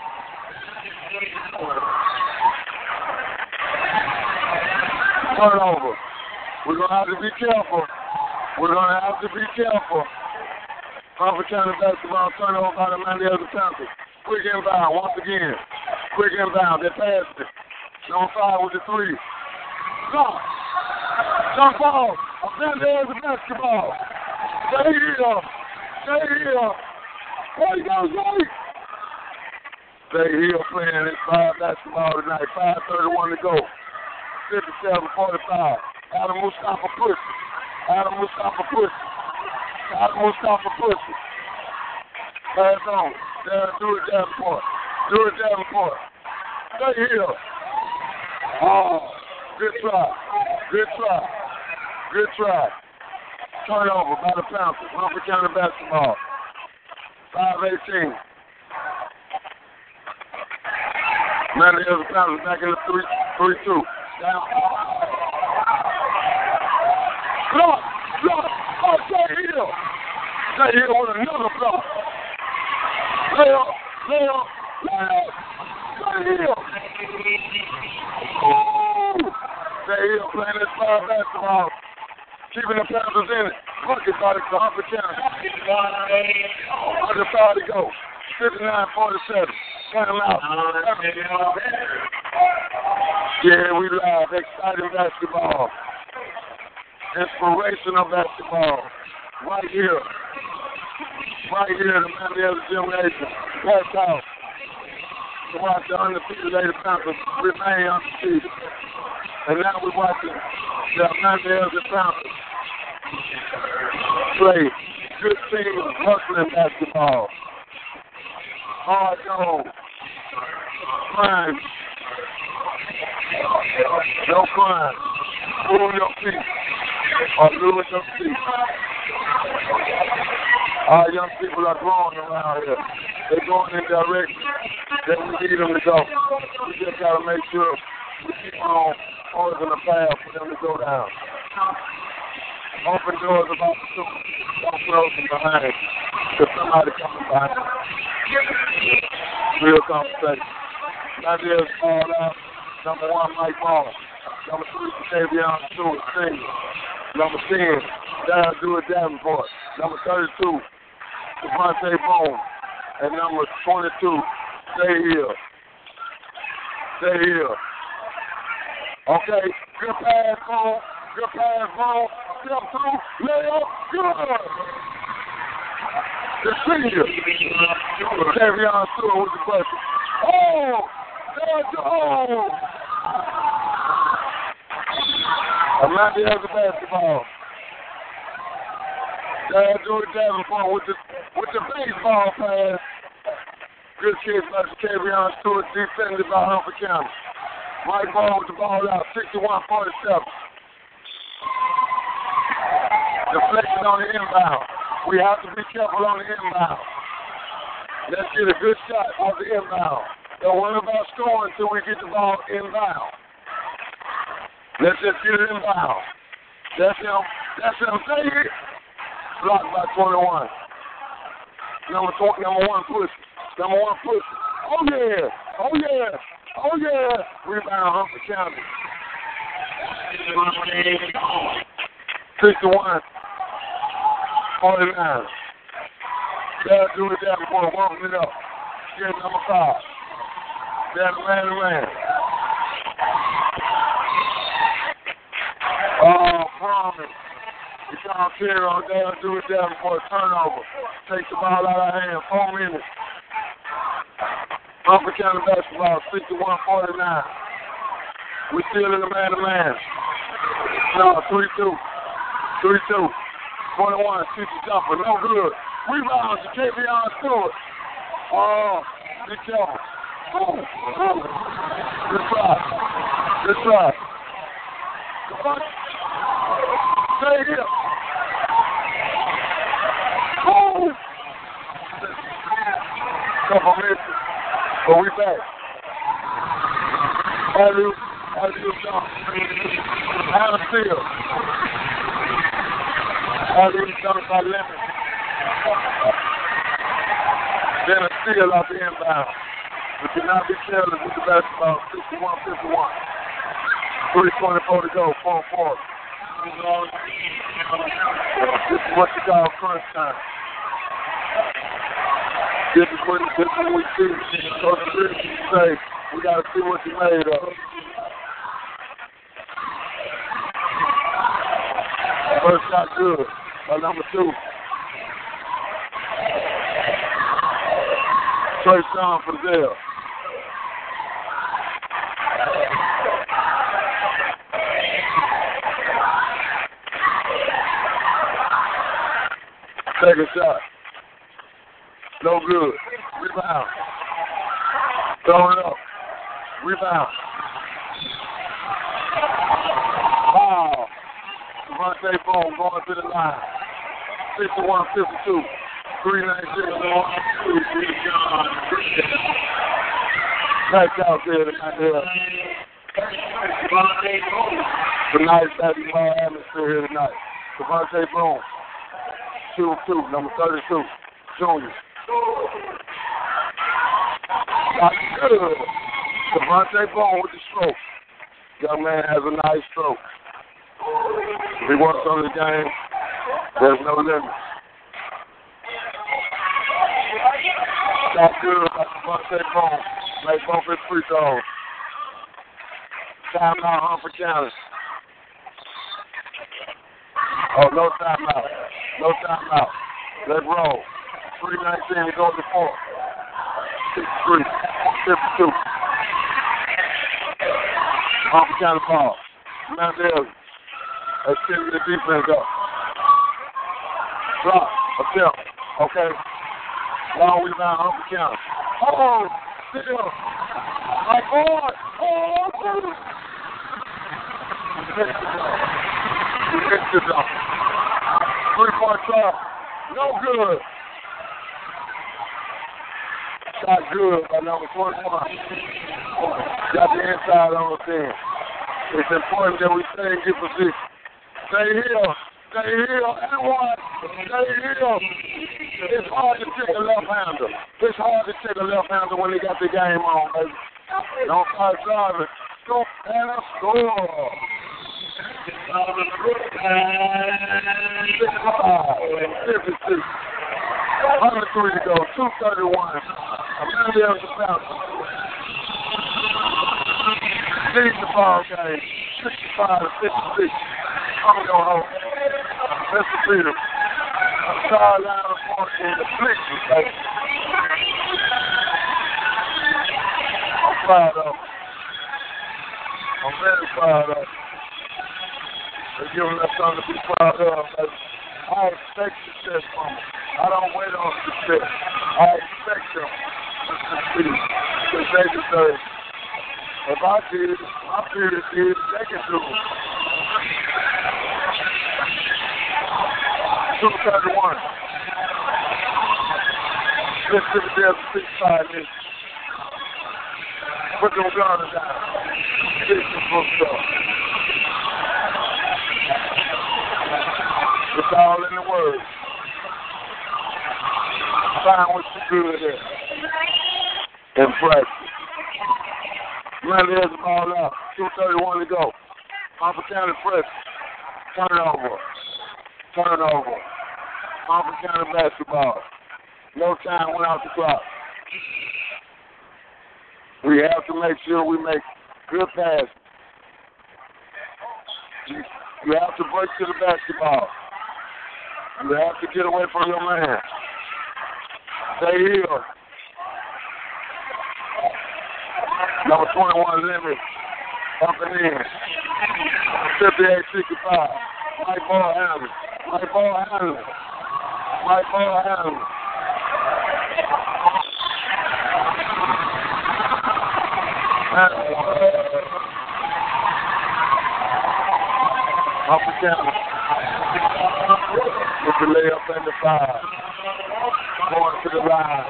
Turnover. We're going to have to be careful. We're going to have to be careful. Crawford County basketball turnover by the Mandela Panthers. Quick inbound once again. Quick inbound. They passed it. Number five with the three. Stop. Jump ball. Mandela basketball. Stay here. Stay here. You go, Zay. Stay here playing this five basketball tonight. 5.31 to go. 57-45. Adam Mustafa push. Adam Mustafa push. Adam Mustafa push. Pass on. Down, do it Davenport. Do it Davenport. Stay here. Oh, good try. Good try. Good try. Turnover by the Panthers. Rumford County basketball. 5-18. Man, the other Panthers back in the 3 3 2. Down. Block, block, oh, stay here. Stay here with another block. Lay up, lay up, lay up. Here. Ooh. Stay here playing this fire basketball. Keeping the Panthers in it. Bucket by the Harper County. Under five to go. 59-47. Time out. Yeah, we live. Exciting basketball. Inspirational basketball. Right here. Right here, the Mandela Gymnasium. Pass out. To watch the undefeated Lady Panthers remain undefeated. And now we're watching the Mandela Panthers play good team hustling basketball. Hard goal. Crime. No crime. Move your feet. Or lose your feet. Our young people are growing around here. They're going in direction that we need them to go. We just got to make sure we keep on holding the path for them to go down. Open doors about the close behind. There's somebody coming behind. Real conversation. That is all out. Number one, Mike Ball. Number three, Tavion Stewart, senior. Number 10, Darren Stewart Davenport. Number 32, Devontae Boone. And number 22, stay here. Stay here. Okay, good pass, Boone. Good pass, Boone. Step through, lay up, good. The senior, Tavion Stewart with the question. Oh, the oh. Amanda has the basketball. Jordan Davenport with the with the baseball pass. Good kick by Tavion Stewart, defended by Humphrey County. Mike Ball with the ball out, 61-47. Deflection on the inbound. We have to be careful on the inbound. Let's get a good shot on the inbound. Don't worry about scoring until we get the ball inbound. Let's just get it inbound. That's him. That's him. Say it. Blocked by 21. Number 20, number one push. Number one push. Oh yeah. Oh yeah. Oh yeah. Rebound Humphrey County. 61. 49. Dad do it down before warming it up. Get number five. Dad man to man. Oh, promise. You can't clear on oh, down, do it down before a turnover. Take the ball out of hand. Four minutes. Humphrey County basketball, 61-49. We're still in the man-to-man. No, 3-2. 3-2. 21, shoot the jumper. No good. Rebound to Tavion Stewart. Oh, good job. Oh, oh. Good try. Good try. Stay here. Oh. Couple minutes. But we back. Andrew, Andrew Johnson. Adam Steele. Andrew Johnson by Lemon. Then a steal off the inbound. But do not be careless with the basketball. 61-51. 324 to go. 4-4. This is what you call crunch time. This is what, this is what we see. The Christians say, we got to see what you made of. First shot good. By number two. First down for Zell. Second shot. No good. Rebound. Throw it up. Rebound. Wow. Devontae Boone going to the line. 61 52. 396 Nice out there tonight. Here. The nice basketball atmosphere here tonight. Devontae Boone. 2 2, number 32, Junior. Devontae Bone with the stroke. Young man has a nice stroke. He works on the game, there's no limit. Shot good by Devontae Bone. Make both his free throws. Timeout, Humphrey County. Oh, no timeout. No timeout. Let's roll. 319 to go to four. 63. 52. Humphrey County ball. Elgin. Let's get the defense up. Drop. Attempt. Okay. Long rebound, Humphrey County. Oh, still. My boy. Oh, up. [LAUGHS] Three point shot. No good. Shot good by number 21. Got the inside on the team. It's important that we stay in good position. Stay here. Stay here. Everyone. It's hard to take a left hander. It's hard to take a left hander when they got the game on, baby. Don't start driving. Scoop and score. 56. 103 to go. 231. Amanda Elzy Falcons. Leads the ball game. 65 to 56. I'm going go home. Mr. Peter. Sideline of 14. The Blixers, baby. I'm proud of. I'm very proud of. They're giving us something to be proud of. baby. I expect success from them. I don't wait on success. I expect them to succeed they deserve it. If I did, my peers did, they do. 231. Let's give it there 65 minutes. Put them guns down. Get some books up. It's all in the word. Find what you're good at. And practice. The ball out. 231 to go. Papa County press. Turnover. Turnover. Papa County basketball. No time went out the clock. We have to make sure we make good passes. You, you have to break to the basketball. You have to get away from your man. Stay here. Number 21 limit. Up and in. 58 65. Mike ball handler. Mike ball handler. Mike ball handler. Up the camera. With the layup and the five. Going to the line.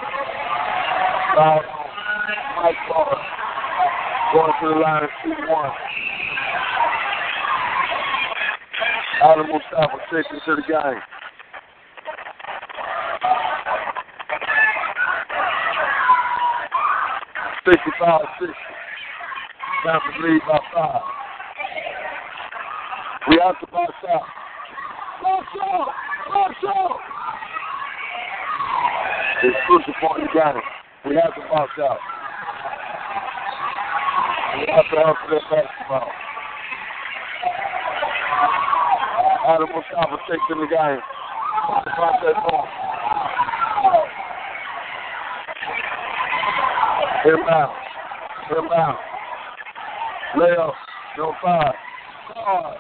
Foul. Mike ball. Going to the line, shoot one. Adam Mustafa taking to the game. Sixty-five, sixty. Time to lead by five. We have to box out. Box out! Box out! It's crucial point in the game. We have to box out. We have to help that basketball. Adam Mustafa takes in the game. Devontae Bone. Inbound. Inbound. Layup. No five. Card.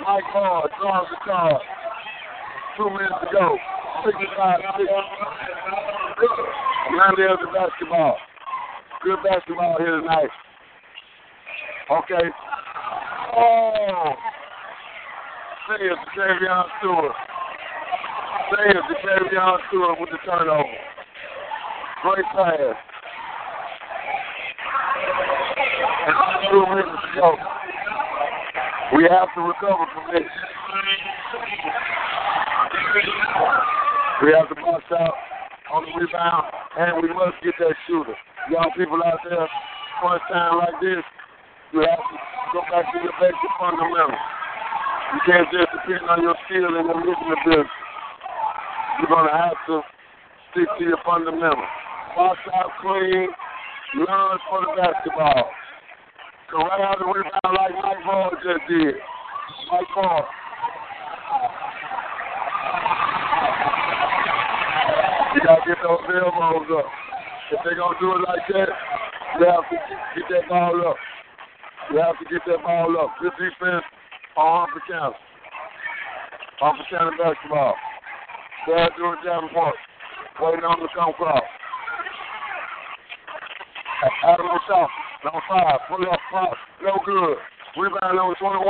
Mike Hall draws the card. Two minutes to go. 65 60. Amanda Elzy basketball. Good basketball here tonight. Okay. Oh. Say it to Javion Stewart. Say it to Javion Stewart with the turnover. Great pass. And. We have to recover from this. We have to bust out on the rebound. And we must get that shooter. Young people out there, first time like this, you have to go back to your basic fundamentals. You can't just depend on your skill in the mission business. You're going to have to stick to your fundamentals. Box out clean, learn for the basketball. Out the rebound like Mike Ball just did. Mike Ball. You got to get those elbows up. If they're going to do it like that, you have to get that ball up. You have to get that ball up. Good defense on Harper County. Harper County basketball. Dad doing Davenport. Waiting on the come cross. Mustafa, number five, pull up, cross, no good. Rebound number 21,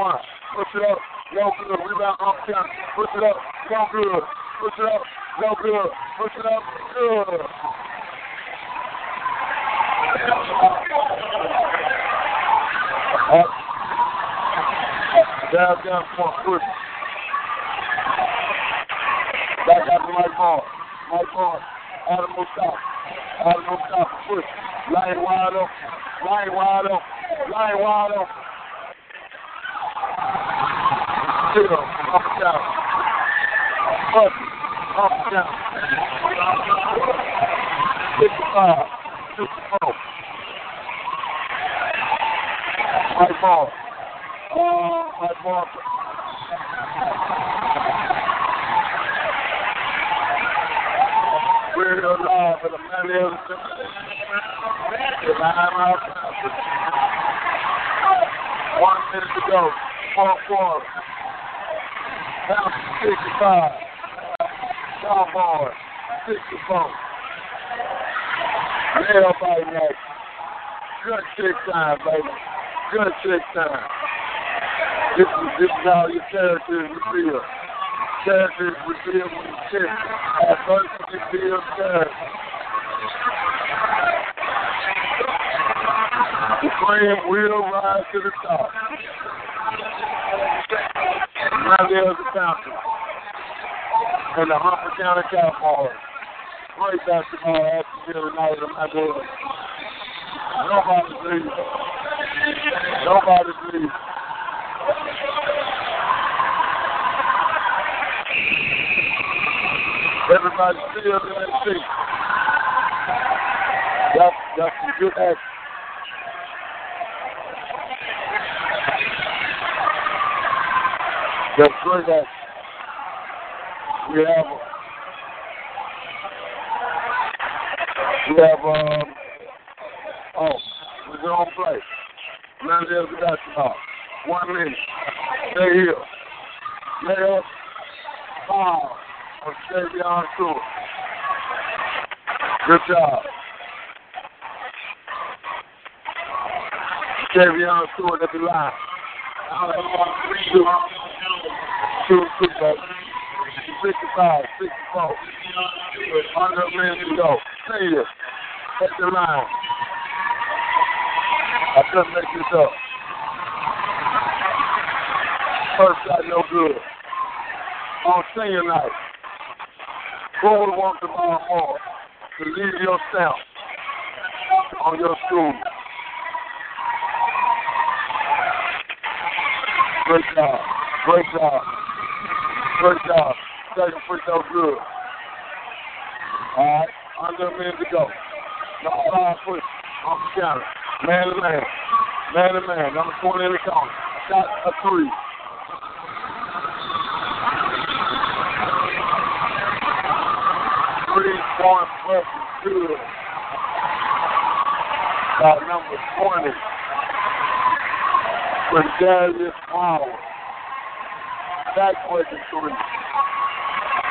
push it up, no good. Rebound off County, push it up, no good. Push it up, no good. Push it up, good. Up. Down, down, front, push. Back out to Mike Ball. Mike Ball. Adam Mustafa. Adam Mustafa, push. Line wide open. Line wide open. Line wide open. Zero. Up down. Up. Up down. 55. 54. High ball. Oh, high ball. We're alive for the is One minute to go. Four four. Down to sixty-five. Cowboy. Sixty-four. Nail by next. Good kick time, baby. Good kick time. This is, this is how your character is revealed. Character is revealed when you kick. At first, you feel character. Flame will rise to the top. Now there's the fountain. And the Humphrey County Cowboys. Great basketball action here tonight in my day. Nobody's leaving. Nobody's leaving. Everybody's still in that seat. That's, that's some good action. That's great action. We have, we have, um, oh, we're on play. Now there's the basketball. One minute. Stay here. Lay up. Foul. Of Savion. Good job. Savion Stewart at the line. Shoot, baby. 65, 64. Under a to go. Here. At the line. I couldn't make this up. First shot, no good. On senior night, Board wants the ball more to leave your on your school. Great job. Great job. Great job. Second free throw good. All right. Under a minute to go. Number five push off the counter. Man to man. Man to man. Number 20 in the corner. Shot a three. Three point plus is good. Number 20. With Darius Power. Backbreaking three.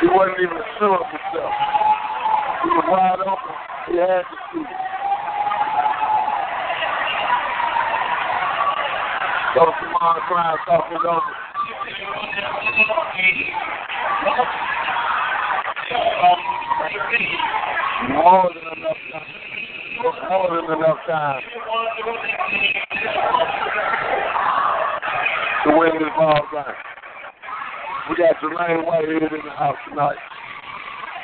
He wasn't even sure of himself. He was wide open. He had to shoot. Coach Lamar Crown talking over. More than enough time. More than enough time to win this ball game. We got Jermaine Whitehead in the house tonight.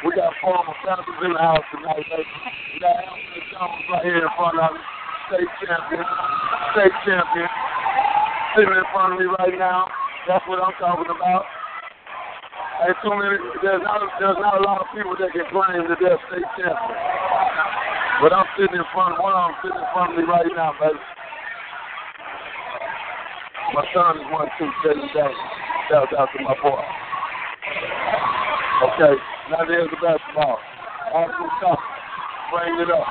We got former Panthers in the house tonight, baby. We got Anthony Jones right here in front of me, state champion, state champion, sitting in front of me right now. That's what I'm talking about. Hey, too many. There's not there's not a lot of people that can claim that they're state champion. But I'm sitting in front. One of them sitting in front of me right now, baby. My son is one two seven days. Shout out to my boy. Okay, now there's the basketball. Awesome stuff. Bring it up.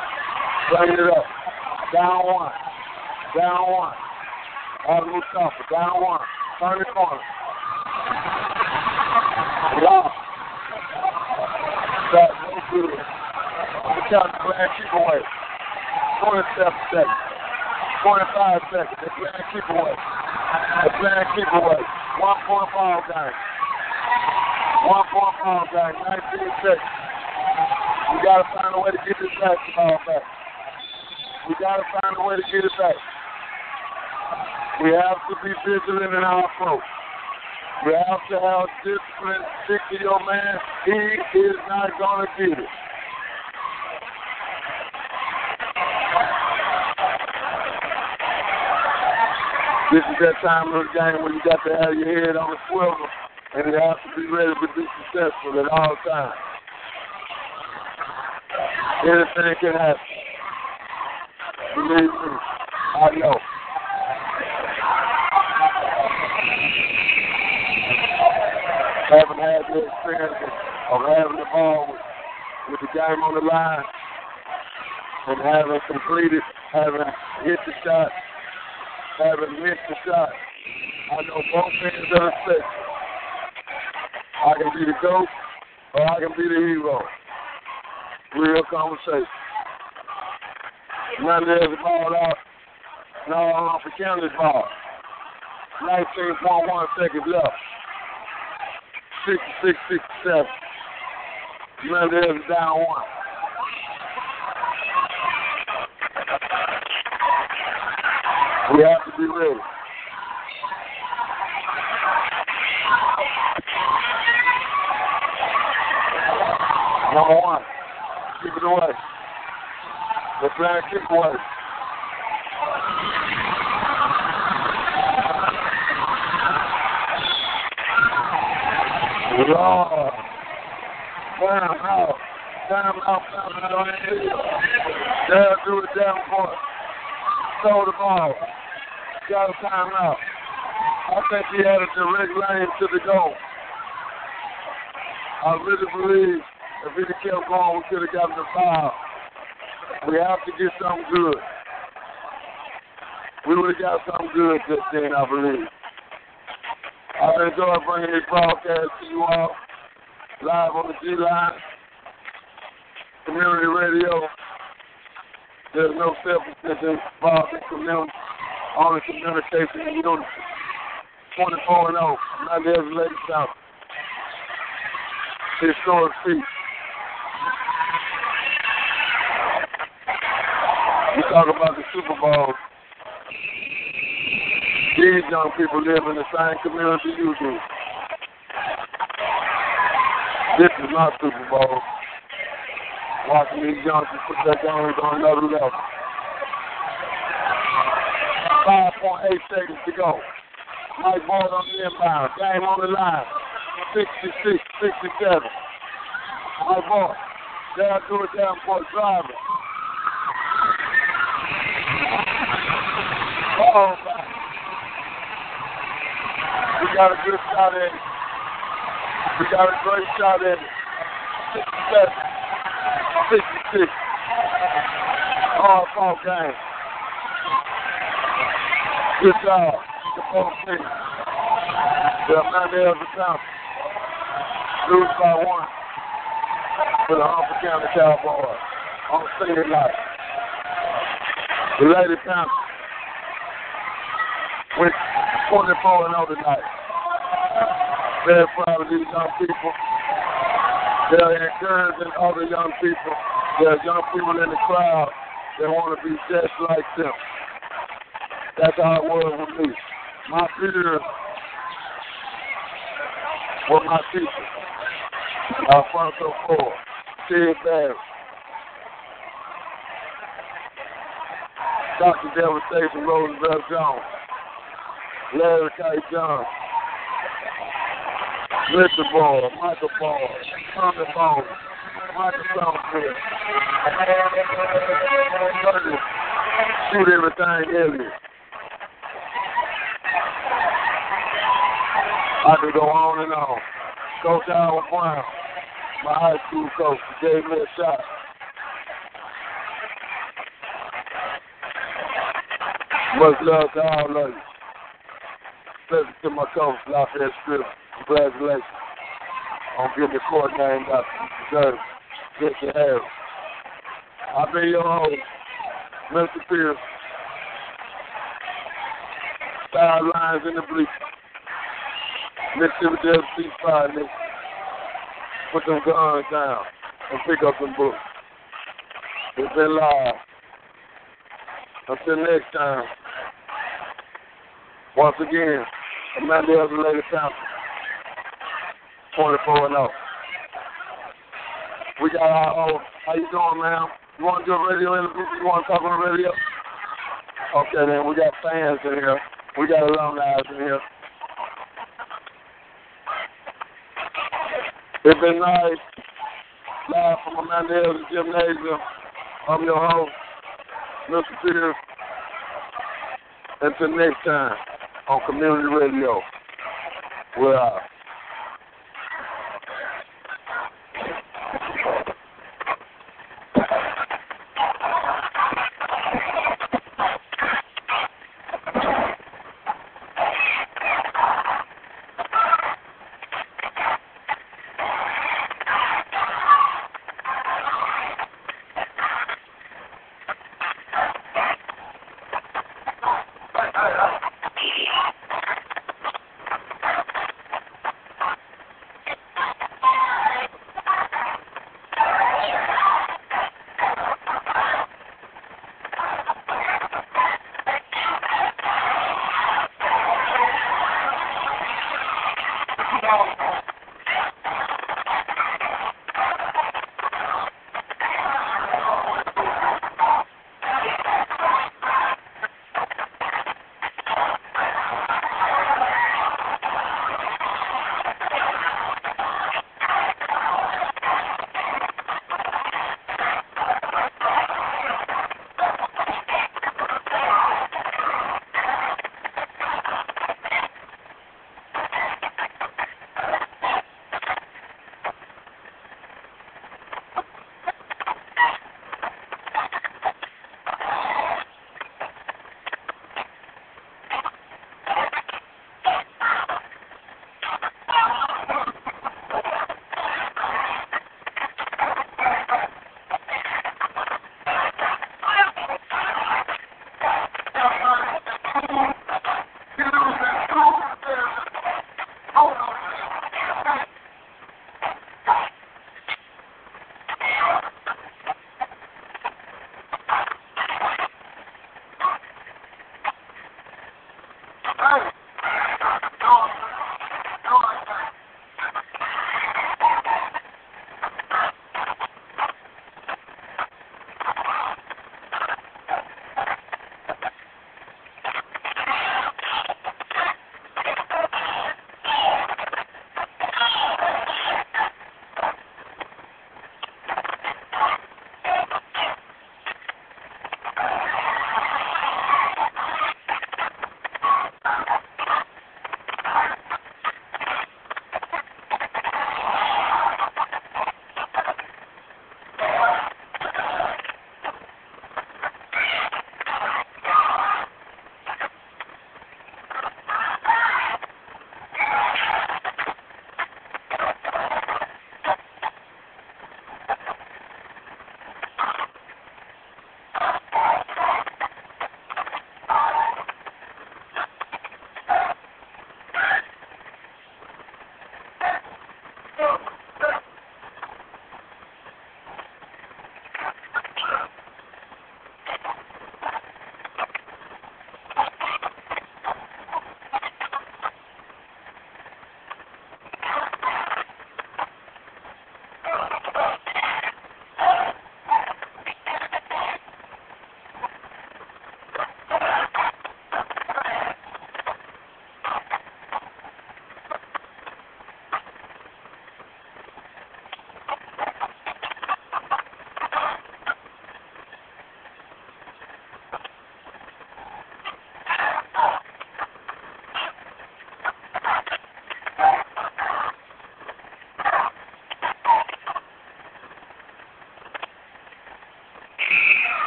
Bring it up. Down one. Down one. Awesome stuff. Down one. Turn the corner. Yeah. That's no good. The count grand keep away. 27 seconds. 25 seconds. The grand keep away. The grand keep away. One point ball game. One point ball game. 19 seconds. We gotta find a way to get this basketball back. We gotta find a way to get it back. We have to be vigilant in our approach. We have to have discipline. Stick to your man. He is not gonna get it. This is that time of the game when you got to have your head on a swivel and you have to be ready to be successful at all times. Anything can happen. Believe me, I know. Haven't had the experience of having the ball with, with the game on the line and having completed, having hit the shot, having missed the shot. I know both ends of the. I can be the GOAT or I can be the hero. Real conversation. There's the ball out. Now off the Canada's ball. 19.1 seconds left. 66, 67. Now there's down one. We have to be ready. Number one, keep it away. The plan keep away. Lord. Time out. Time out. Time out. Dad do it down it. Throw the ball. Got a timeout. I think he had a direct line to the goal. I really believe if he'd kept going, we could have gotten the foul. We have to get something good. We would have got something good just then, I believe. I've enjoyed bringing this broadcast to you all live on the G Line, community radio. There's no selfishness involved in community, only communication. You know, 24 and 0. Not there's ladies out. Historic feat. We talk about the Super Bowl. These young people live in the same community you do. This is not Super Bowl. Watching these youngsters put their games on another level. 5.8 seconds to go. Mike Ball on the inbound. Game on the line. 66, 67. Mike Ball. They'll do it down for a driver. Oh, man. We got a good shot in. We got a great shot in. 67, 66. Hard ball game. Good job. The whole team. The Mandela Town. Lose by one for the Humphrey County Cowboys on Sunday night. The Lady Panthers went 24 and 0 tonight. Very proud of these young people. They're encouraging other young people. There's young people in the crowd that want to be just like them. That's how it was with me. My peers were my teachers. Alfonso Ford. Ted Barrett. Dr. Devastation Roosevelt Jones. Larry Kite Jones. Mr. Ball, Michael Ball, Tommy Ball, Michael Summerfield. Shoot everything heavy. I could go on and on. Coach Howard Brown, my high school coach, gave me a shot. Much love to all of you. Especially to my coach, Lafayette Strip. Congratulations on getting the court named after deserve. Mr. Harris. I've been your host, Mr. Pierce. Sidelines in the bleachers. Mississippi Delta C5, nigga. Put them guns down and pick up some books. It's been live. Until next time. Once again, Amanda Elzy Lady Fountain. 24 and 0. We got our own. How you doing, man? You want to do a radio interview? You want to talk on the radio? Okay, then. We got fans in here. We got alumni in here. It's been nice. Live from Amanda Elzy Gymnasium. I'm your host, Mr. Peters. Until next time on Community Radio. We're out.